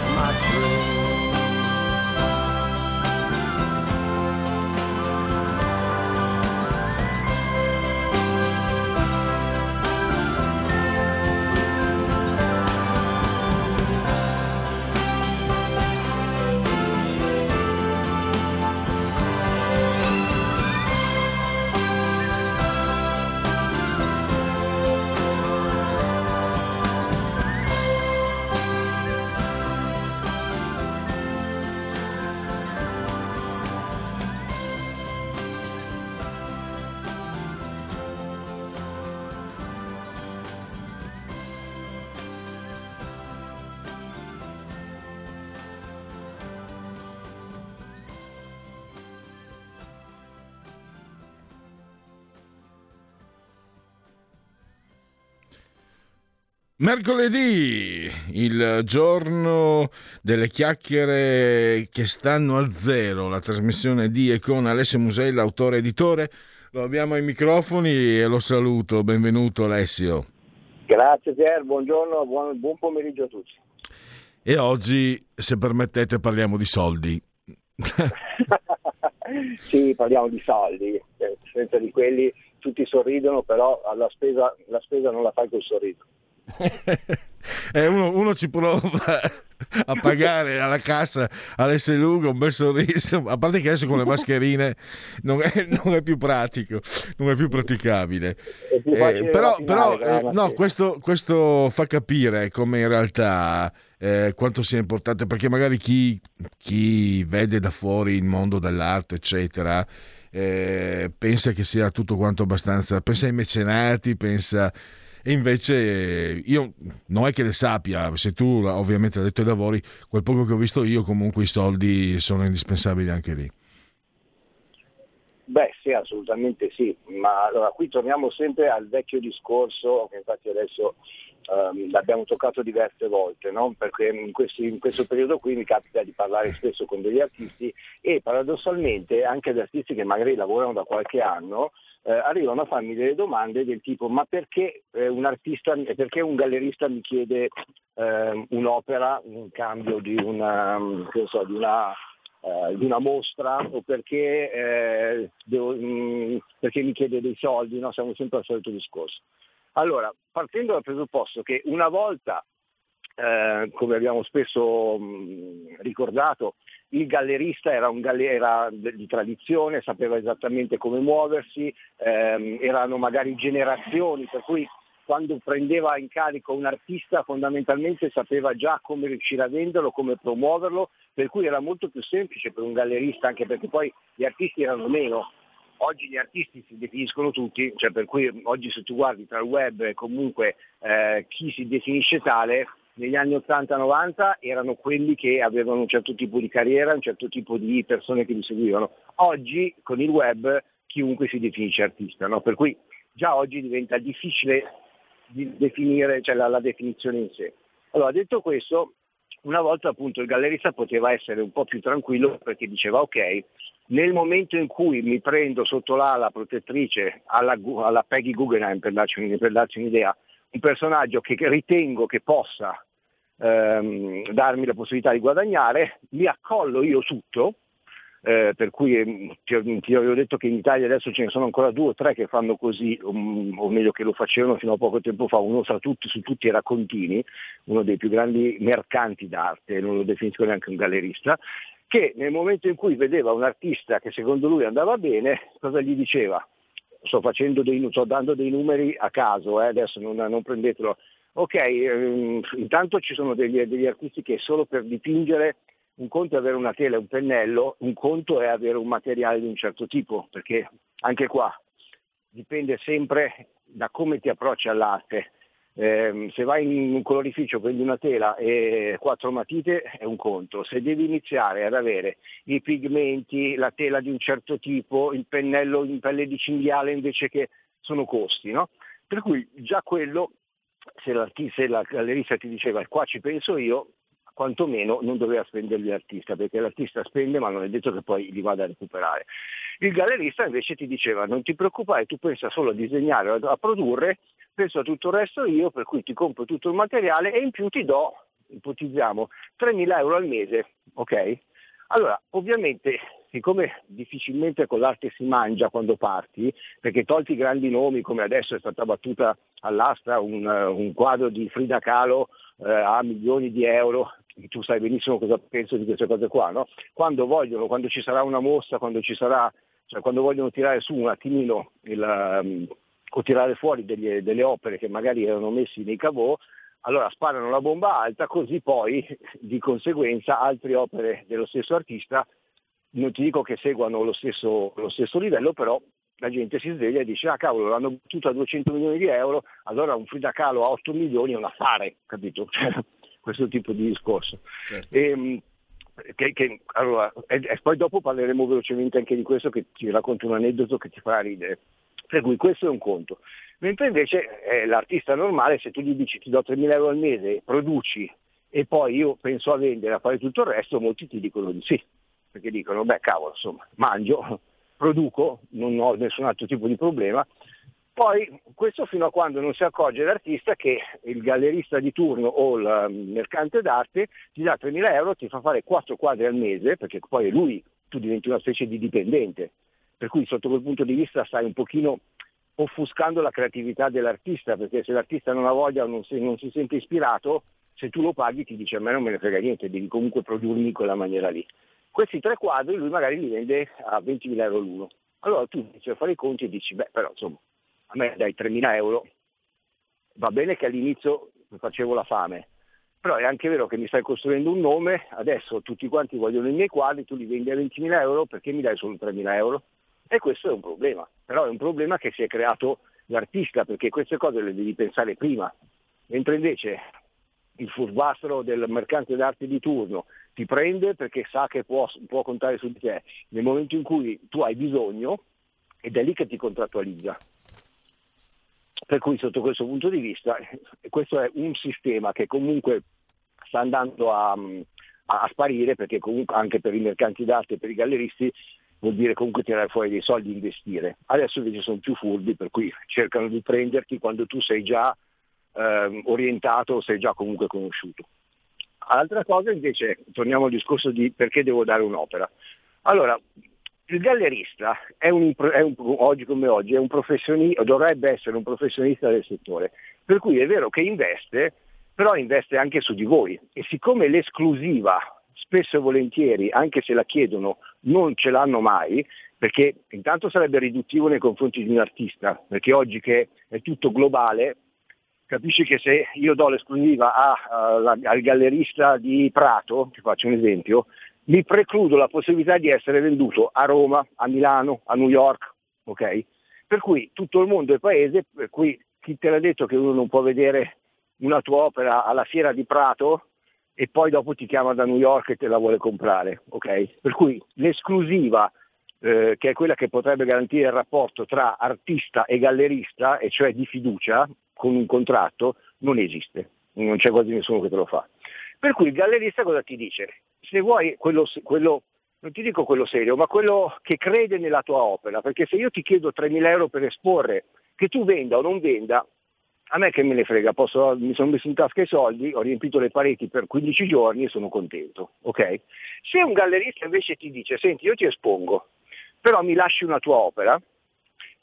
Mercoledì, il giorno delle chiacchiere che stanno al zero, la trasmissione di e con Alessio Musella, autore editore. Lo abbiamo ai microfoni e lo saluto. Benvenuto Alessio.
Grazie Pier, buongiorno, buon, buon pomeriggio a tutti.
E oggi, se permettete, parliamo di soldi.
sì, parliamo di soldi, eh, senza di quelli tutti sorridono, però la spesa, la spesa non la fai col sorriso.
eh, uno, uno, ci prova a pagare alla cassa all'S Lugo un bel sorriso a parte che adesso con le mascherine non è, non è più pratico non è più praticabile. Eh, però, però eh, no, questo, questo, fa capire come in realtà eh, quanto sia importante perché magari chi, chi, vede da fuori il mondo dell'arte eccetera eh, pensa che sia tutto quanto abbastanza pensa ai mecenati pensa e invece io non è che le sappia, se tu ovviamente hai detto i lavori, quel poco che ho visto io comunque i soldi sono indispensabili anche lì.
Beh sì, assolutamente sì, ma allora qui torniamo sempre al vecchio discorso che infatti adesso um, l'abbiamo toccato diverse volte, no? perché in, questi, in, questo periodo qui mi capita di parlare spesso con degli artisti e paradossalmente anche ad artisti che magari lavorano da qualche anno eh, arrivano a farmi delle domande del tipo ma perché eh, un artista, perché un gallerista mi chiede eh, un'opera in cambio di una, so, di una Uh, di una mostra o perché, eh, devo, mh, mm, perché, mi chiede dei soldi, no? siamo sempre al solito discorso. Allora, partendo dal presupposto che una volta, eh, come abbiamo spesso mh, ricordato, il gallerista era un galera di tradizione, sapeva esattamente come muoversi, ehm, erano magari generazioni, per cui quando prendeva in carico un artista fondamentalmente sapeva già come riuscire a venderlo, come promuoverlo, per cui era molto più semplice per un gallerista, anche perché poi gli artisti erano meno. Oggi gli artisti si definiscono tutti, cioè per cui oggi se tu guardi tra il web e comunque eh, chi si definisce tale, negli anni 80-90 erano quelli che avevano un certo tipo di carriera, un certo tipo di persone che li seguivano. Oggi con il web chiunque si definisce artista, no? per cui già oggi diventa difficile di definire cioè la, la definizione in sé. Allora detto questo, una volta appunto il gallerista poteva essere un po' più tranquillo perché diceva ok, nel momento in cui mi prendo sotto l'ala protettrice alla, alla Peggy Guggenheim per darci, per darci un'idea, un personaggio che ritengo che possa ehm, darmi la possibilità di guadagnare, mi accollo io tutto, eh, per cui eh, ti, ti, avevo detto che in Italia adesso ce ne sono ancora due o tre che fanno così, o meglio che lo facevano fino a poco tempo fa, uno tra tutti, su tutti era Contini, uno dei più grandi mercanti d'arte, non lo definisco neanche un gallerista, che nel momento in cui vedeva un artista che secondo lui andava bene, cosa gli diceva? sto, dei, sto dando dei numeri a caso, eh, adesso non, non, prendetelo. Ok, ehm, intanto ci sono degli, degli, artisti che solo per dipingere un conto è avere una tela e un pennello, un conto è avere un materiale di un certo tipo, perché anche qua dipende sempre da come ti approcci all'arte eh, se vai in un colorificio prendi una tela e quattro matite è un conto, se devi iniziare ad avere i pigmenti, la tela di un certo tipo, il pennello in pelle di cinghiale invece che sono costi, no? Per cui già quello, se, se la gallerista ti diceva qua ci penso io, quantomeno non doveva spenderli l'artista, perché l'artista spende ma non è detto che poi li vada a recuperare. Il gallerista invece ti diceva non ti preoccupare, tu pensa solo a disegnare, a produrre penso a tutto il resto io, per cui ti compro tutto il materiale e in più ti do, ipotizziamo, 3.000 euro al mese, ok? Allora, ovviamente, siccome difficilmente con l'arte si mangia quando parti, perché tolti i grandi nomi, come adesso è stata battuta all'asta un, un quadro di Frida Kahlo eh, a milioni di euro, tu sai benissimo cosa penso di queste cose qua, no? Quando vogliono, quando ci sarà una mostra, quando sarà, cioè quando vogliono tirare su un attimino il, um, o tirare fuori delle, delle opere che magari erano messi nei cavò, allora sparano la bomba alta, così poi di conseguenza altre opere dello stesso artista, non ti dico che seguano lo stesso, lo stesso livello, però la gente si sveglia e dice ah cavolo l'hanno battuto a 200 milioni di euro, allora un Frida Kahlo a 8 milioni è un affare, capito? Cioè, questo tipo di discorso. Certo. E, ehm, che, che, allora, e, e, poi dopo parleremo velocemente anche di questo che ti racconto un aneddoto che ti farà ridere. Per cui questo è un conto. Mentre invece eh, l'artista normale, se tu gli dici ti do 3.000 euro al mese, produci e poi io penso a vendere, a fare tutto il resto, molti ti dicono di sì, perché dicono, beh cavolo, insomma, mangio, produco, non ho nessun altro tipo di problema. Poi questo fino a quando non si accorge l'artista che il gallerista di turno o il mercante d'arte ti dà 3.000 euro, ti fa fare 4 quadri al mese, perché poi lui, tu diventi una specie di dipendente. Per cui sotto quel punto di vista stai un pochino offuscando la creatività dell'artista, perché se l'artista non ha voglia o non si, non si sente ispirato, se tu lo paghi ti dice a me non me ne frega niente, devi comunque produrmi in quella maniera lì. Questi tre quadri lui magari li vende a 20.000 euro l'uno. Allora tu inizi a fare i conti e dici, beh però insomma, a me dai 3.000 euro, va bene che all'inizio facevo la fame, però è anche vero che mi stai costruendo un nome, adesso tutti quanti vogliono i miei quadri, tu li vendi a 20.000 euro, perché mi dai solo 3.000 euro? E questo è un problema, però è un problema che si è creato l'artista, perché queste cose le devi pensare prima, mentre invece il furbastro del mercante d'arte di turno ti prende perché sa che può, può contare su di te nel momento in cui tu hai bisogno ed è lì che ti contrattualizza. Per cui sotto questo punto di vista questo è un sistema che comunque sta andando a, a sparire perché comunque anche per i mercanti d'arte e per i galleristi vuol dire comunque tirare fuori dei soldi e investire. Adesso invece sono più furbi per cui cercano di prenderti quando tu sei già eh, orientato sei già comunque conosciuto. Altra cosa invece, torniamo al discorso di perché devo dare un'opera. Allora, il gallerista è un, è un, oggi come oggi è un professionista, dovrebbe essere un professionista del settore, per cui è vero che investe, però investe anche su di voi e siccome l'esclusiva spesso e volentieri, anche se la chiedono, non ce l'hanno mai, perché intanto sarebbe riduttivo nei confronti di un artista, perché oggi che è tutto globale, capisci che se io do l'esclusiva a, a, al gallerista di Prato, ti faccio un esempio, mi precludo la possibilità di essere venduto a Roma, a Milano, a New York, ok? Per cui tutto il mondo è paese, per cui chi te l'ha detto che uno non può vedere una tua opera alla fiera di Prato e poi dopo ti chiama da New York e te la vuole comprare, ok? Per cui l'esclusiva eh, che è quella che potrebbe garantire il rapporto tra artista e gallerista, e cioè di fiducia, con un contratto non esiste, non c'è quasi nessuno che te lo fa. Per cui il gallerista cosa ti dice? Se vuoi quello, quello, non ti dico quello serio, ma quello che crede nella tua opera, perché se io ti chiedo 3.000 euro per esporre, che tu venda o non venda, a me che me ne frega, posso, mi sono messo in tasca i soldi, ho riempito le pareti per 15 giorni e sono contento. Okay? Se un gallerista invece ti dice, senti, io ti espongo, però mi lasci una tua opera,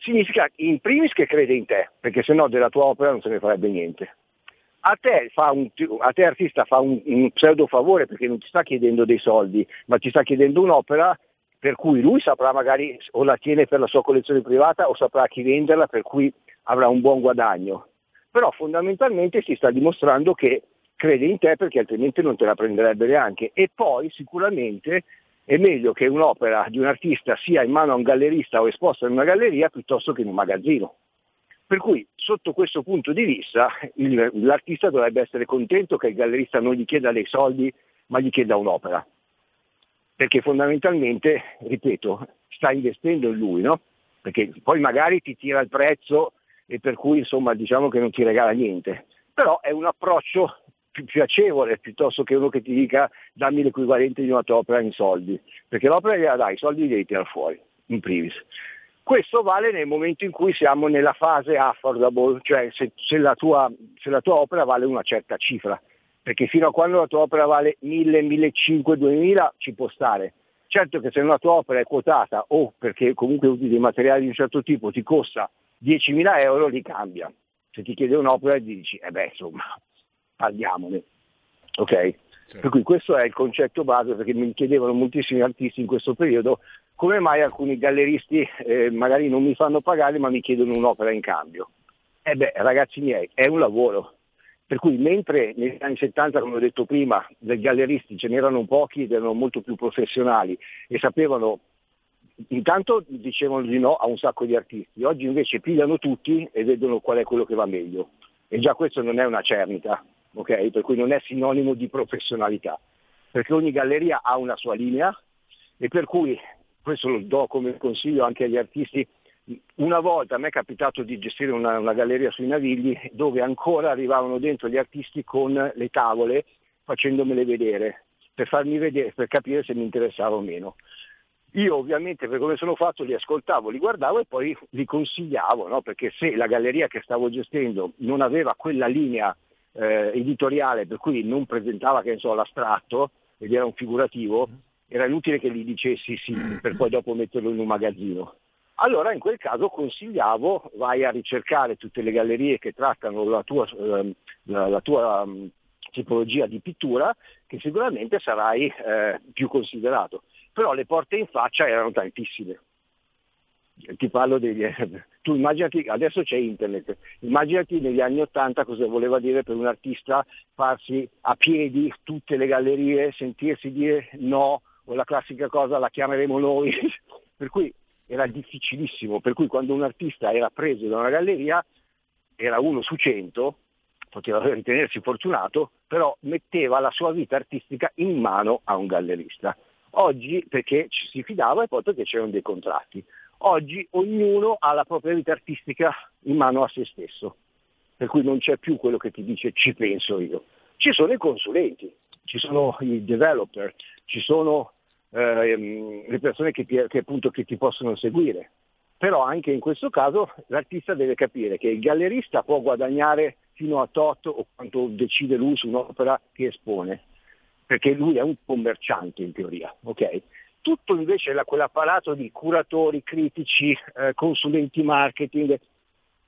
significa in primis che crede in te, perché se no della tua opera non se ne farebbe niente. A te, un, a te artista fa un, un, pseudo favore perché non ti sta chiedendo dei soldi, ma ti sta chiedendo un'opera per cui lui saprà magari o la tiene per la sua collezione privata o saprà chi venderla per cui avrà un buon guadagno. Però fondamentalmente si sta dimostrando che crede in te perché altrimenti non te la prenderebbe neanche. E poi sicuramente è meglio che un'opera di un artista sia in mano a un gallerista o esposta in una galleria piuttosto che in un magazzino. Per cui sotto questo punto di vista il, l'artista dovrebbe essere contento che il gallerista non gli chieda dei soldi ma gli chieda un'opera. Perché fondamentalmente, ripeto, sta investendo in lui, no? Perché poi magari ti tira il prezzo e per cui insomma diciamo che non ti regala niente. Però è un approccio più piacevole piuttosto che uno che ti dica dammi l'equivalente di una tua opera in soldi, perché l'opera gliela dai, i soldi devi tirare fuori, in privis. Questo vale nel momento in cui siamo nella fase affordable, cioè se, se, la tua, se la tua opera vale una certa cifra, perché fino a quando la tua opera vale 1000, 1500, 2000 ci può stare. Certo che se una tua opera è quotata o perché comunque usi dei materiali di un certo tipo ti costa 10.000 euro, li cambia. Se ti chiede un'opera e dici, eh beh insomma, parliamone. Ok? Certo. Per cui questo è il concetto base perché mi chiedevano moltissimi artisti in questo periodo come mai alcuni galleristi eh, magari non mi fanno pagare ma mi chiedono un'opera in cambio. E eh beh, ragazzi miei, è un lavoro. Per cui mentre negli anni 70, come ho detto prima, dei galleristi ce n'erano pochi ed erano molto più professionali e sapevano, intanto dicevano di no a un sacco di artisti, oggi invece pigliano tutti e vedono qual è quello che va meglio. E già questo non è una cernita, okay? per cui non è sinonimo di professionalità, perché ogni galleria ha una sua linea e per cui, questo lo do come consiglio anche agli artisti, Una volta a me è capitato di gestire una, una galleria sui Navigli dove ancora arrivavano dentro gli artisti con le tavole facendomele vedere per farmi vedere, per capire se mi interessava o meno. Io ovviamente per come sono fatto li ascoltavo, li guardavo e poi li consigliavo, no? perché se la galleria che stavo gestendo non aveva quella linea eh, editoriale per cui non presentava che so, l'astratto ed era un figurativo, era inutile che gli dicessi sì per poi dopo metterlo in un magazzino. Allora in quel caso consigliavo vai a ricercare tutte le gallerie che trattano la tua, ehm, la, la tua um, tipologia di pittura che sicuramente sarai eh, più considerato. Però le porte in faccia erano tantissime. Ti parlo degli... Tu immaginati, adesso c'è internet, immaginati negli anni Ottanta cosa voleva dire per un artista farsi a piedi tutte le gallerie, sentirsi dire no, o la classica cosa la chiameremo noi. per cui era difficilissimo, per cui quando un artista era preso da una galleria era uno su cento, poteva ritenersi fortunato, però metteva la sua vita artistica in mano a un gallerista. Oggi perché ci si fidava e poi perché c'erano dei contratti. Oggi ognuno ha la propria vita artistica in mano a se stesso, per cui non c'è più quello che ti dice ci penso io. Ci sono i consulenti, ci sono i developer, ci sono eh, le persone che ti, che appunto, che ti possono seguire. Però anche in questo caso l'artista deve capire che il gallerista può guadagnare fino a tot o quanto decide lui su un'opera che espone, perché lui è un commerciante in teoria. Okay? Tutto invece è quell'apparato di curatori, critici, eh, consulenti marketing,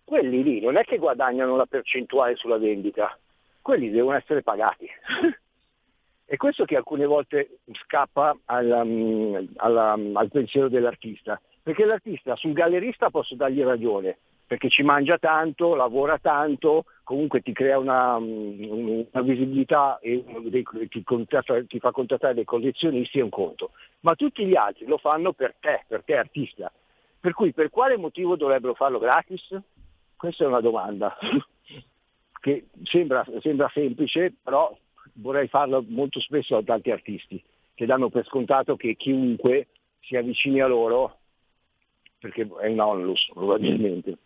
quelli lì non è che guadagnano la percentuale sulla vendita, quelli devono essere pagati. È questo che alcune volte scappa alla, alla, al pensiero dell'artista, perché l'artista sul gallerista posso dargli ragione, perché ci mangia tanto, lavora tanto, comunque ti crea una, una visibilità e ti, ti, fa contattare dei collezionisti è un conto, ma tutti gli altri lo fanno per te, per te artista. Per cui per quale motivo dovrebbero farlo gratis? Questa è una domanda che sembra, sembra semplice, però vorrei farlo molto spesso a tanti artisti che danno per scontato che chiunque si avvicini a loro perché è un onlus probabilmente.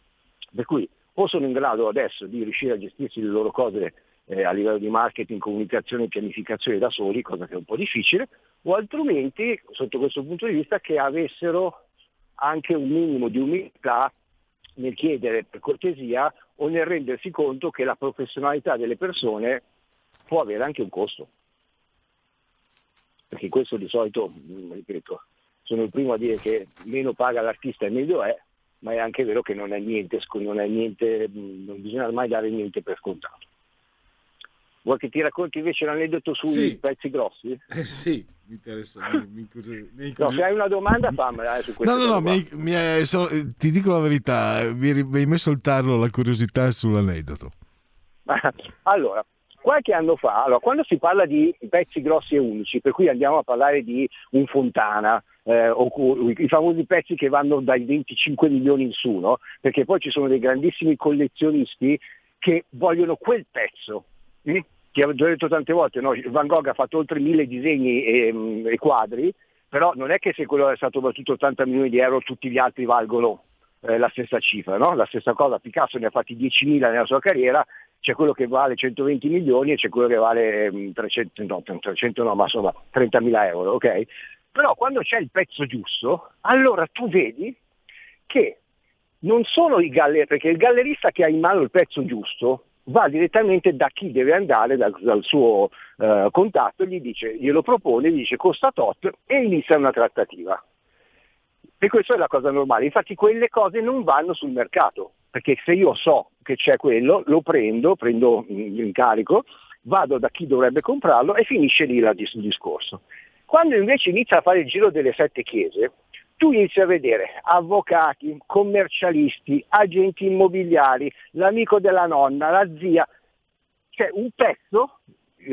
Per cui o sono in grado adesso di riuscire a gestirsi le loro cose eh, a livello di marketing, comunicazione e pianificazione da soli, cosa che è un po' difficile, o altrimenti, sotto questo punto di vista, che avessero anche un minimo di umiltà nel chiedere per cortesia o nel rendersi conto che la professionalità delle persone può avere anche un costo. Perché questo di solito, mm, ripeto, sono il primo a dire che meno paga l'artista e meglio è, ma è anche vero che non è niente, non, è niente, mm, non bisogna mai dare niente per scontato. Vuoi che ti racconti invece l'aneddoto sui
Sì.
pezzi grossi?
Eh sì, mi interessa. mi- mi incurios- mi
No,
incurios-
se hai una domanda fammela eh, su questo.
No, no, no, mi mi hai- so- eh, ti dico la verità, eh, mi hai messo il tarlo la curiosità sull'aneddoto.
Allora, qualche anno fa, allora, quando si parla di pezzi grossi e unici, per cui andiamo a parlare di un Fontana, eh, o i famosi pezzi che vanno dai 25 milioni in su, no? perché poi ci sono dei grandissimi collezionisti che vogliono quel pezzo. mm? Ti ho detto tante volte, no? Van Gogh ha fatto oltre mille disegni e, mm, e quadri, però non è che se quello è stato battuto 80 milioni di euro tutti gli altri valgono eh, la stessa cifra, no? la stessa cosa, Picasso ne ha fatti 10.000 nella sua carriera, c'è quello che vale 120 milioni e c'è quello che vale mm, 300, no, 300 no, ma insomma 30.000 euro, ok? Però quando c'è il pezzo giusto, allora tu vedi che non sono i galleri, perché il gallerista che ha in mano il pezzo giusto va direttamente da chi deve andare, dal, dal suo eh, contatto, gli dice, glielo propone, gli dice costa tot e inizia una trattativa. E questa è la cosa normale, infatti quelle cose non vanno sul mercato, perché se io so che c'è quello, lo prendo, prendo in carico, vado da chi dovrebbe comprarlo e finisce lì il discorso. Quando invece inizia a fare il giro delle sette chiese, tu inizi a vedere avvocati, commercialisti, agenti immobiliari, l'amico della nonna, la zia, cioè un pezzo,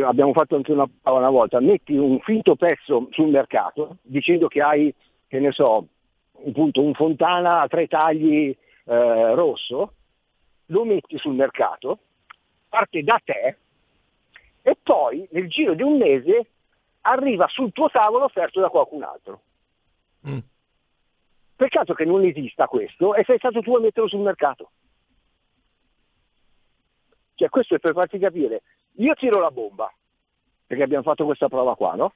abbiamo fatto anche una, una volta, metti un finto pezzo sul mercato dicendo che hai, che ne so, appunto un fontana a tre tagli eh, rosso, lo metti sul mercato, parte da te e poi nel giro di un mese arriva sul tuo tavolo offerto da qualcun altro. Peccato che non esista questo e sei stato tu a metterlo sul mercato. Cioè questo è per farti capire, io tiro la bomba, perché abbiamo fatto questa prova qua, no?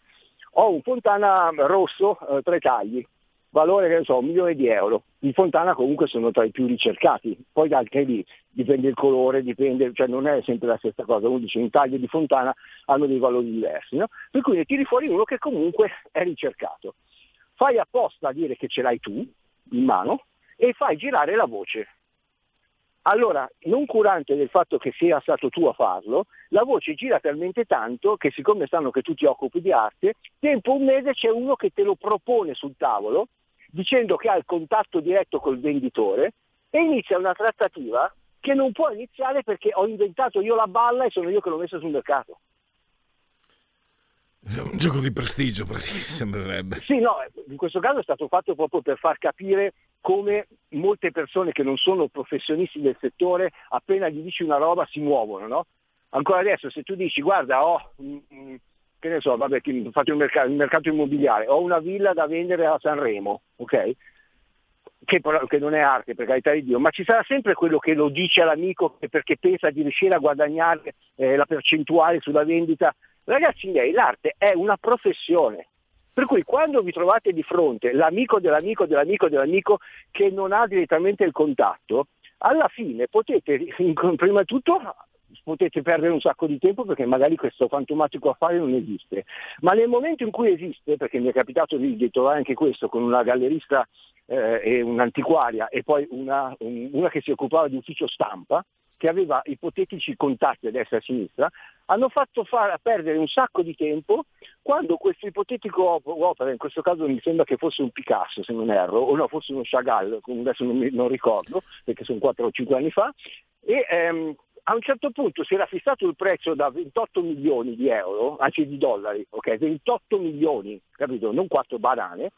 Ho un Fontana rosso, eh, tre tagli, valore che ne so, un milione di euro. I Fontana comunque sono tra i più ricercati, poi anche lì dipende il colore, dipende, cioè non è sempre la stessa cosa, uno dice un taglio di Fontana hanno dei valori diversi, no? Per cui ne tiri fuori uno che comunque è ricercato. Fai apposta a dire che ce l'hai tu in mano e fai girare la voce. Allora, non curante del fatto che sia stato tu a farlo, la voce gira talmente tanto che siccome sanno che tu ti occupi di arte, tempo un mese c'è uno che te lo propone sul tavolo dicendo che ha il contatto diretto col venditore e inizia una trattativa che non può iniziare perché ho inventato io la balla e sono io che l'ho messa sul mercato.
È un gioco di prestigio, sembrerebbe.
Sì, no, in questo caso è stato fatto proprio per far capire come molte persone che non sono professionisti del settore, appena gli dici una roba si muovono, no? Ancora adesso se tu dici guarda ho, mm, che ne so, vabbè, fate un mercato, un mercato immobiliare, ho una villa da vendere a Sanremo, ok? Che, però, che, non è arte per carità di Dio, ma ci sarà sempre quello che lo dice all'amico perché pensa di riuscire a guadagnare eh, la percentuale sulla vendita. Ragazzi miei, l'arte è una professione, per cui quando vi trovate di fronte l'amico dell'amico dell'amico dell'amico che non ha direttamente il contatto, alla fine potete, prima di tutto, potete perdere un sacco di tempo perché magari questo fantomatico affare non esiste. Ma nel momento in cui esiste, perché mi è capitato di, di trovare anche questo con una gallerista eh, e un'antiquaria e poi una, un, una che si occupava di ufficio stampa, che aveva ipotetici contatti a destra e a sinistra, hanno fatto far, perdere un sacco di tempo quando questo ipotetico opera, in questo caso mi sembra che fosse un Picasso se non erro, o no, fosse uno Chagall, adesso non, mi, non ricordo, perché sono 4 o 5 anni fa, e ehm, a un certo punto si era fissato il prezzo da 28 milioni di euro, anzi di dollari, ok? 28 milioni, capito? Non 4 banane,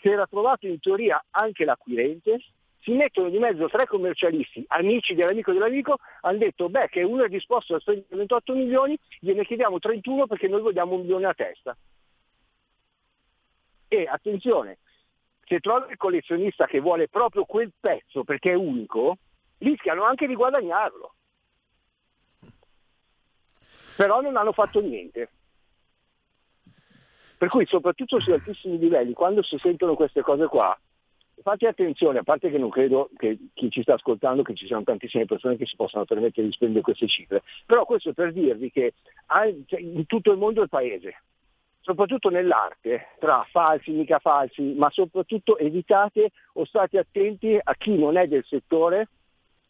si era trovato in teoria anche l'acquirente, si mettono di mezzo tre commercialisti, amici dell'amico dell'amico, hanno detto beh che uno è disposto a spendere 28 milioni, gliene chiediamo 31 perché noi vogliamo un milione a testa. E attenzione, se trovi il collezionista che vuole proprio quel pezzo perché è unico, rischiano anche di guadagnarlo. Però non hanno fatto niente. Per cui soprattutto su altissimi livelli, quando si sentono queste cose qua, fate attenzione, a parte che non credo che chi ci sta ascoltando, che ci siano tantissime persone che si possano permettere di spendere queste cifre, però questo per dirvi che cioè, in tutto il mondo è il paese, soprattutto nell'arte, tra falsi, mica falsi, ma soprattutto evitate o state attenti a chi non è del settore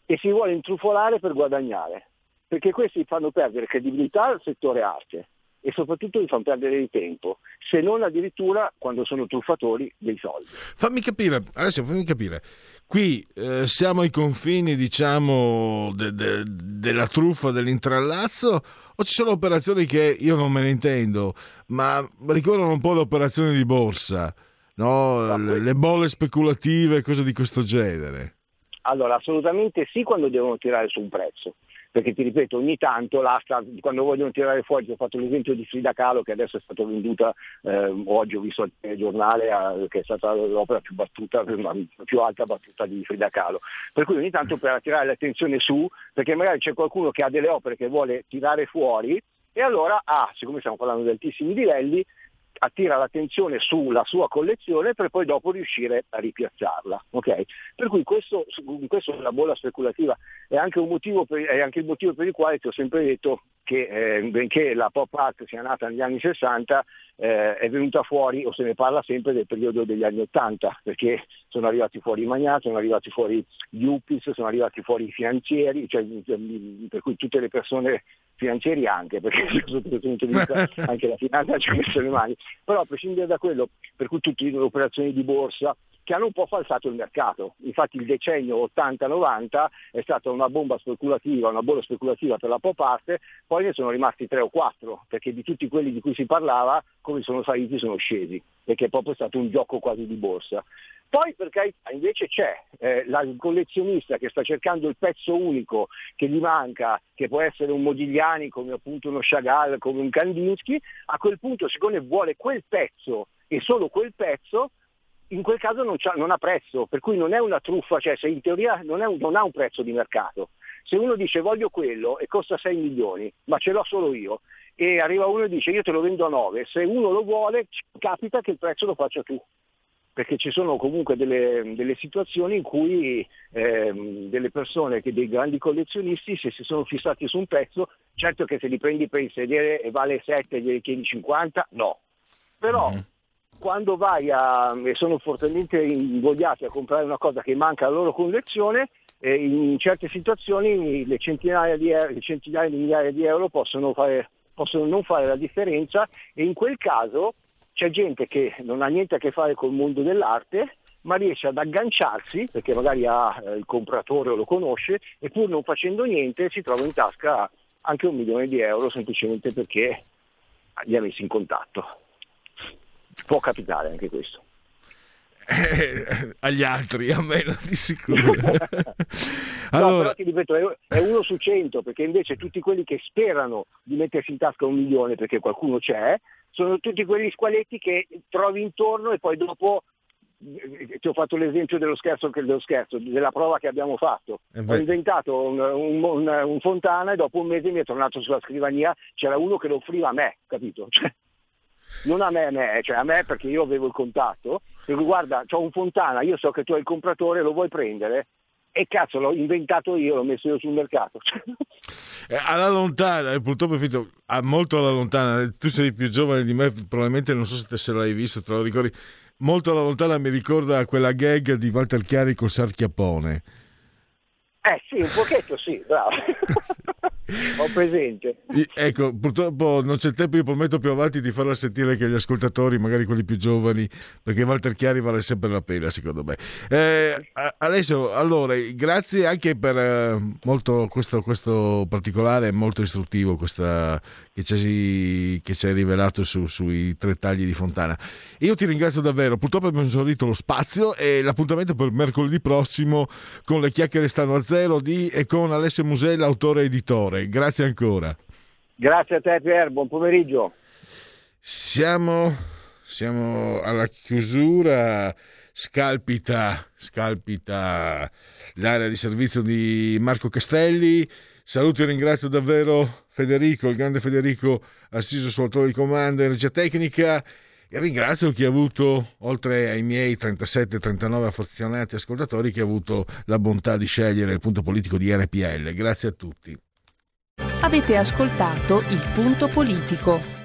e si vuole intrufolare per guadagnare, perché questi fanno perdere credibilità al settore arte e soprattutto vi fanno perdere il tempo, se non addirittura quando sono truffatori dei soldi.
Fammi capire, adesso fammi capire, qui eh, siamo ai confini diciamo de, de, della truffa, dell'intrallazzo o ci sono operazioni che io non me ne intendo, ma ricordano un po' le operazioni di borsa, no? le, le bolle speculative, cose di questo genere?
Allora, assolutamente sì quando devono tirare su un prezzo perché ti ripeto ogni tanto l'asta quando vogliono tirare fuori, ho fatto l'esempio di Frida Kahlo che adesso è stata venduta, eh, oggi ho visto il giornale eh, che è stata l'opera più battuta, più alta battuta di Frida Kahlo, per cui ogni tanto per attirare l'attenzione su, perché magari c'è qualcuno che ha delle opere che vuole tirare fuori e allora, ah, siccome stiamo parlando di altissimi livelli, attira l'attenzione sulla sua collezione per poi dopo riuscire a ripiazzarla. Okay? Per cui questo, questo è una bolla speculativa, è anche, per, è anche, il motivo per il quale ti ho sempre detto che eh, benché la pop art sia nata negli anni 60, eh, è venuta fuori o se ne parla sempre del periodo degli anni 80, perché sono arrivati fuori i magnati, sono arrivati fuori gli UPIS, sono arrivati fuori i finanzieri, cioè, per cui tutte le persone finanzieri anche, perché sotto questo punto di vista anche la finanza ci ha messo le mani, però a prescindere da quello, per cui tutte le operazioni di borsa, che hanno un po' falsato il mercato. Infatti il decennio 80-90 è stata una bomba speculativa, una bolla speculativa per la pop art, poi ne sono rimasti tre o quattro, perché di tutti quelli di cui si parlava, come sono saliti sono scesi, perché è proprio stato un gioco quasi di borsa. Poi per carità invece c'è eh, collezionista che sta cercando il pezzo unico che gli manca, che può essere un Modigliani come appunto uno Chagall, come un Kandinsky, a quel punto siccome vuole quel pezzo e solo quel pezzo, in quel caso non, non, ha prezzo, per cui non è una truffa, cioè in teoria non, un, non, ha un prezzo di mercato. Se uno dice voglio quello e costa 6 milioni, ma ce l'ho solo io, e arriva uno e dice io te lo vendo a 9, se uno lo vuole capita che il prezzo lo faccia tu perché ci sono comunque delle, delle situazioni in cui ehm, delle persone, che dei grandi collezionisti, se si sono fissati su un pezzo, certo che se li prendi per il sedere e vale 7 e gli chiedi 50, no. Però mm-hmm. Quando vai a, e sono fortemente invogliati a comprare una cosa che manca alla loro collezione, eh, in certe situazioni le centinaia, di euro, centinaia di migliaia di euro possono, fare, possono non fare la differenza e in quel caso c'è gente che non ha niente a che fare col mondo dell'arte, ma riesce ad agganciarsi, perché magari ha eh, il compratore o lo conosce, e pur non facendo niente si trova in tasca anche un milione di euro semplicemente perché li ha messi in contatto. Può capitare anche questo.
Eh, agli altri, a me di sicuro.
allora... No, ripeto, è uno su cento, perché invece tutti quelli che sperano di mettersi in tasca un milione perché qualcuno c'è, sono tutti quegli squaletti che trovi intorno e poi dopo eh, ti ho fatto l'esempio dello scherzo, dello scherzo della prova che abbiamo fatto. Eh ho inventato un, un, un, un, fontana e dopo un mese mi è tornato sulla scrivania, c'era uno che lo offriva a me, capito? Cioè, non a me, a me, cioè a me perché io avevo il contatto, dico guarda, ho un fontana, io so che tu hai il compratore, lo vuoi prendere? E cazzo, l'ho inventato io, l'ho messo io sul mercato.
Eh, alla lontana, eh, purtroppo finito, molto alla lontana, tu sei più giovane di me, probabilmente non so se te se l'hai visto, te lo ricordi, molto alla lontana mi ricorda quella gag di Walter Chiari col Sarchiappone.
Eh sì, un pochetto sì, bravo. Ho presente.
Ecco, purtroppo non c'è tempo, io prometto più avanti di farla sentire anche agli ascoltatori, magari quelli più giovani, perché Walter Chiari vale sempre la pena, secondo me. Eh, Alessio, allora, grazie anche per eh, molto questo, questo, particolare, molto istruttivo, questa, che, ci, che ci hai rivelato su, sui tre tagli di Fontana. Io ti ringrazio davvero, purtroppo abbiamo esaurito lo spazio e l'appuntamento per mercoledì prossimo con le chiacchiere stanno a zero di, e con Alessio Musella, autore e editore. Grazie ancora.
Grazie a te Pier, buon pomeriggio.
Siamo, siamo alla chiusura, scalpita, scalpita l'area di servizio di Marco Castelli. Saluto e ringrazio davvero Federico, il grande Federico assiso sul di comando energia tecnica e ringrazio chi ha avuto, oltre ai miei 37-39 affezionati ascoltatori, chi ha avuto la bontà di scegliere il punto politico di RPL. Grazie a tutti.
Avete ascoltato il punto politico.